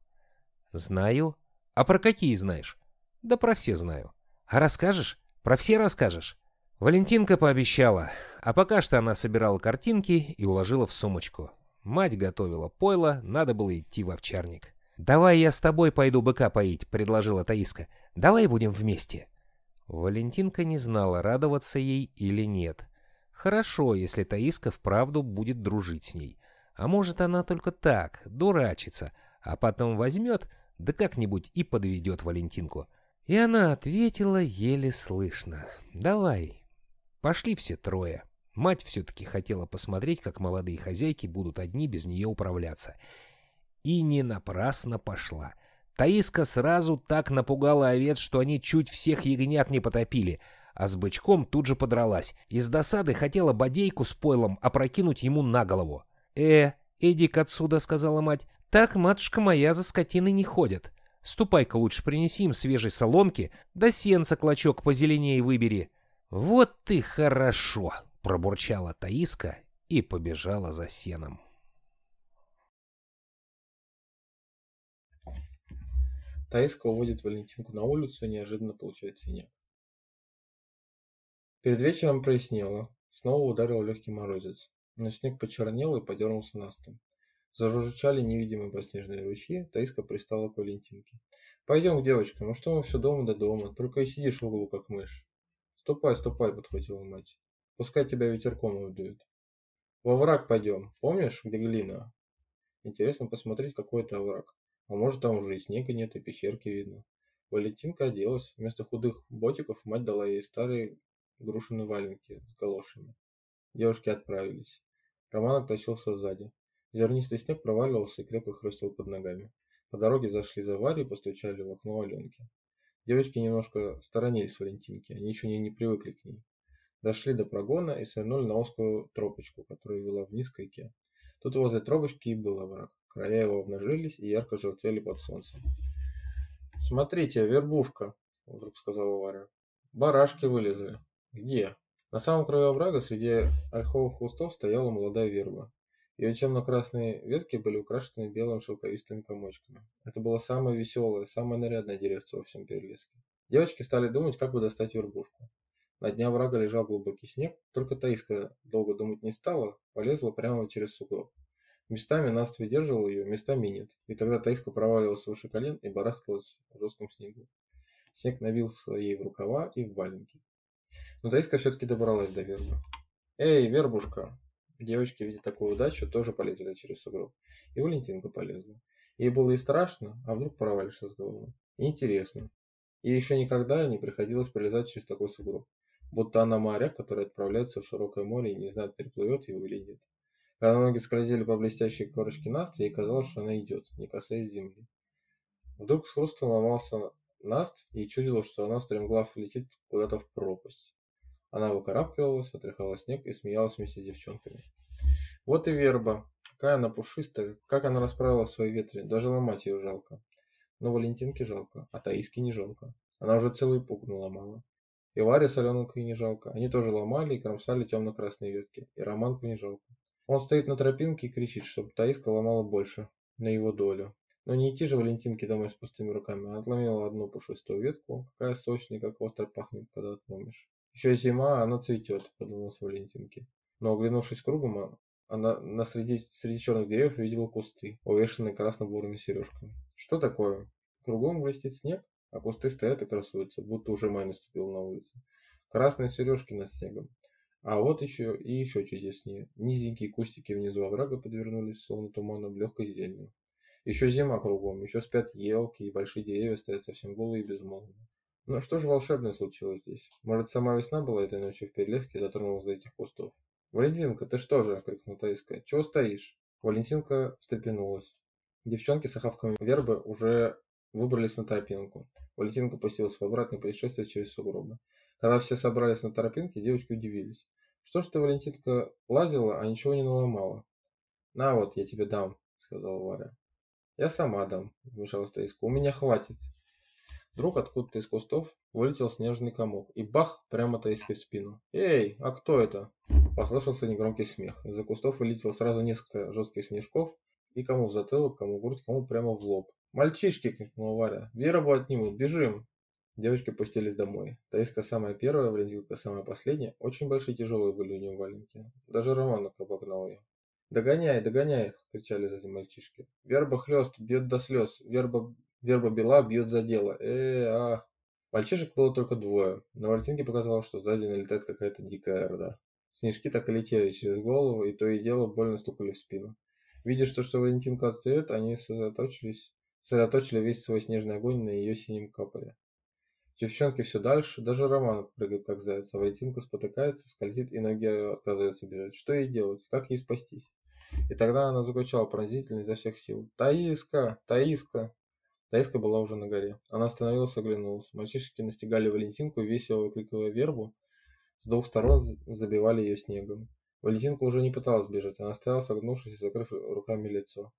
«Знаю. А про какие знаешь?» Да про все знаю. А расскажешь? Про все расскажешь? Валентинка пообещала, а пока что она собирала картинки и уложила в сумочку. Мать готовила пойло, надо было идти в овчарник. «Давай я с тобой пойду быка поить», — предложила Таиска. «Давай будем вместе». Валентинка не знала, радоваться ей или нет. Хорошо, если Таиска вправду будет дружить с ней. А может, она только так, дурачится, а потом возьмет, да как-нибудь и подведет Валентинку. И она ответила еле слышно. «Давай». Пошли все трое. Мать все-таки хотела посмотреть, как молодые хозяйки будут одни без нее управляться. И не напрасно пошла. Таиска сразу так напугала овец, что они чуть всех ягнят не потопили, а с бычком тут же подралась. Из досады хотела бодейку с пойлом опрокинуть ему на голову. «Э, иди-ка отсюда», — сказала мать. Так, матушка моя, за скотиной не ходит. Ступай-ка лучше принеси им свежей соломки, да сенца клочок позеленее выбери. Вот ты хорошо, пробурчала Таиска и побежала за сеном. Таиска уводит Валентинку на улицу и неожиданно получает снег. Перед вечером прояснело. Снова ударил легкий морозец. Но снег почернел и подернулся настом. Зажужжали невидимые подснежные ручьи, Таиска пристала к Валентинке. «Пойдем, девочка, ну что мы все дома до дома, только и сидишь в углу, как мышь». «Ступай, ступай», — подхватила мать. «Пускай тебя ветерком выдует». «Во враг пойдем, помнишь, где глина?» Интересно посмотреть, какой это овраг. А может, там уже и снега нет, и пещерки видно. Валентинка оделась. Вместо худых ботиков мать дала ей старые грушиные валенки с галошами. Девушки отправились. Роман оттащился сзади. Зернистый снег проваливался и крепко хрустел под ногами. По дороге зашли за Варей и постучали в окно Аленки. Девочки немножко сторонились Валентинки, они еще не, не привыкли к ней. Дошли до прогона и свернули на узкую тропочку, которая вела вниз к реке. Тут возле тропочки и был овраг. Края его обнажились и ярко желтели под солнцем. «Смотрите, вербушка!» — вдруг сказала Варя. «Барашки вылезли». «Где?» На самом краю оврага среди ольховых кустов стояла молодая верба. Ее темно-красные ветки были украшены белым шелковистыми комочками. Это было самое веселое, самое нарядное деревце во всем Перелеске. Девочки стали думать, как бы достать вербушку. На дне оврага лежал глубокий снег, только Таиска долго думать не стала, полезла прямо через сугроб. Местами Наст выдерживал ее, местами нет. И тогда Таиска проваливалась выше колен и барахталась в жестком снегу. Снег набился ей в рукава и в валенки. Но Таиска все-таки добралась до вербы. «Эй, вербушка!» Девочки, видя такую удачу, тоже полезли через сугроб. И Валентинка полезла. Ей было и страшно, а вдруг провалишься с головы. И интересно. Ей еще никогда не приходилось пролезать через такой сугроб. Будто она моряк, который отправляется в широкое море и не знает, переплывет его или нет. Когда ноги скользили по блестящей корочке наст, ей казалось, что она идет, не касаясь земли. Вдруг с хрустом ломался наст, и чудилось, что она стремглав летит куда-то в пропасть. Она выкарабкивалась, отряхала снег и смеялась вместе с девчонками. Вот и верба. Какая она пушистая, как она расправила свои ветри, даже ломать ее жалко. Но Валентинке жалко, а Таиске не жалко. Она уже целый пук наломала. И Варе с Аленкой не жалко. Они тоже ломали и кромсали темно-красные ветки. И Романку не жалко. Он стоит на тропинке и кричит, чтобы Таиска ломала больше, на его долю. Но не идти же Валентинке домой с пустыми руками. Она отломила одну пушистую ветку. Какая сочная, как остро пахнет, когда отломишь. Еще зима, она цветет, подумалась Валентинке. Но оглянувшись кругом, она на среди, среди черных деревьев видела кусты, увешанные красно-бурыми сережками. Что такое? Кругом блестит снег, а кусты стоят и красуются, будто уже май наступил на улице. Красные сережки над снегом. А вот еще и еще чудеснее. Низенькие кустики внизу оврага подвернулись, словно туманом, легкой зеленью. Еще зима кругом, еще спят елки, и большие деревья стоят совсем голые и безмолвные. Ну что же волшебное случилось здесь? Может, сама весна была этой ночью в Перелеске и дотронулась до этих кустов? «Валентинка, ты что же?» — крикнул Таиска. «Чего стоишь?» Валентинка встрепенулась. Девчонки с охавками вербы уже выбрались на тропинку. Валентинка пустилась в обратное путешествие через сугробы. Когда все собрались на тропинке, девочки удивились. «Что ж ты, Валентинка, лазила, а ничего не наломала?» «На вот, я тебе дам», — сказала Варя. «Я сама дам», — вмешалась Таиска. «У меня хватит». Вдруг откуда-то из кустов вылетел снежный комок и бах прямо Таиске в спину. «Эй, а кто это?» Послышался негромкий смех. Из-за кустов вылетело сразу несколько жестких снежков и кому в затылок, кому в грудь, кому прямо в лоб. «Мальчишки!» — крикнула Варя. «Веру отнимут! Бежим!» Девочки пустились домой. Таиска самая первая, Валентинка самая последняя. Очень большие тяжелые были у нее валенки. Даже Романок обогнал ее. «Догоняй, догоняй их!» — кричали сзади мальчишки. «Верба хлест, бьет до слез. Верба Верба бела бьет за дело. Э, а. Мальчишек было только двое. На Валентинке показалось, что сзади налетает какая-то дикая орда. Снежки так и летели через голову, и то и дело больно стукали в спину. Видя, что, что Валентинка отстает, они сосредоточились, сосредоточили весь свой снежный огонь на ее синем капоре. Девчонки все дальше, даже Роман прыгает как заяц, а Валентинка спотыкается, скользит и ноги отказываются бежать. Что ей делать? Как ей спастись? И тогда она закричала пронзительно изо всех сил. «Таиска! Таиска!» Таиска была уже на горе. Она остановилась и оглянулась. Мальчишки настигали Валентинку, весело выкрикивая вербу. С двух сторон забивали ее снегом. Валентинка уже не пыталась бежать. Она стояла, согнувшись и закрыв руками лицо.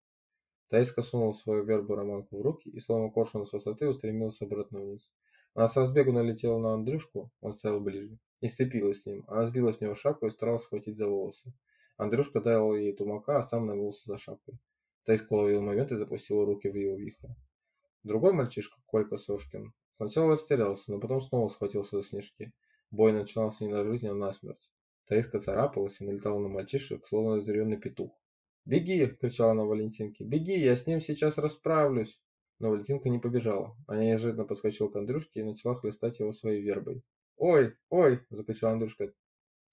Таиска сунула свою вербу Романку в руки и, словно коршун с высоты, устремилась обратно вниз. Она с разбегу налетела на Андрюшку, он стоял ближе, и сцепилась с ним. Она сбила с него шапку и старалась схватить за волосы. Андрюшка дал ей тумака, а сам нагнулся за шапкой. Таиска уловил момент и запустила руки в его вихры. Другой мальчишка, Колька Сошкин, сначала растерялся, но потом снова схватился за снежки. Бой начинался не на жизнь, а на смерть. Таиска царапалась и налетала на мальчишек, словно разъяренный петух. «Беги!» – кричала она Валентинке. «Беги, я с ним сейчас расправлюсь!» Но Валентинка не побежала. Она неожиданно подскочила к Андрюшке и начала хлестать его своей вербой. «Ой, ой!» – закричал Андрюшка.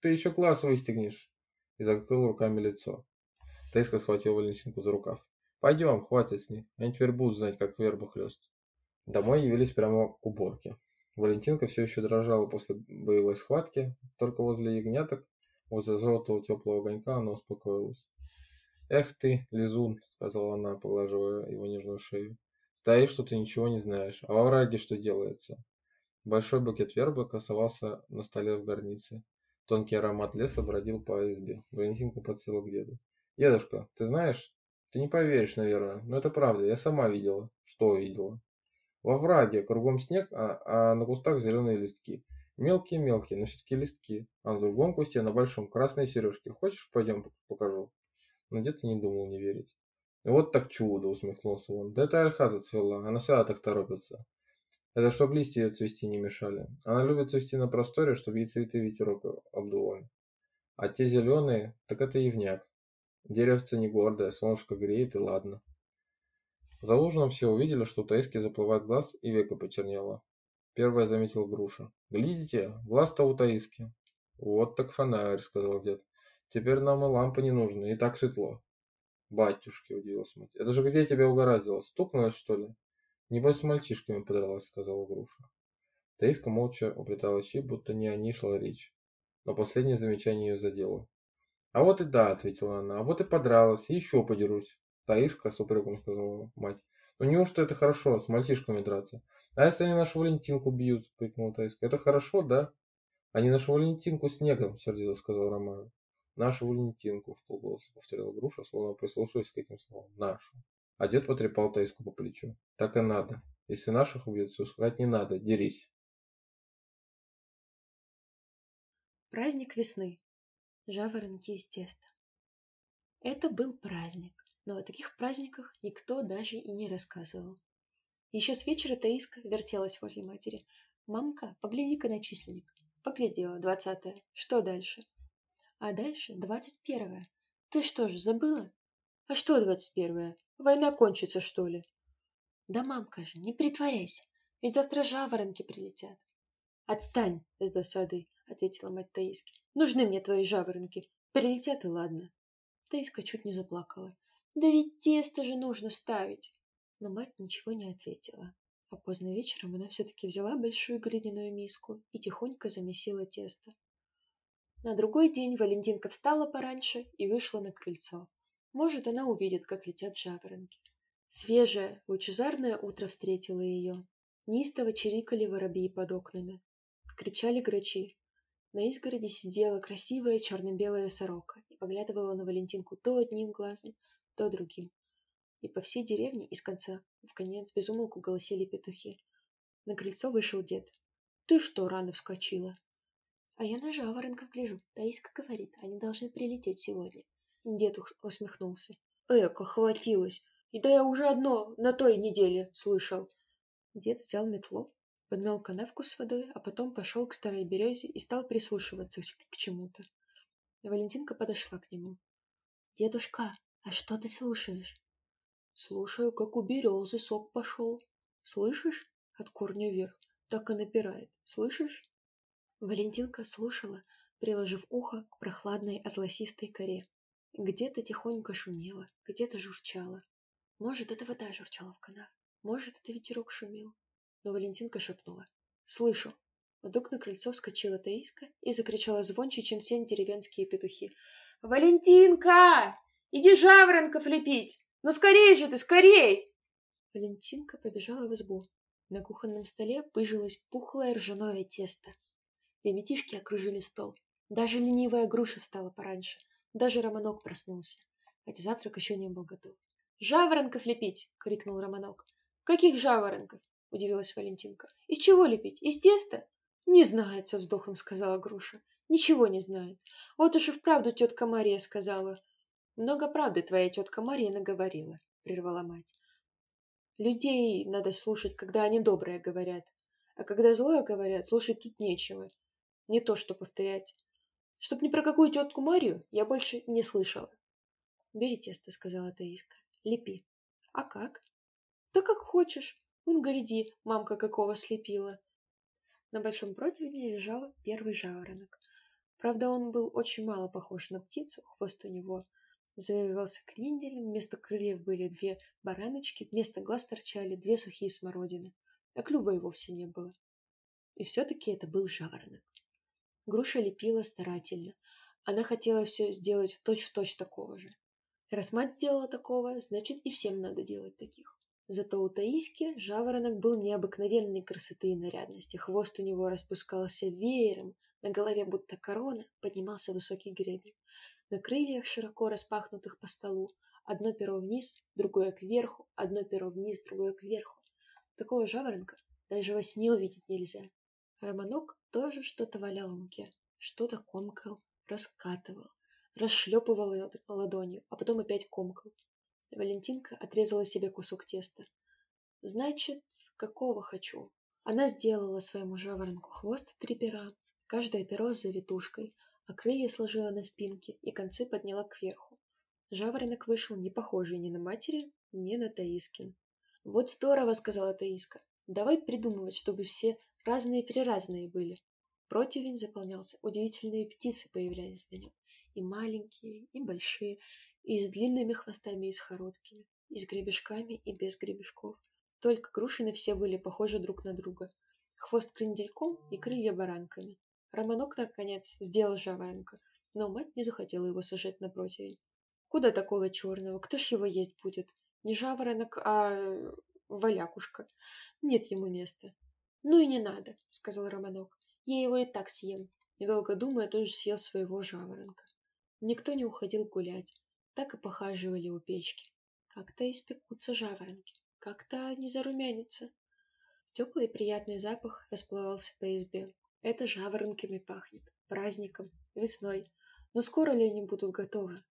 «Ты еще класс выстегнешь!» И закрыл руками лицо. Таиска схватила Валентинку за рукав. «Пойдем, хватит с них. Они теперь будут знать, как вербу хлест». Домой явились прямо к уборке. Валентинка все еще дрожала после боевой схватки, только возле ягняток, возле золотого теплого огонька она успокоилась. «Эх ты, лизун!» — сказала она, поглаживая его нежную шею. «Стоишь, что ты ничего не знаешь. А во враге что делается?» Большой букет вербы красовался на столе в горнице. Тонкий аромат леса бродил по избе. Валентинка подсела к деду. «Дедушка, ты знаешь? Ты не поверишь, наверное, но это правда. Я сама видела». «Что видела?» «Во враге. Кругом снег, а, а на кустах зеленые листки. Мелкие-мелкие, но все-таки листки. А на другом кусте, на большом, красные сережки. Хочешь, пойдем покажу?» но дед не думал не верить. «Вот так чудо!» — усмехнулся он. «Да это ольха зацвела, она всегда так торопится. Это чтоб листья ее цвести не мешали. Она любит цвести на просторе, чтобы ей цветы ветерок обдували. А те зеленые, так это ивняк. Деревце не гордое, солнышко греет и ладно». За ужином все увидели, что у Таиски заплывает глаз и века почернело. Первая заметил груша. «Глядите, глаз-то у Таиски». «Вот так фонарь», — сказал дед. Теперь нам и лампы не нужны, и так светло. Батюшки, удивился мать. Это же где тебя угораздило? Стукнулась, что ли? Небось с мальчишками подралась, сказала груша. Таиска молча уплетала щи, будто не о ней шла речь. Но последнее замечание ее задело. А вот и да, ответила она, а вот и подралась, еще подерусь. Таиска, с упреком сказала мать. Ну неужто это хорошо, с мальчишками драться? А если они нашу Валентинку бьют, крикнула Таиска. Это хорошо, да? Они нашу Валентинку снегом, сердито сказал Роман. Нашу Валентинку, в полголоса повторила Груша, словно прислушиваясь к этим словам. Нашу. А дед потрепал Таиску по плечу. Так и надо. Если наших убьют, сускать не надо, дерись. Праздник весны. Жаворонки из теста. Это был праздник, но о таких праздниках никто даже и не рассказывал. Еще с вечера Таиска вертелась возле матери. «Мамка, погляди-ка на численник». Поглядела, двадцатое. Что дальше? А дальше двадцать первое. Ты что ж, забыла? А что двадцать первое? Война кончится, что ли? Да, мамка же, не притворяйся, ведь завтра жаворонки прилетят. Отстань с досадой, ответила мать Таиски. Нужны мне твои жаворонки. Прилетят и ладно. Таиска чуть не заплакала. Да ведь тесто же нужно ставить. Но мать ничего не ответила. А поздно вечером она все-таки взяла большую глиняную миску и тихонько замесила тесто. На другой день Валентинка встала пораньше и вышла на крыльцо. Может, она увидит, как летят жаворонки. Свежее, лучезарное утро встретило ее. Неистово чирикали воробьи под окнами. Кричали грачи. На изгороди сидела красивая черно-белая сорока и поглядывала на Валентинку то одним глазом, то другим. И по всей деревне из конца в конец безумолку голосили петухи. На крыльцо вышел дед. «Ты что, рано вскочила?» А я на жаворонков гляжу. Таиска говорит, они должны прилететь сегодня. Дед усмехнулся. Эко, хватилось. И да я уже одно на той неделе слышал. Дед взял метлу, подмел канавку с водой, а потом пошел к старой березе и стал прислушиваться к чему-то. Валентинка подошла к нему. «Дедушка, а что ты слушаешь?» «Слушаю, как у березы сок пошел. Слышишь? От корня вверх. Так и напирает. Слышишь?» Валентинка слушала, приложив ухо к прохладной атласистой коре. Где-то тихонько шумело, где-то журчало. Может, это вода журчала в канав, может, это ветерок шумел. Но Валентинка шепнула. «Слышу!» Вдруг на крыльцо вскочила Таиска и закричала звонче, чем все деревенские петухи. «Валентинка! Иди жаворонков лепить! Ну скорей же ты, скорей!» Валентинка побежала в избу. На кухонном столе пыжилось пухлое ржаное тесто. Ребятишки окружили стол. Даже ленивая груша встала пораньше. Даже Романок проснулся, хотя завтрак еще не был готов. «Жаворонков лепить!» — крикнул Романок. «Каких жаворонков?» — удивилась Валентинка. «Из чего лепить? Из теста?» «Не знает», — со вздохом сказала Груша. «Ничего не знает. Вот уж и вправду тетка Мария сказала». «Много правды твоя тетка Мария наговорила», — прервала мать. «Людей надо слушать, когда они добрые говорят. А когда злое говорят, слушать тут нечего. Не то, что повторять. Чтоб ни про какую тетку Марию я больше не слышала. «Бери тесто», — сказала Таиска. «Лепи». «А как?» «Да как хочешь. Вон, гляди, мамка какого слепила». На большом противне лежал первый жаворонок. Правда, он был очень мало похож на птицу, хвост у него завивался кренделем, вместо крыльев были две бараночки, вместо глаз торчали две сухие смородины, а клюва и вовсе не было. И все-таки это был жаворонок. Груша лепила старательно. Она хотела все сделать точь-в-точь точь такого же. Раз мать сделала такого, значит и всем надо делать таких. Зато у Таиски жаворонок был необыкновенной красоты и нарядности. Хвост у него распускался веером, на голове будто корона поднимался высокий гребень. На крыльях, широко распахнутых по столу, одно перо вниз, другое кверху, одно перо вниз, другое кверху. Такого жаворонка даже во сне увидеть нельзя. Романок тоже что-то валял в муке, что-то комкал, раскатывал, расшлепывал ладонью, а потом опять комкал. Валентинка отрезала себе кусок теста. Значит, какого хочу? Она сделала своему жаворонку хвост три пера, каждое перо с завитушкой, а крылья сложила на спинке и концы подняла кверху. Жаворонок вышел не похожий ни на матери, ни на Таискин. «Вот здорово!» — сказала Таиска. «Давай придумывать, чтобы все разные-переразные были». Противень заполнялся, удивительные птицы появлялись на нем. И маленькие, и большие, и с длинными хвостами, и с короткими, и с гребешками, и без гребешков. Только грушины все были похожи друг на друга. Хвост крендельком и крылья баранками. Романок, наконец, сделал жаворонка, но мать не захотела его сажать на противень. Куда такого черного? Кто ж его есть будет? Не жаворонок, а валякушка. Нет ему места. Ну и не надо, сказал Романок. Я его и так съем. Недолго думая, тоже съел своего жаворонка. Никто не уходил гулять. Так и похаживали у печки. Как-то испекутся жаворонки, как-то не зарумянится. Теплый и приятный запах расплывался по избе. Это жаворонками пахнет, праздником, весной. Но скоро ли они будут готовы?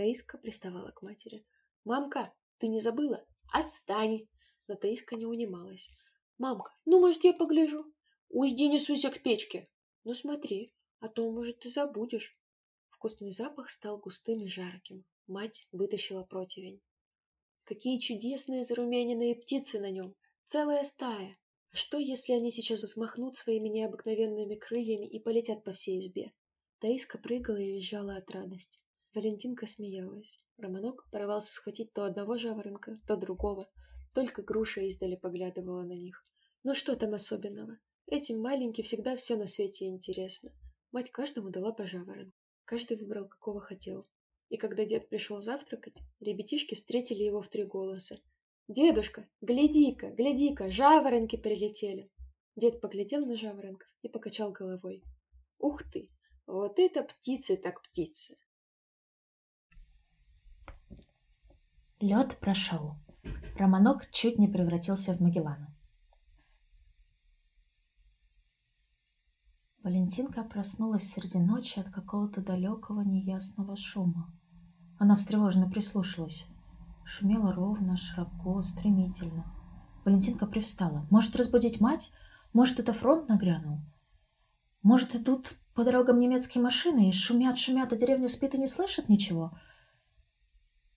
Таиска приставала к матери. «Мамка, ты не забыла? Отстань!» Но Таиска не унималась. «Мамка, ну, может, я погляжу?» «Уйди, не суйся к печке!» «Ну, смотри, а то, может, ты забудешь». Вкусный запах стал густым и жарким. Мать вытащила противень. Какие чудесные зарумяненные птицы на нем! Целая стая! А что, если они сейчас взмахнут своими необыкновенными крыльями и полетят по всей избе? Таиска прыгала и визжала от радости. Валентинка смеялась. Романок порывался схватить то одного жаворонка, то другого. Только груша издали поглядывала на них. Ну что там особенного? Этим маленьким всегда все на свете интересно. Мать каждому дала по жаворонку. Каждый выбрал, какого хотел. И когда дед пришел завтракать, ребятишки встретили его в три голоса. «Дедушка, гляди-ка, гляди-ка, жаворонки прилетели!» Дед поглядел на жаворонков и покачал головой. «Ух ты! Вот это птицы так птицы!» Лед прошел. Романок чуть не превратился в Магеллана. Валентинка проснулась среди ночи от какого-то далекого неясного шума. Она встревоженно прислушалась. Шумело ровно, широко, стремительно. Валентинка привстала. Может, разбудить мать? Может, это фронт нагрянул? Может, идут по дорогам немецкие машины и шумят, шумят, а деревня спит и не слышит ничего?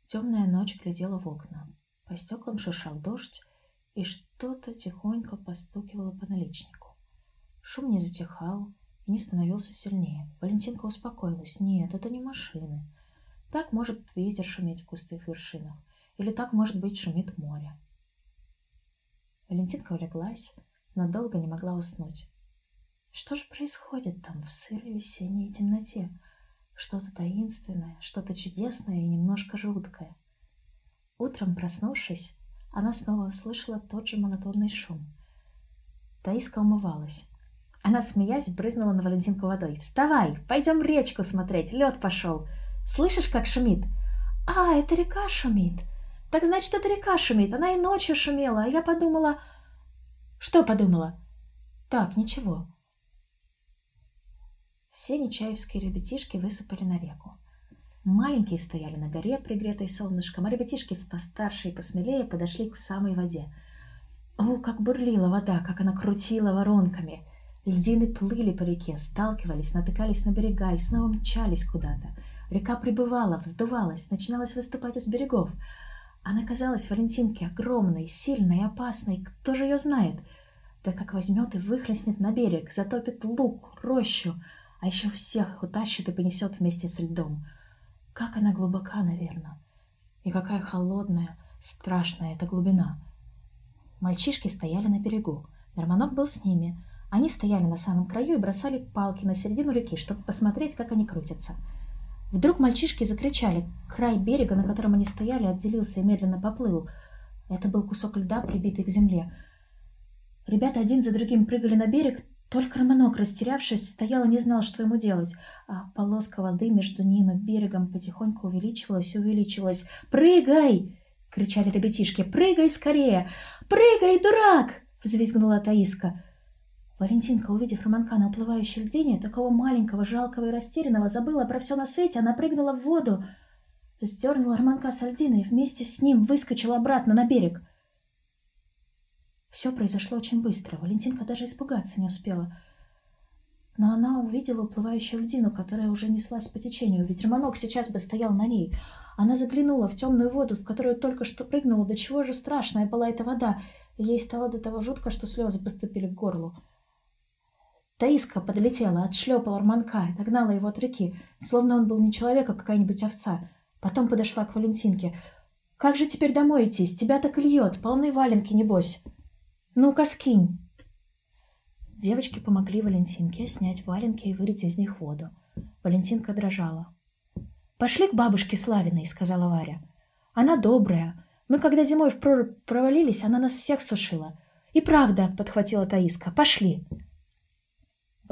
Темная ночь глядела в окна. По стеклам шуршал дождь, и что-то тихонько постукивало по наличнику. Шум не затихал, не становился сильнее. Валентинка успокоилась. Нет, это не машины. Так может ветер шуметь в густых вершинах. Или так, может быть, шумит море. Валентинка улеглась, но долго не могла уснуть. Что же происходит там в сырой весенней темноте? Что-то таинственное, что-то чудесное и немножко жуткое. Утром, проснувшись, она снова услышала тот же монотонный шум. Таиска умывалась. Она, смеясь, брызнула на Валентинку водой. «Вставай! Пойдем речку смотреть! Лед пошел! Слышишь, как шумит?» «А, это река шумит! Так значит, это река шумит. Она и ночью шумела. А я подумала... Что подумала? Так, ничего. Все нечаевские ребятишки высыпали на реку. Маленькие стояли на горе, пригретой солнышком, а ребятишки постарше и посмелее подошли к самой воде. О, как бурлила вода, как она крутила воронками! Льдины плыли по реке, сталкивались, натыкались на берега и снова мчались куда-то. Река прибывала, вздувалась, начиналась выступать из берегов. Она казалась Валентинке огромной, сильной опасной. Кто же ее знает? Да как возьмет и выхлестнет на берег, затопит лук, рощу, а еще всех утащит и понесет вместе с льдом. Как она глубока, наверное. И какая холодная, страшная эта глубина. Мальчишки стояли на берегу. Норманок был с ними. Они стояли на самом краю и бросали палки на середину реки, чтобы посмотреть, как они крутятся. Вдруг мальчишки закричали. Край берега, на котором они стояли, отделился и медленно поплыл. Это был кусок льда, прибитый к земле. Ребята один за другим прыгали на берег, только Романок, растерявшись, стоял и не знал, что ему делать, а полоска воды между ним и берегом потихоньку увеличивалась и увеличивалась. «Прыгай!» — кричали ребятишки. «Прыгай скорее! Прыгай, дурак!» — взвизгнула Таиска. Валентинка, увидев Романка на уплывающей льдине, такого маленького, жалкого и растерянного, забыла про все на свете, она прыгнула в воду, сдернула Романка с льдины и вместе с ним выскочила обратно на берег. Все произошло очень быстро. Валентинка даже испугаться не успела. Но она увидела уплывающую льдину, которая уже неслась по течению, ведь Романок сейчас бы стоял на ней. Она заглянула в темную воду, в которую только что прыгнула. До чего же страшная была эта вода. ей стало до того жутко, что слезы поступили к горлу. Таиска подлетела, отшлепала Романка и догнала его от реки, словно он был не человек, а какая-нибудь овца. Потом подошла к Валентинке. «Как же теперь домой идти? С тебя так льет, полны валенки, небось». «Ну-ка, скинь!» Девочки помогли Валентинке снять валенки и вылить из них воду. Валентинка дрожала. «Пошли к бабушке Славиной», — сказала Варя. «Она добрая. Мы, когда зимой в прорубь провалились, она нас всех сушила». «И правда», — подхватила Таиска, — «пошли».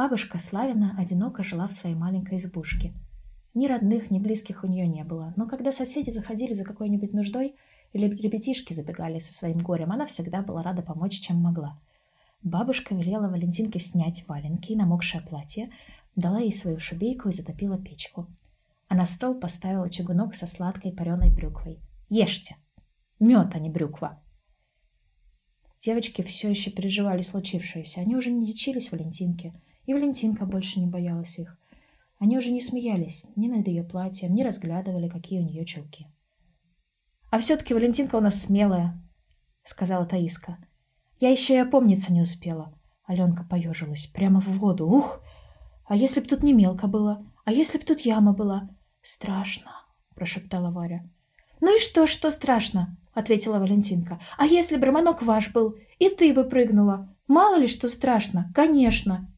Бабушка Славина одиноко жила в своей маленькой избушке. Ни родных, ни близких у нее не было, но когда соседи заходили за какой-нибудь нуждой, или ребятишки забегали со своим горем, она всегда была рада помочь, чем могла. Бабушка велела Валентинке снять валенки и намокшее платье, дала ей свою шубейку и затопила печку. А на стол поставила чугунок со сладкой пареной брюквой. «Ешьте! Мед, а не брюква!» Девочки все еще переживали случившееся. Они уже не дичились Валентинке, и Валентинка больше не боялась их. Они уже не смеялись ни над ее платьем, ни разглядывали, какие у нее чулки. А все-таки Валентинка у нас смелая, сказала Таиска. Я еще и опомниться не успела. Аленка поежилась. Прямо в воду. Ух! А если б тут не мелко было? А если б тут яма была? Страшно, прошептала Варя. Ну и что, что страшно? ответила Валентинка. А если бы Романок ваш был, и ты бы прыгнула? Мало ли что страшно, конечно.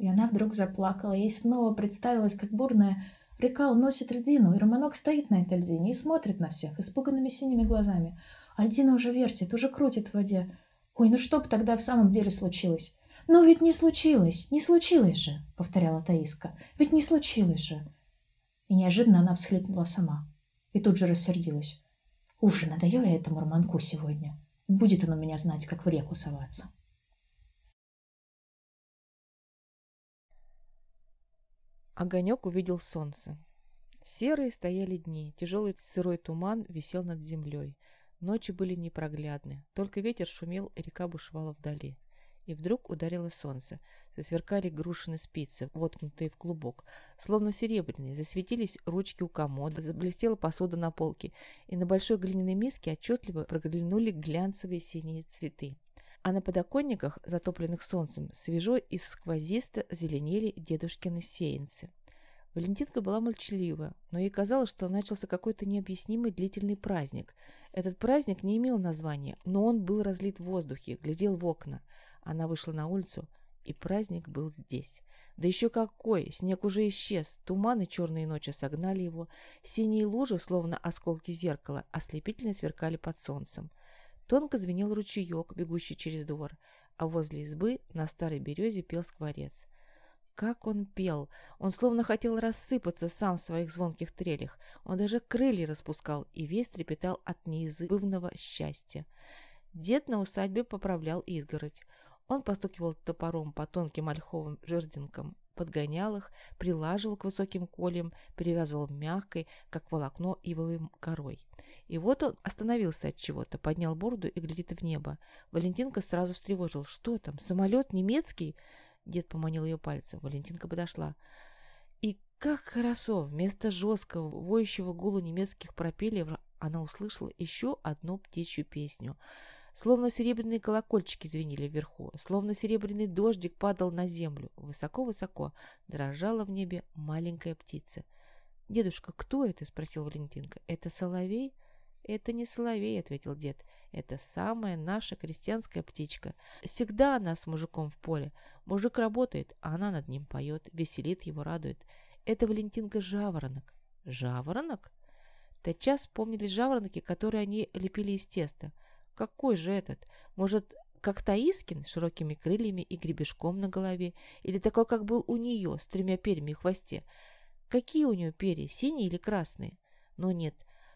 И она вдруг заплакала. Ей снова представилась, как бурная Река уносит льдину, и Романок стоит на этой льдине и смотрит на всех испуганными синими глазами. А льдина уже вертит, уже крутит в воде. Ой, ну что бы тогда в самом деле случилось? «Ну ведь не случилось, не случилось же», — повторяла Таиска. «Ведь не случилось же». И неожиданно она всхлипнула сама. И тут же рассердилась. «Уж надаю я этому Романку сегодня. Будет он у меня знать, как в реку соваться». Огонек увидел солнце. Серые стояли дни, тяжелый сырой туман висел над землей. Ночи были непроглядны, только ветер шумел, и река бушевала вдали. И вдруг ударило солнце. Засверкали грушины спицы, воткнутые в клубок, словно серебряные, засветились ручки у комода, заблестела посуда на полке, и на большой глиняной миске отчетливо проглянули глянцевые синие цветы а на подоконниках, затопленных солнцем, свежо и сквозисто зеленели дедушкины сеянцы. Валентинка была молчалива, но ей казалось, что начался какой-то необъяснимый длительный праздник. Этот праздник не имел названия, но он был разлит в воздухе, глядел в окна. Она вышла на улицу, и праздник был здесь. Да еще какой! Снег уже исчез, туманы черные ночи согнали его, синие лужи, словно осколки зеркала, ослепительно сверкали под солнцем. Тонко звенел ручеек, бегущий через двор, а возле избы на старой березе пел скворец. как он пел! Он словно хотел рассыпаться сам в своих звонких трелях. Он даже крылья распускал и весь трепетал от неизбывного счастья. Дед на усадьбе поправлял изгородь. Он постукивал топором по тонким ольховым жердинкам, подгонял их, прилаживал к высоким колям, перевязывал мягкой, как волокно, ивовой корой. И вот он остановился от чего-то, поднял бороду и глядит в небо. Валентинка сразу встревожил. «Что там? Самолет немецкий?» Дед поманил ее пальцем. Валентинка подошла. И как хорошо! Вместо жесткого, воющего гула немецких пропеллеров она услышала еще одну птичью песню. Словно серебряные колокольчики звенели вверху, словно серебряный дождик падал на землю. Высоко-высоко дрожала в небе маленькая птица. «Дедушка, кто это?» — спросил Валентинка. «Это соловей?» «Это не соловей», — ответил дед. «Это самая наша крестьянская птичка. Всегда она с мужиком в поле. Мужик работает, а она над ним поет, веселит его, радует. Это Валентинка жаворонок». «Жаворонок?» Тотчас вспомнились жаворонки, которые они лепили из теста. «Какой же этот? Может, как Таискин с широкими крыльями и гребешком на голове? Или такой, как был у нее, с тремя перьями в хвосте? Какие у нее перья, синие или красные? Но нет,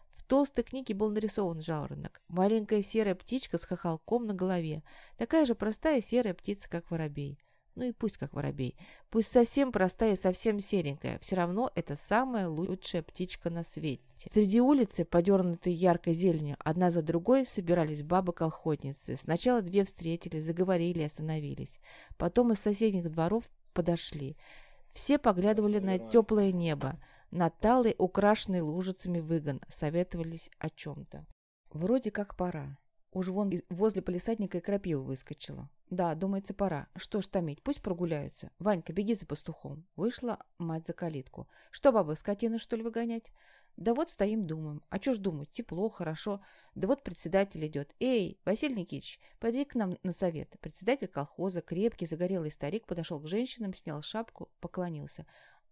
в толстой книге был нарисован жаворонок. Маленькая серая птичка с хохолком на голове. Такая же простая серая птица, как воробей. Ну и пусть как воробей. Пусть совсем простая и совсем серенькая. Все равно это самая лучшая птичка на свете. Среди улицы, подернутой яркой зеленью, одна за другой собирались бабы-колхозницы. Сначала две встретились, заговорили и остановились. Потом из соседних дворов подошли. Все поглядывали на теплое небо на талый, украшенный лужицами выгон, советовались о чем-то. Вроде как пора. Уж вон возле полисадника и крапива выскочила. Да, думается, пора. Что ж томить, пусть прогуляются. Ванька, беги за пастухом. Вышла мать за калитку. Что, баба, скотину, что ли, выгонять? Да вот стоим, думаем. А чё ж думать? Тепло, хорошо. Да вот председатель идет. Эй, Василий Никитич, пойди к нам на совет. Председатель колхоза, крепкий, загорелый старик, подошел к женщинам, снял шапку, поклонился.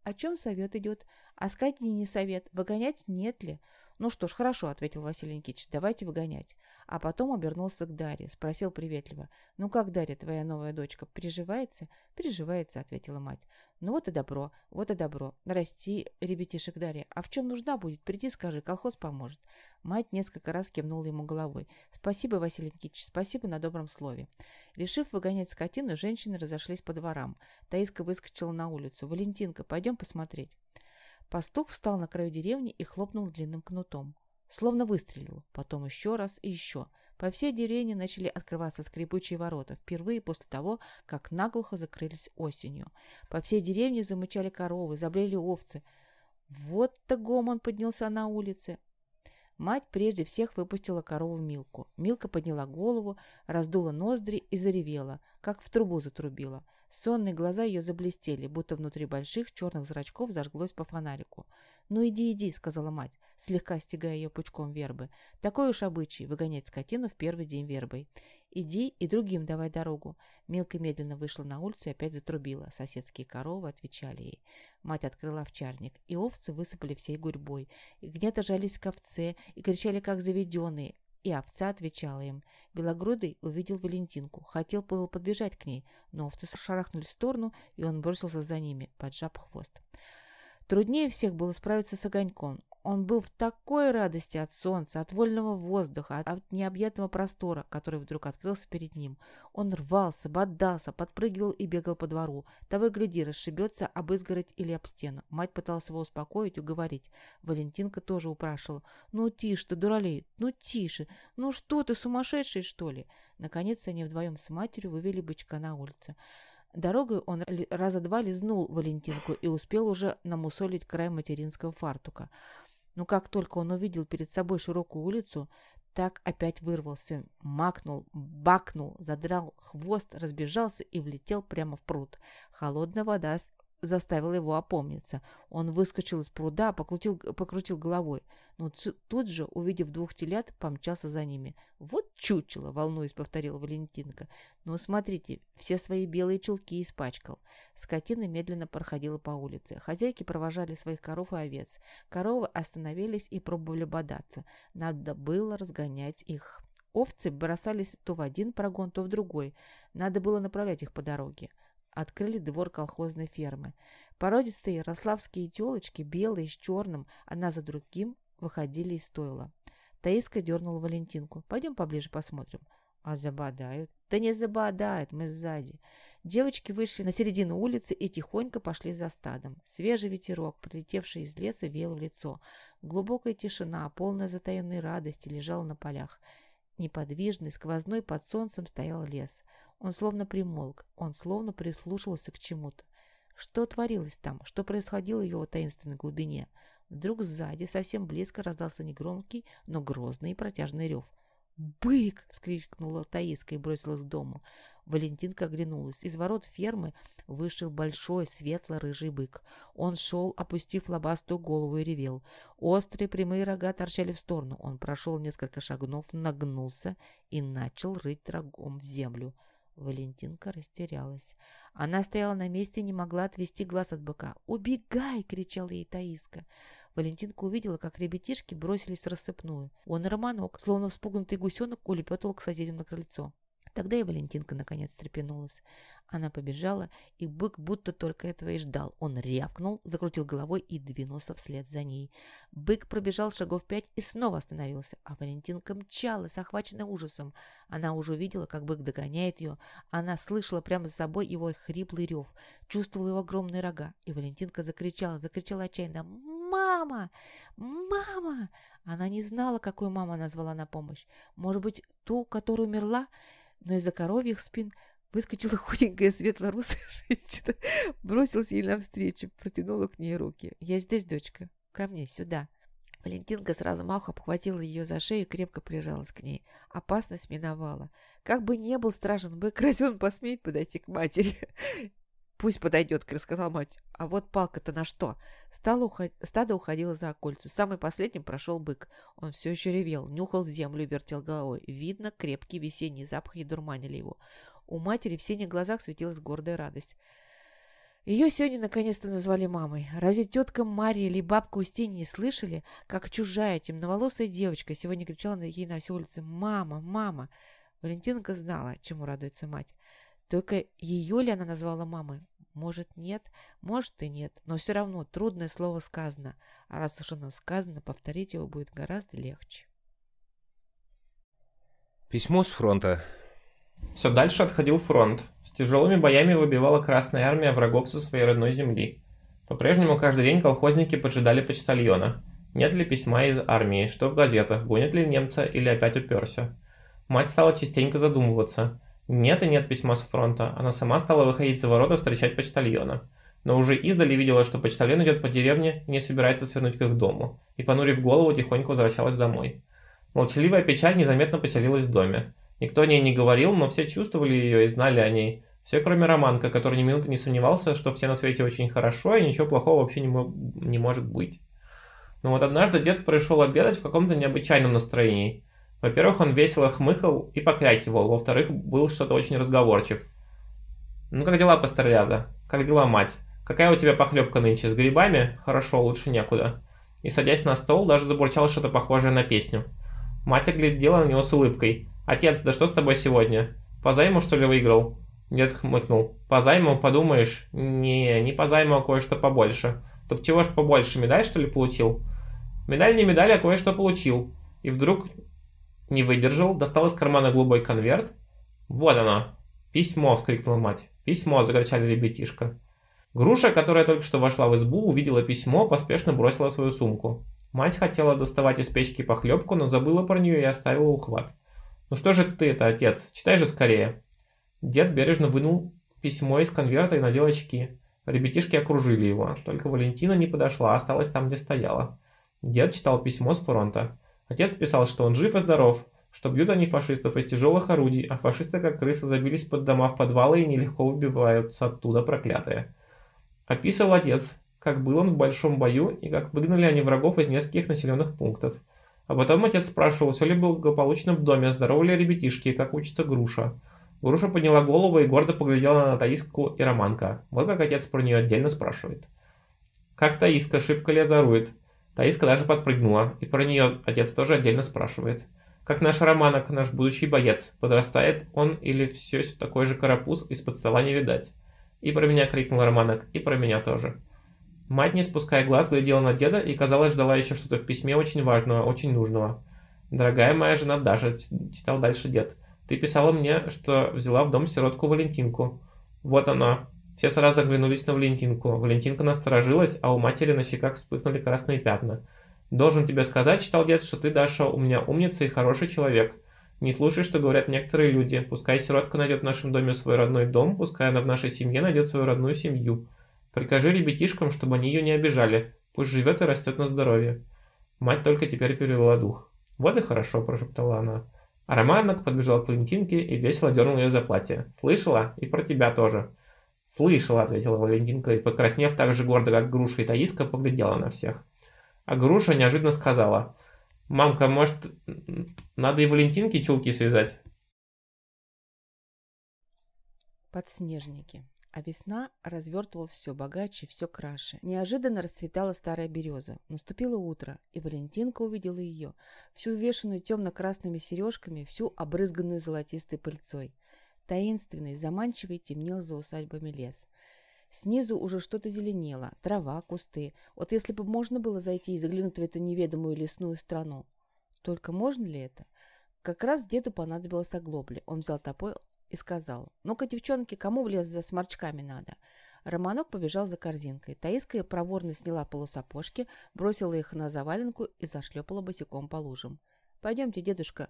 О чем совет идет? А скотине не совет. Выгонять нет ли? Ну что ж, хорошо, ответил Василий Никитич, давайте выгонять. А потом обернулся к Дарье, спросил приветливо. Ну как, Дарья, твоя новая дочка, переживается? Переживается, ответила мать. Ну вот и добро, вот и добро. Расти, ребятишек Дарья. А в чем нужна будет? Приди, скажи, колхоз поможет. Мать несколько раз кивнула ему головой. Спасибо, Василий Никитич, спасибо на добром слове. Решив выгонять скотину, женщины разошлись по дворам. Таиска выскочила на улицу. Валентинка, пойдем посмотреть. Пастух встал на краю деревни и хлопнул длинным кнутом. Словно выстрелил, потом еще раз и еще. По всей деревне начали открываться скрипучие ворота, впервые после того, как наглухо закрылись осенью. По всей деревне замычали коровы, заблели овцы. Вот-то гомон поднялся на улице. Мать прежде всех выпустила корову Милку. Милка подняла голову, раздула ноздри и заревела, как в трубу затрубила. Сонные глаза ее заблестели, будто внутри больших черных зрачков зажглось по фонарику. «Ну иди, иди», — сказала мать, слегка стягая ее пучком вербы. «Такой уж обычай — выгонять скотину в первый день вербой. Иди и другим давай дорогу». Милка медленно вышла на улицу и опять затрубила. Соседские коровы отвечали ей. Мать открыла овчарник, и овцы высыпали всей гурьбой. И гнето жались к овце, и кричали, как заведенные. И овца отвечала им. Белогрудый увидел Валентинку. Хотел было подбежать к ней, но овцы шарахнули в сторону, и он бросился за ними, поджав хвост. Труднее всех было справиться с огоньком. Он был в такой радости от солнца, от вольного воздуха, от необъятного простора, который вдруг открылся перед ним. Он рвался, бодался, подпрыгивал и бегал по двору. Того и гляди, расшибется об изгородь или об стену. Мать пыталась его успокоить, уговорить. Валентинка тоже упрашивала. «Ну тише ты, дуралей, ну тише! Ну что ты, сумасшедший, что ли?» Наконец они вдвоем с матерью вывели бычка на улицу. Дорогой он раза два лизнул Валентинку и успел уже намусолить край материнского фартука. Но как только он увидел перед собой широкую улицу, так опять вырвался, макнул, бакнул, задрал хвост, разбежался и влетел прямо в пруд. Холодная вода заставила его опомниться. Он выскочил из пруда, покрутил, покрутил головой, но тут же, увидев двух телят, помчался за ними. «Вот чучело!» — волнуясь, повторила Валентинка. «Ну, смотрите, все свои белые чулки испачкал». Скотина медленно проходила по улице. Хозяйки провожали своих коров и овец. Коровы остановились и пробовали бодаться. Надо было разгонять их. Овцы бросались то в один прогон, то в другой. Надо было направлять их по дороге. Открыли двор колхозной фермы. Породистые ярославские телочки, белые с черным, одна за другим, выходили из стойла. Таиска дернула Валентинку. «Пойдем поближе посмотрим». «А забодают?» «Да не забодают, мы сзади». Девочки вышли на середину улицы и тихонько пошли за стадом. Свежий ветерок, прилетевший из леса, веял в лицо. Глубокая тишина, полная затаенной радости, лежала на полях. Неподвижный, сквозной под солнцем стоял лес. Он словно примолк, он словно прислушивался к чему-то. Что творилось там? Что происходило в его таинственной глубине? Вдруг сзади, совсем близко, раздался негромкий, но грозный и протяжный рев. «Бык!» — вскрикнула Таиска и бросилась к дому. Валентинка оглянулась. Из ворот фермы вышел большой светло-рыжий бык. Он шел, опустив лобастую голову и ревел. Острые прямые рога торчали в сторону. Он прошел несколько шагнов, нагнулся и начал рыть рогом в землю. Валентинка растерялась. Она стояла на месте и не могла отвести глаз от быка. «Убегай!» — кричала ей Таиска. Валентинка увидела, как ребятишки бросились в рассыпную. Он Романок, словно вспугнутый гусенок, улепетывал к соседям на крыльцо. Тогда и Валентинка наконец встрепенулась. Она побежала, и бык будто только этого и ждал. Он рявкнул, закрутил головой и двинулся вслед за ней. Бык пробежал шагов пять и снова остановился, а Валентинка мчалась, охваченная ужасом. Она уже увидела, как бык догоняет ее. Она слышала прямо за собой его хриплый рев, чувствовала его огромные рога. И Валентинка закричала, закричала отчаянно «Мама! Мама!» Она не знала, какую маму назвала на помощь. Может быть, ту, которая умерла? Но из-за коровьих спин выскочила худенькая светло-русая женщина, бросилась ей навстречу, протянула к ней руки. «Я здесь, дочка. Ко мне, сюда». Валентинка с размаху обхватила ее за шею и крепко прижалась к ней. Опасность миновала. Как бы не был страшен бык, разве он посмеет подойти к матери? «Пусть подойдет», — сказала мать. «А вот палка-то на что?» Стало уход... Стадо уходило за окольцу. Самый последним прошел бык. Он все еще ревел, нюхал землю вертел головой. Видно, крепкие весенние запахи дурманили его. У матери в синих глазах светилась гордая радость. Ее сегодня наконец-то назвали мамой. Разве тетка Мария или бабка Устинья не слышали, как чужая темноволосая девочка сегодня кричала на ей на всю улицу «Мама! Мама!» Валентинка знала, чему радуется мать. Только ее ли она назвала мамой? Может, нет, может и нет, но все равно трудное слово сказано, а раз уж оно сказано, повторить его будет гораздо легче. Письмо с фронта. Все дальше отходил фронт. С тяжелыми боями выбивала Красная Армия врагов со своей родной земли. По-прежнему каждый день колхозники поджидали почтальона. Нет ли письма из армии, что в газетах, гонят ли немца или опять уперся. Мать стала частенько задумываться. Нет и нет письма с фронта. Она сама стала выходить за ворота встречать почтальона. Но уже издали видела, что почтальон идет по деревне и не собирается свернуть к их дому. И, понурив голову, тихонько возвращалась домой. Молчаливая печаль незаметно поселилась в доме. Никто о ней не говорил, но все чувствовали ее и знали о ней. Все, кроме Романка, который ни минуты не сомневался, что все на свете очень хорошо и ничего плохого вообще не, мо- не может быть. Но вот однажды дед пришел обедать в каком-то необычайном настроении. Во-первых, он весело хмыкал и покрякивал. Во-вторых, был что-то очень разговорчив. «Ну как дела, пасторляда? Как дела, мать? Какая у тебя похлебка нынче? С грибами? Хорошо, лучше некуда». И, садясь на стол, даже забурчал что-то похожее на песню. Мать оглядела на него с улыбкой. «Отец, да что с тобой сегодня? По займу, что ли, выиграл?» Дед хмыкнул. «По займу, подумаешь?» «Не, не по займу, а кое-что побольше». «Так чего ж побольше, медаль, что ли, получил?» «Медаль не медаль, а кое-что получил». И вдруг не выдержал, достал из кармана голубой конверт. «Вот оно!» «Письмо!» — вскрикнула мать. «Письмо!» — закричали ребятишка. Груша, которая только что вошла в избу, увидела письмо, поспешно бросила свою сумку. Мать хотела доставать из печки похлебку, но забыла про нее и оставила ухват. «Ну что же ты это, отец? Читай же скорее!» Дед бережно вынул письмо из конверта и надел очки. Ребятишки окружили его. Только Валентина не подошла, а осталась там, где стояла. Дед читал письмо с фронта. Отец писал, что он жив и здоров, что бьют они фашистов из тяжелых орудий, а фашисты как крысы забились под дома в подвалы и нелегко выбиваются оттуда проклятые. Описывал отец, как был он в большом бою и как выгнали они врагов из нескольких населенных пунктов. А потом отец спрашивал, все ли благополучно в доме, здоровы ли ребятишки, как учится Груша. Груша подняла голову и гордо поглядела на Таиску и Романка. Вот как отец про нее отдельно спрашивает. «Как Таиска, шибко ли озорует?» Таиска даже подпрыгнула, и про нее отец тоже отдельно спрашивает. Как наш Романок, наш будущий боец, подрастает он или все такой же карапуз из-под стола не видать? И про меня крикнул Романок, и про меня тоже. Мать, не спуская глаз, глядела на деда и, казалось, ждала еще что-то в письме очень важного, очень нужного. «Дорогая моя жена Даша», — читал дальше дед, — «ты писала мне, что взяла в дом сиротку Валентинку. Вот оно». Все сразу оглянулись на Валентинку. Валентинка насторожилась, а у матери на щеках вспыхнули красные пятна. «Должен тебе сказать, — читал дед, — что ты, Даша, у меня умница и хороший человек. Не слушай, что говорят некоторые люди. Пускай сиротка найдет в нашем доме свой родной дом, пускай она в нашей семье найдет свою родную семью. Прикажи ребятишкам, чтобы они ее не обижали. Пусть живет и растет на здоровье. Мать только теперь перевела дух. Вот и хорошо, прошептала она. А Романок подбежал к Валентинке и весело дернул ее за платье. «Слышала? И про тебя тоже». «Слышала», — ответила Валентинка, и, покраснев так же гордо, как Груша и Таиска, поглядела на всех. А Груша неожиданно сказала. «Мамка, может, надо и Валентинке чулки связать?» Подснежники а весна развертывала все богаче, все краше. Неожиданно расцветала старая береза. Наступило утро, и Валентинка увидела ее, всю увешанную темно-красными сережками, всю обрызганную золотистой пыльцой. Таинственный, заманчивый темнел за усадьбами лес. Снизу уже что-то зеленело, трава, кусты. Вот если бы можно было зайти и заглянуть в эту неведомую лесную страну. Только можно ли это? Как раз деду понадобилось оглобли. Он взял топор и сказал, «Ну-ка, девчонки, кому в лес за сморчками надо?» Романок побежал за корзинкой. Таиска проворно сняла полусапожки, бросила их на заваленку и зашлепала босиком по лужам. «Пойдемте, дедушка,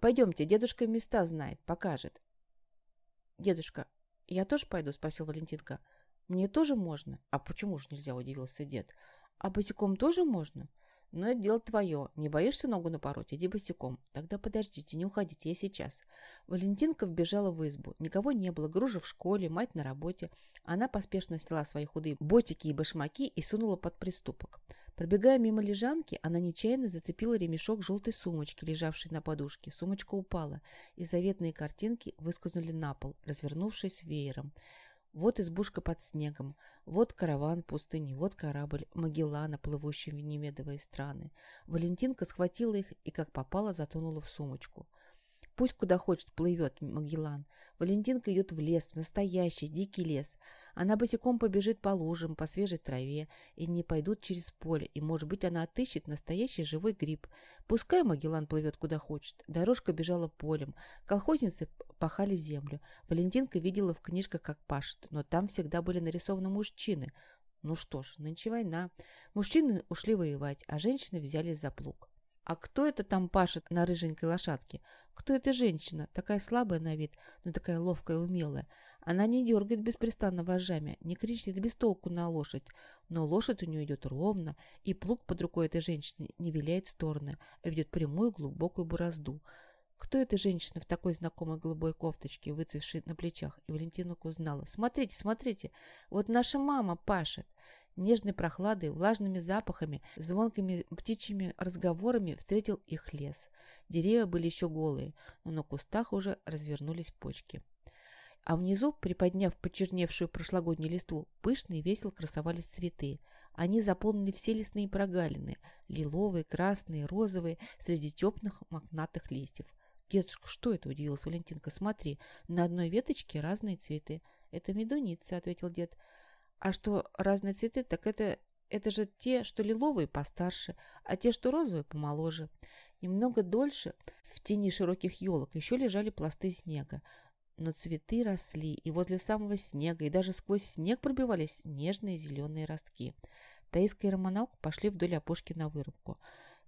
пойдемте, дедушка места знает, покажет». «Дедушка, я тоже пойду?» – спросил Валентинка. «Мне тоже можно?» «А почему же нельзя?» – удивился дед. «А босиком тоже можно?» Но это дело твое. Не боишься ногу напороть? Иди босиком. Тогда подождите, не уходите, я сейчас. Валентинка вбежала в избу. Никого не было. Гружа в школе, мать на работе. Она поспешно сняла свои худые ботики и башмаки и сунула под приступок. Пробегая мимо лежанки, она нечаянно зацепила ремешок желтой сумочки, лежавшей на подушке. Сумочка упала, и заветные картинки выскользнули на пол, развернувшись веером. Вот избушка под снегом, вот караван пустыни, вот корабль Магеллана, плывущий в немедовые страны. Валентинка схватила их и, как попало, затонула в сумочку. Пусть куда хочет плывет Магеллан. Валентинка идет в лес, в настоящий дикий лес. Она босиком побежит по лужам, по свежей траве, и не пойдут через поле, и, может быть, она отыщет настоящий живой гриб. Пускай Магеллан плывет куда хочет. Дорожка бежала полем. Колхозницы пахали землю. Валентинка видела в книжках, как пашут, но там всегда были нарисованы мужчины. Ну что ж, нынче война. Мужчины ушли воевать, а женщины взялись за плуг. А кто это там пашет на рыженькой лошадке? Кто эта женщина? Такая слабая на вид, но такая ловкая и умелая. Она не дергает беспрестанно вожжами, не кричит без толку на лошадь, но лошадь у нее идет ровно, и плуг под рукой этой женщины не виляет в стороны, а ведет прямую глубокую борозду. Кто эта женщина в такой знакомой голубой кофточке, выцвевшей на плечах? И Валентина узнала. «Смотрите, смотрите, вот наша мама пашет!» Нежной прохладой, влажными запахами, звонкими птичьими разговорами встретил их лес. Деревья были еще голые, но на кустах уже развернулись почки. А внизу, приподняв почерневшую прошлогоднюю листву, пышно и весело красовались цветы. Они заполнили все лесные прогалины – лиловые, красные, розовые, среди теплых мохнатых листьев. «Дедушка, что это?» – удивилась Валентинка. «Смотри, на одной веточке разные цветы». «Это медуницы», – ответил дед. А что разные цветы, так это, это же те, что лиловые постарше, а те, что розовые помоложе. Немного дольше в тени широких елок еще лежали пласты снега. Но цветы росли, и возле самого снега, и даже сквозь снег пробивались нежные зеленые ростки. Таиска и Романок пошли вдоль опушки на вырубку.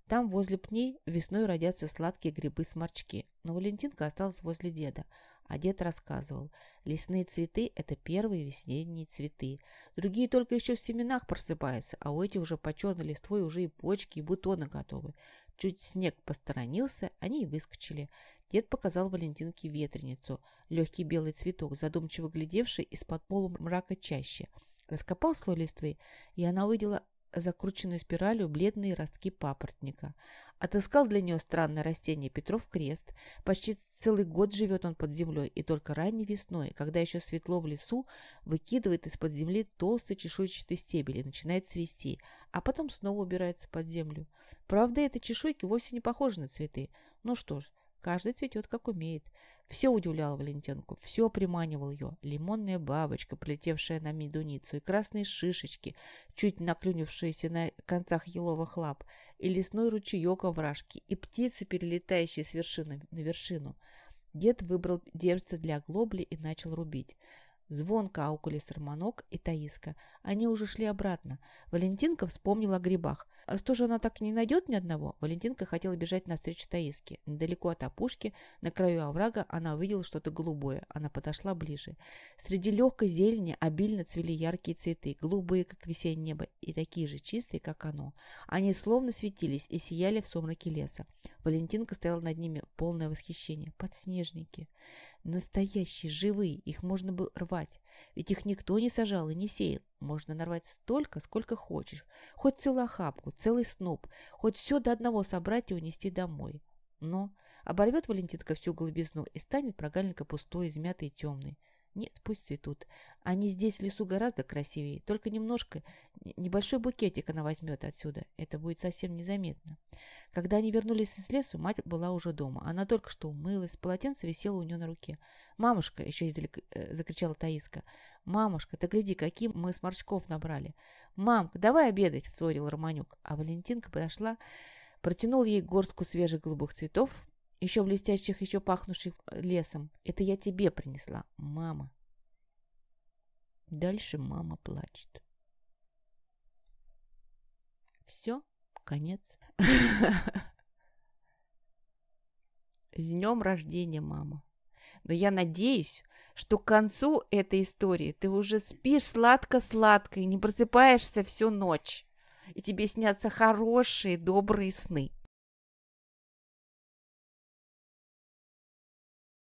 Там возле пней весной родятся сладкие грибы-сморчки, но Валентинка осталась возле деда – а дед рассказывал, лесные цветы – это первые весенние цветы. Другие только еще в семенах просыпаются, а у этих уже по черной листвой уже и почки, и бутоны готовы. Чуть снег посторонился, они и выскочили. Дед показал Валентинке ветреницу, легкий белый цветок, задумчиво глядевший из-под полумрака чаще. Раскопал слой листвы, и она увидела закрученную спиралью бледные ростки папоротника. Отыскал для нее странное растение Петров крест. Почти целый год живет он под землей, и только ранней весной, когда еще светло в лесу, выкидывает из-под земли толстый чешуйчатый стебель и начинает цвести, а потом снова убирается под землю. Правда, эти чешуйки вовсе не похожи на цветы. Ну что ж, Каждый цветет, как умеет. Все удивляло Валентинку, все приманивал ее. Лимонная бабочка, прилетевшая на медуницу, и красные шишечки, чуть наклюнившиеся на концах еловых лап, и лесной ручеек во вражке, и птицы, перелетающие с вершины на вершину. Дед выбрал деревце для глобли и начал рубить. Звонко аукали Сарманок и Таиска. Они уже шли обратно. Валентинка вспомнила о грибах. А что же она так не найдет ни одного? Валентинка хотела бежать навстречу Таиске. Недалеко от опушки, на краю оврага, она увидела что-то голубое. Она подошла ближе. Среди легкой зелени обильно цвели яркие цветы, голубые, как весеннее небо, и такие же чистые, как оно. Они словно светились и сияли в сумраке леса. Валентинка стояла над ними, полное восхищение. Подснежники. Настоящие, живые, их можно было рвать. Ведь их никто не сажал и не сеял. Можно нарвать столько, сколько хочешь. Хоть целую охапку, целый сноп, хоть все до одного собрать и унести домой. Но оборвет Валентинка всю голубизну и станет прогалинка пустой, измятой и темной. Нет, пусть цветут. Они здесь в лесу гораздо красивее. Только немножко, небольшой букетик она возьмет отсюда. Это будет совсем незаметно. Когда они вернулись из лесу, мать была уже дома. Она только что умылась, полотенце висело у нее на руке. «Мамушка!» — еще издалека э, закричала Таиска. «Мамушка, ты гляди, каким мы сморчков набрали!» «Мамка, давай обедать!» — вторил Романюк. А Валентинка подошла, протянула ей горстку свежих голубых цветов, еще блестящих, еще пахнущих лесом. Это я тебе принесла, мама. Дальше мама плачет. Все, конец. С днем рождения, мама. Но я надеюсь, что к концу этой истории ты уже спишь сладко-сладко и не просыпаешься всю ночь, и тебе снятся хорошие, добрые сны.